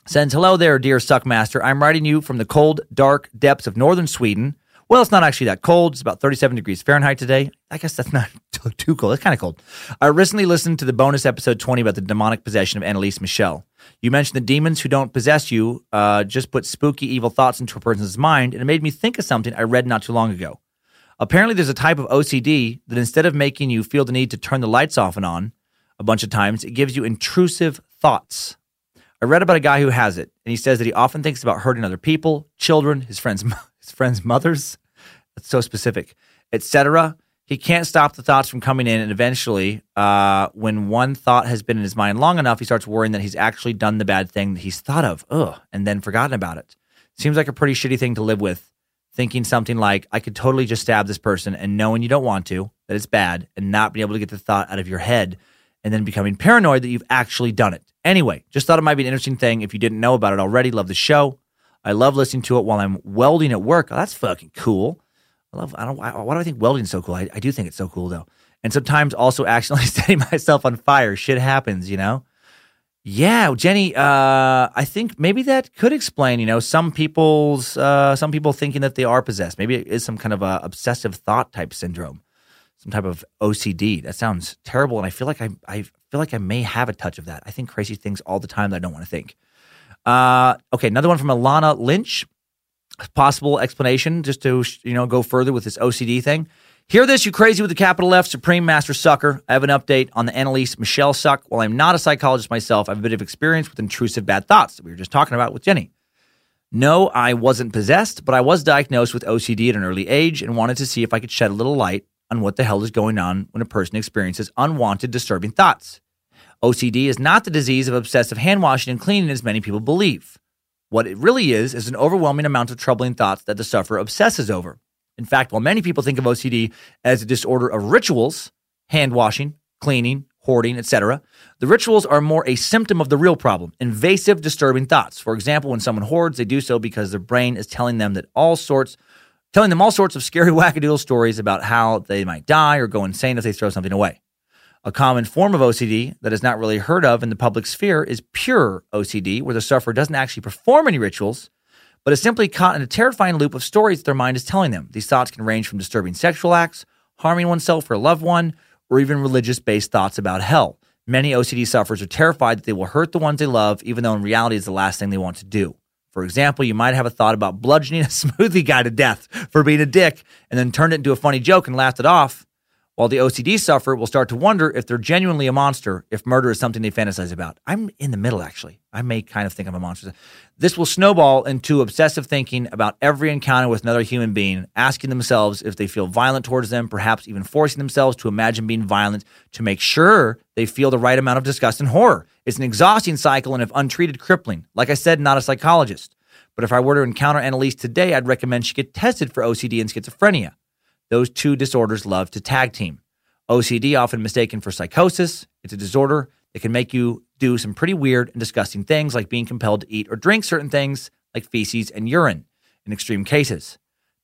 B: sends, Hello there, dear Suckmaster. I'm writing you from the cold, dark depths of northern Sweden. Well, it's not actually that cold. It's about 37 degrees Fahrenheit today. I guess that's not too cold. It's kind of cold. I recently listened to the bonus episode 20 about the demonic possession of Anneliese Michel. You mentioned the demons who don't possess you uh, just put spooky, evil thoughts into a person's mind, and it made me think of something I read not too long ago. Apparently, there's a type of OCD that instead of making you feel the need to turn the lights off and on, a bunch of times, it gives you intrusive thoughts. I read about a guy who has it, and he says that he often thinks about hurting other people, children, his friends, his friends' mothers. That's so specific, etc. He can't stop the thoughts from coming in, and eventually, uh, when one thought has been in his mind long enough, he starts worrying that he's actually done the bad thing that he's thought of, ugh, and then forgotten about it. Seems like a pretty shitty thing to live with. Thinking something like, I could totally just stab this person, and knowing you don't want to, that it's bad, and not being able to get the thought out of your head and then becoming paranoid that you've actually done it. Anyway, just thought it might be an interesting thing if you didn't know about it already. Love the show. I love listening to it while I'm welding at work. Oh, that's fucking cool. I love. I don't. Why, do I think welding's so cool? I, I do think it's so cool though. And sometimes also accidentally setting myself on fire. Shit happens, you know. Yeah, Jenny. Uh, I think maybe that could explain. You know, some people's uh, some people thinking that they are possessed. Maybe it is some kind of a obsessive thought type syndrome some type of OCD. That sounds terrible, and I feel like I I feel like I may have a touch of that. I think crazy things all the time that I don't want to think. Uh, okay, another one from Alana Lynch. Possible explanation, just to you know go further with this OCD thing. Hear this, you crazy with the capital F, Supreme Master Sucker. I have an update on the Anneliese Michel suck. While I'm not a psychologist myself, I have a bit of experience with intrusive bad thoughts that we were just talking about with Jenny. No, I wasn't possessed, but I was diagnosed with OCD at an early age and wanted to see if I could shed a little light on what the hell is going on when a person experiences unwanted, disturbing thoughts. OCD is not the disease of obsessive hand washing and cleaning as many people believe. What it really is is an overwhelming amount of troubling thoughts that the sufferer obsesses over. In fact, while many people think of OCD as a disorder of rituals, hand washing, cleaning, hoarding, etc., the rituals are more a symptom of the real problem, invasive, disturbing thoughts. For example, when someone hoards, they do so because their brain is telling them that all sorts telling them all sorts of scary wackadoodle stories about how they might die or go insane if they throw something away. A common form of OCD that is not really heard of in the public sphere is pure OCD, where the sufferer doesn't actually perform any rituals, but is simply caught in a terrifying loop of stories their mind is telling them. These thoughts can range from disturbing sexual acts, harming oneself or a loved one, or even religious based thoughts about hell. Many OCD sufferers are terrified that they will hurt the ones they love, even though in reality it's the last thing they want to do. For example, you might have a thought about bludgeoning a smoothie guy to death for being a dick and then turned it into a funny joke and laughed it off while the OCD sufferer will start to wonder if they're genuinely a monster, if murder is something they fantasize about. I'm in the middle, actually. I may kind of think I'm a monster. This will snowball into obsessive thinking about every encounter with another human being, asking themselves if they feel violent towards them, perhaps even forcing themselves to imagine being violent to make sure they feel the right amount of disgust and horror. It's an exhausting cycle and if untreated, crippling. Like I said, not a psychologist. But if I were to encounter Anneliese today, I'd recommend she get tested for OCD and schizophrenia. Those two disorders love to tag team. OCD, often mistaken for psychosis, it's a disorder that can make you do some pretty weird and disgusting things like being compelled to eat or drink certain things like feces and urine in extreme cases.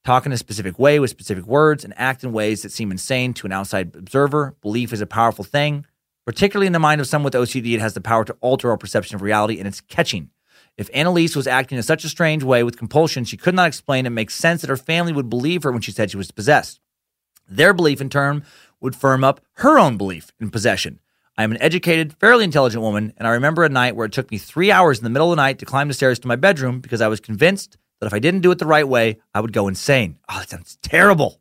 B: Talk in a specific way with specific words and act in ways that seem insane to an outside observer. Belief is a powerful thing. Particularly in the mind of someone with OCD, it has the power to alter our perception of reality and it's catching. If Anneliese was acting in such a strange way with compulsion she could not explain, it makes sense that her family would believe her when she said she was possessed. Their belief, in turn, would firm up her own belief in possession. I am an educated, fairly intelligent woman, and I remember a night where it took me three hours in the middle of the night to climb the stairs to my bedroom because I was convinced that if I didn't do it the right way, I would go insane. Oh, that sounds terrible.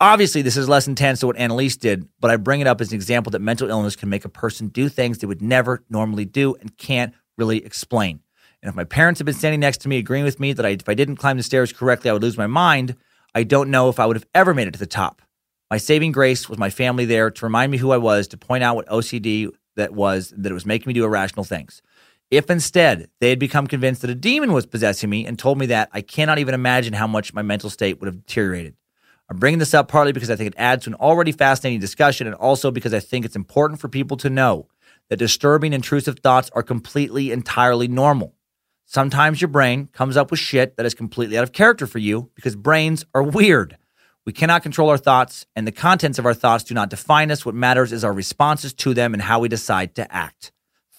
B: Obviously, this is less intense than what Anneliese did, but I bring it up as an example that mental illness can make a person do things they would never normally do and can't really explain. And if my parents had been standing next to me agreeing with me that I, if I didn't climb the stairs correctly, I would lose my mind, I don't know if I would have ever made it to the top. My saving grace was my family there to remind me who I was, to point out what OCD that was, that it was making me do irrational things. If instead they had become convinced that a demon was possessing me and told me that, I cannot even imagine how much my mental state would have deteriorated. I'm bringing this up partly because I think it adds to an already fascinating discussion and also because I think it's important for people to know that disturbing, intrusive thoughts are completely, entirely normal. Sometimes your brain comes up with shit that is completely out of character for you because brains are weird. We cannot control our thoughts, and the contents of our thoughts do not define us. What matters is our responses to them and how we decide to act.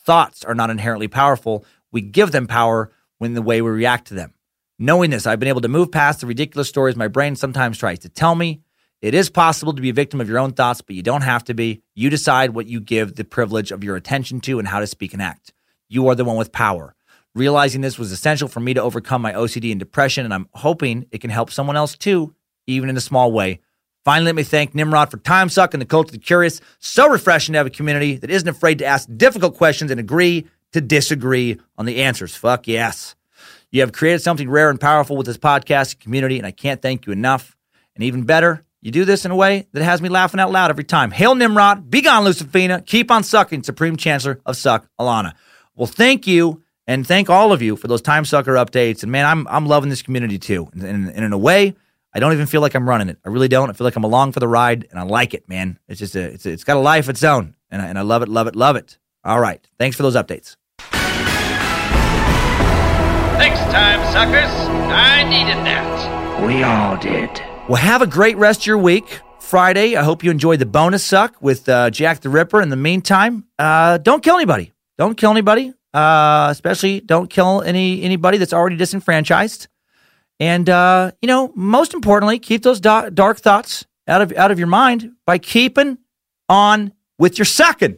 B: Thoughts are not inherently powerful. We give them power when the way we react to them. Knowing this, I've been able to move past the ridiculous stories my brain sometimes tries to tell me. It is possible to be a victim of your own thoughts, but you don't have to be. You decide what you give the privilege of your attention to and how to speak and act. You are the one with power. Realizing this was essential for me to overcome my OCD and depression, and I'm hoping it can help someone else too, even in a small way. Finally, let me thank Nimrod for time suck and the cult of the curious. So refreshing to have a community that isn't afraid to ask difficult questions and agree to disagree on the answers. Fuck yes. You have created something rare and powerful with this podcast community, and I can't thank you enough. And even better, you do this in a way that has me laughing out loud every time. Hail Nimrod, be gone, Lucifina, keep on sucking, Supreme Chancellor of Suck, Alana. Well, thank you and thank all of you for those time sucker updates. And man, I'm I'm loving this community too. And, and, and, in a way, I don't even feel like I'm running it. I really don't. I feel like I'm along for the ride, and I like it, man. It's just a it's a, it's got a life of its own, and I, and I love it, love it, love it. All right, thanks for those updates.
F: Next time suckers. I needed that.
E: We all did.
B: Well, have a great rest of your week. Friday. I hope you enjoyed the bonus suck with uh, Jack the Ripper. In the meantime, uh, don't kill anybody. Don't kill anybody. Uh, especially don't kill any anybody that's already disenfranchised. And uh, you know, most importantly, keep those do- dark thoughts out of out of your mind by keeping on with your sucking.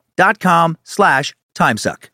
B: dot com slash timesuck.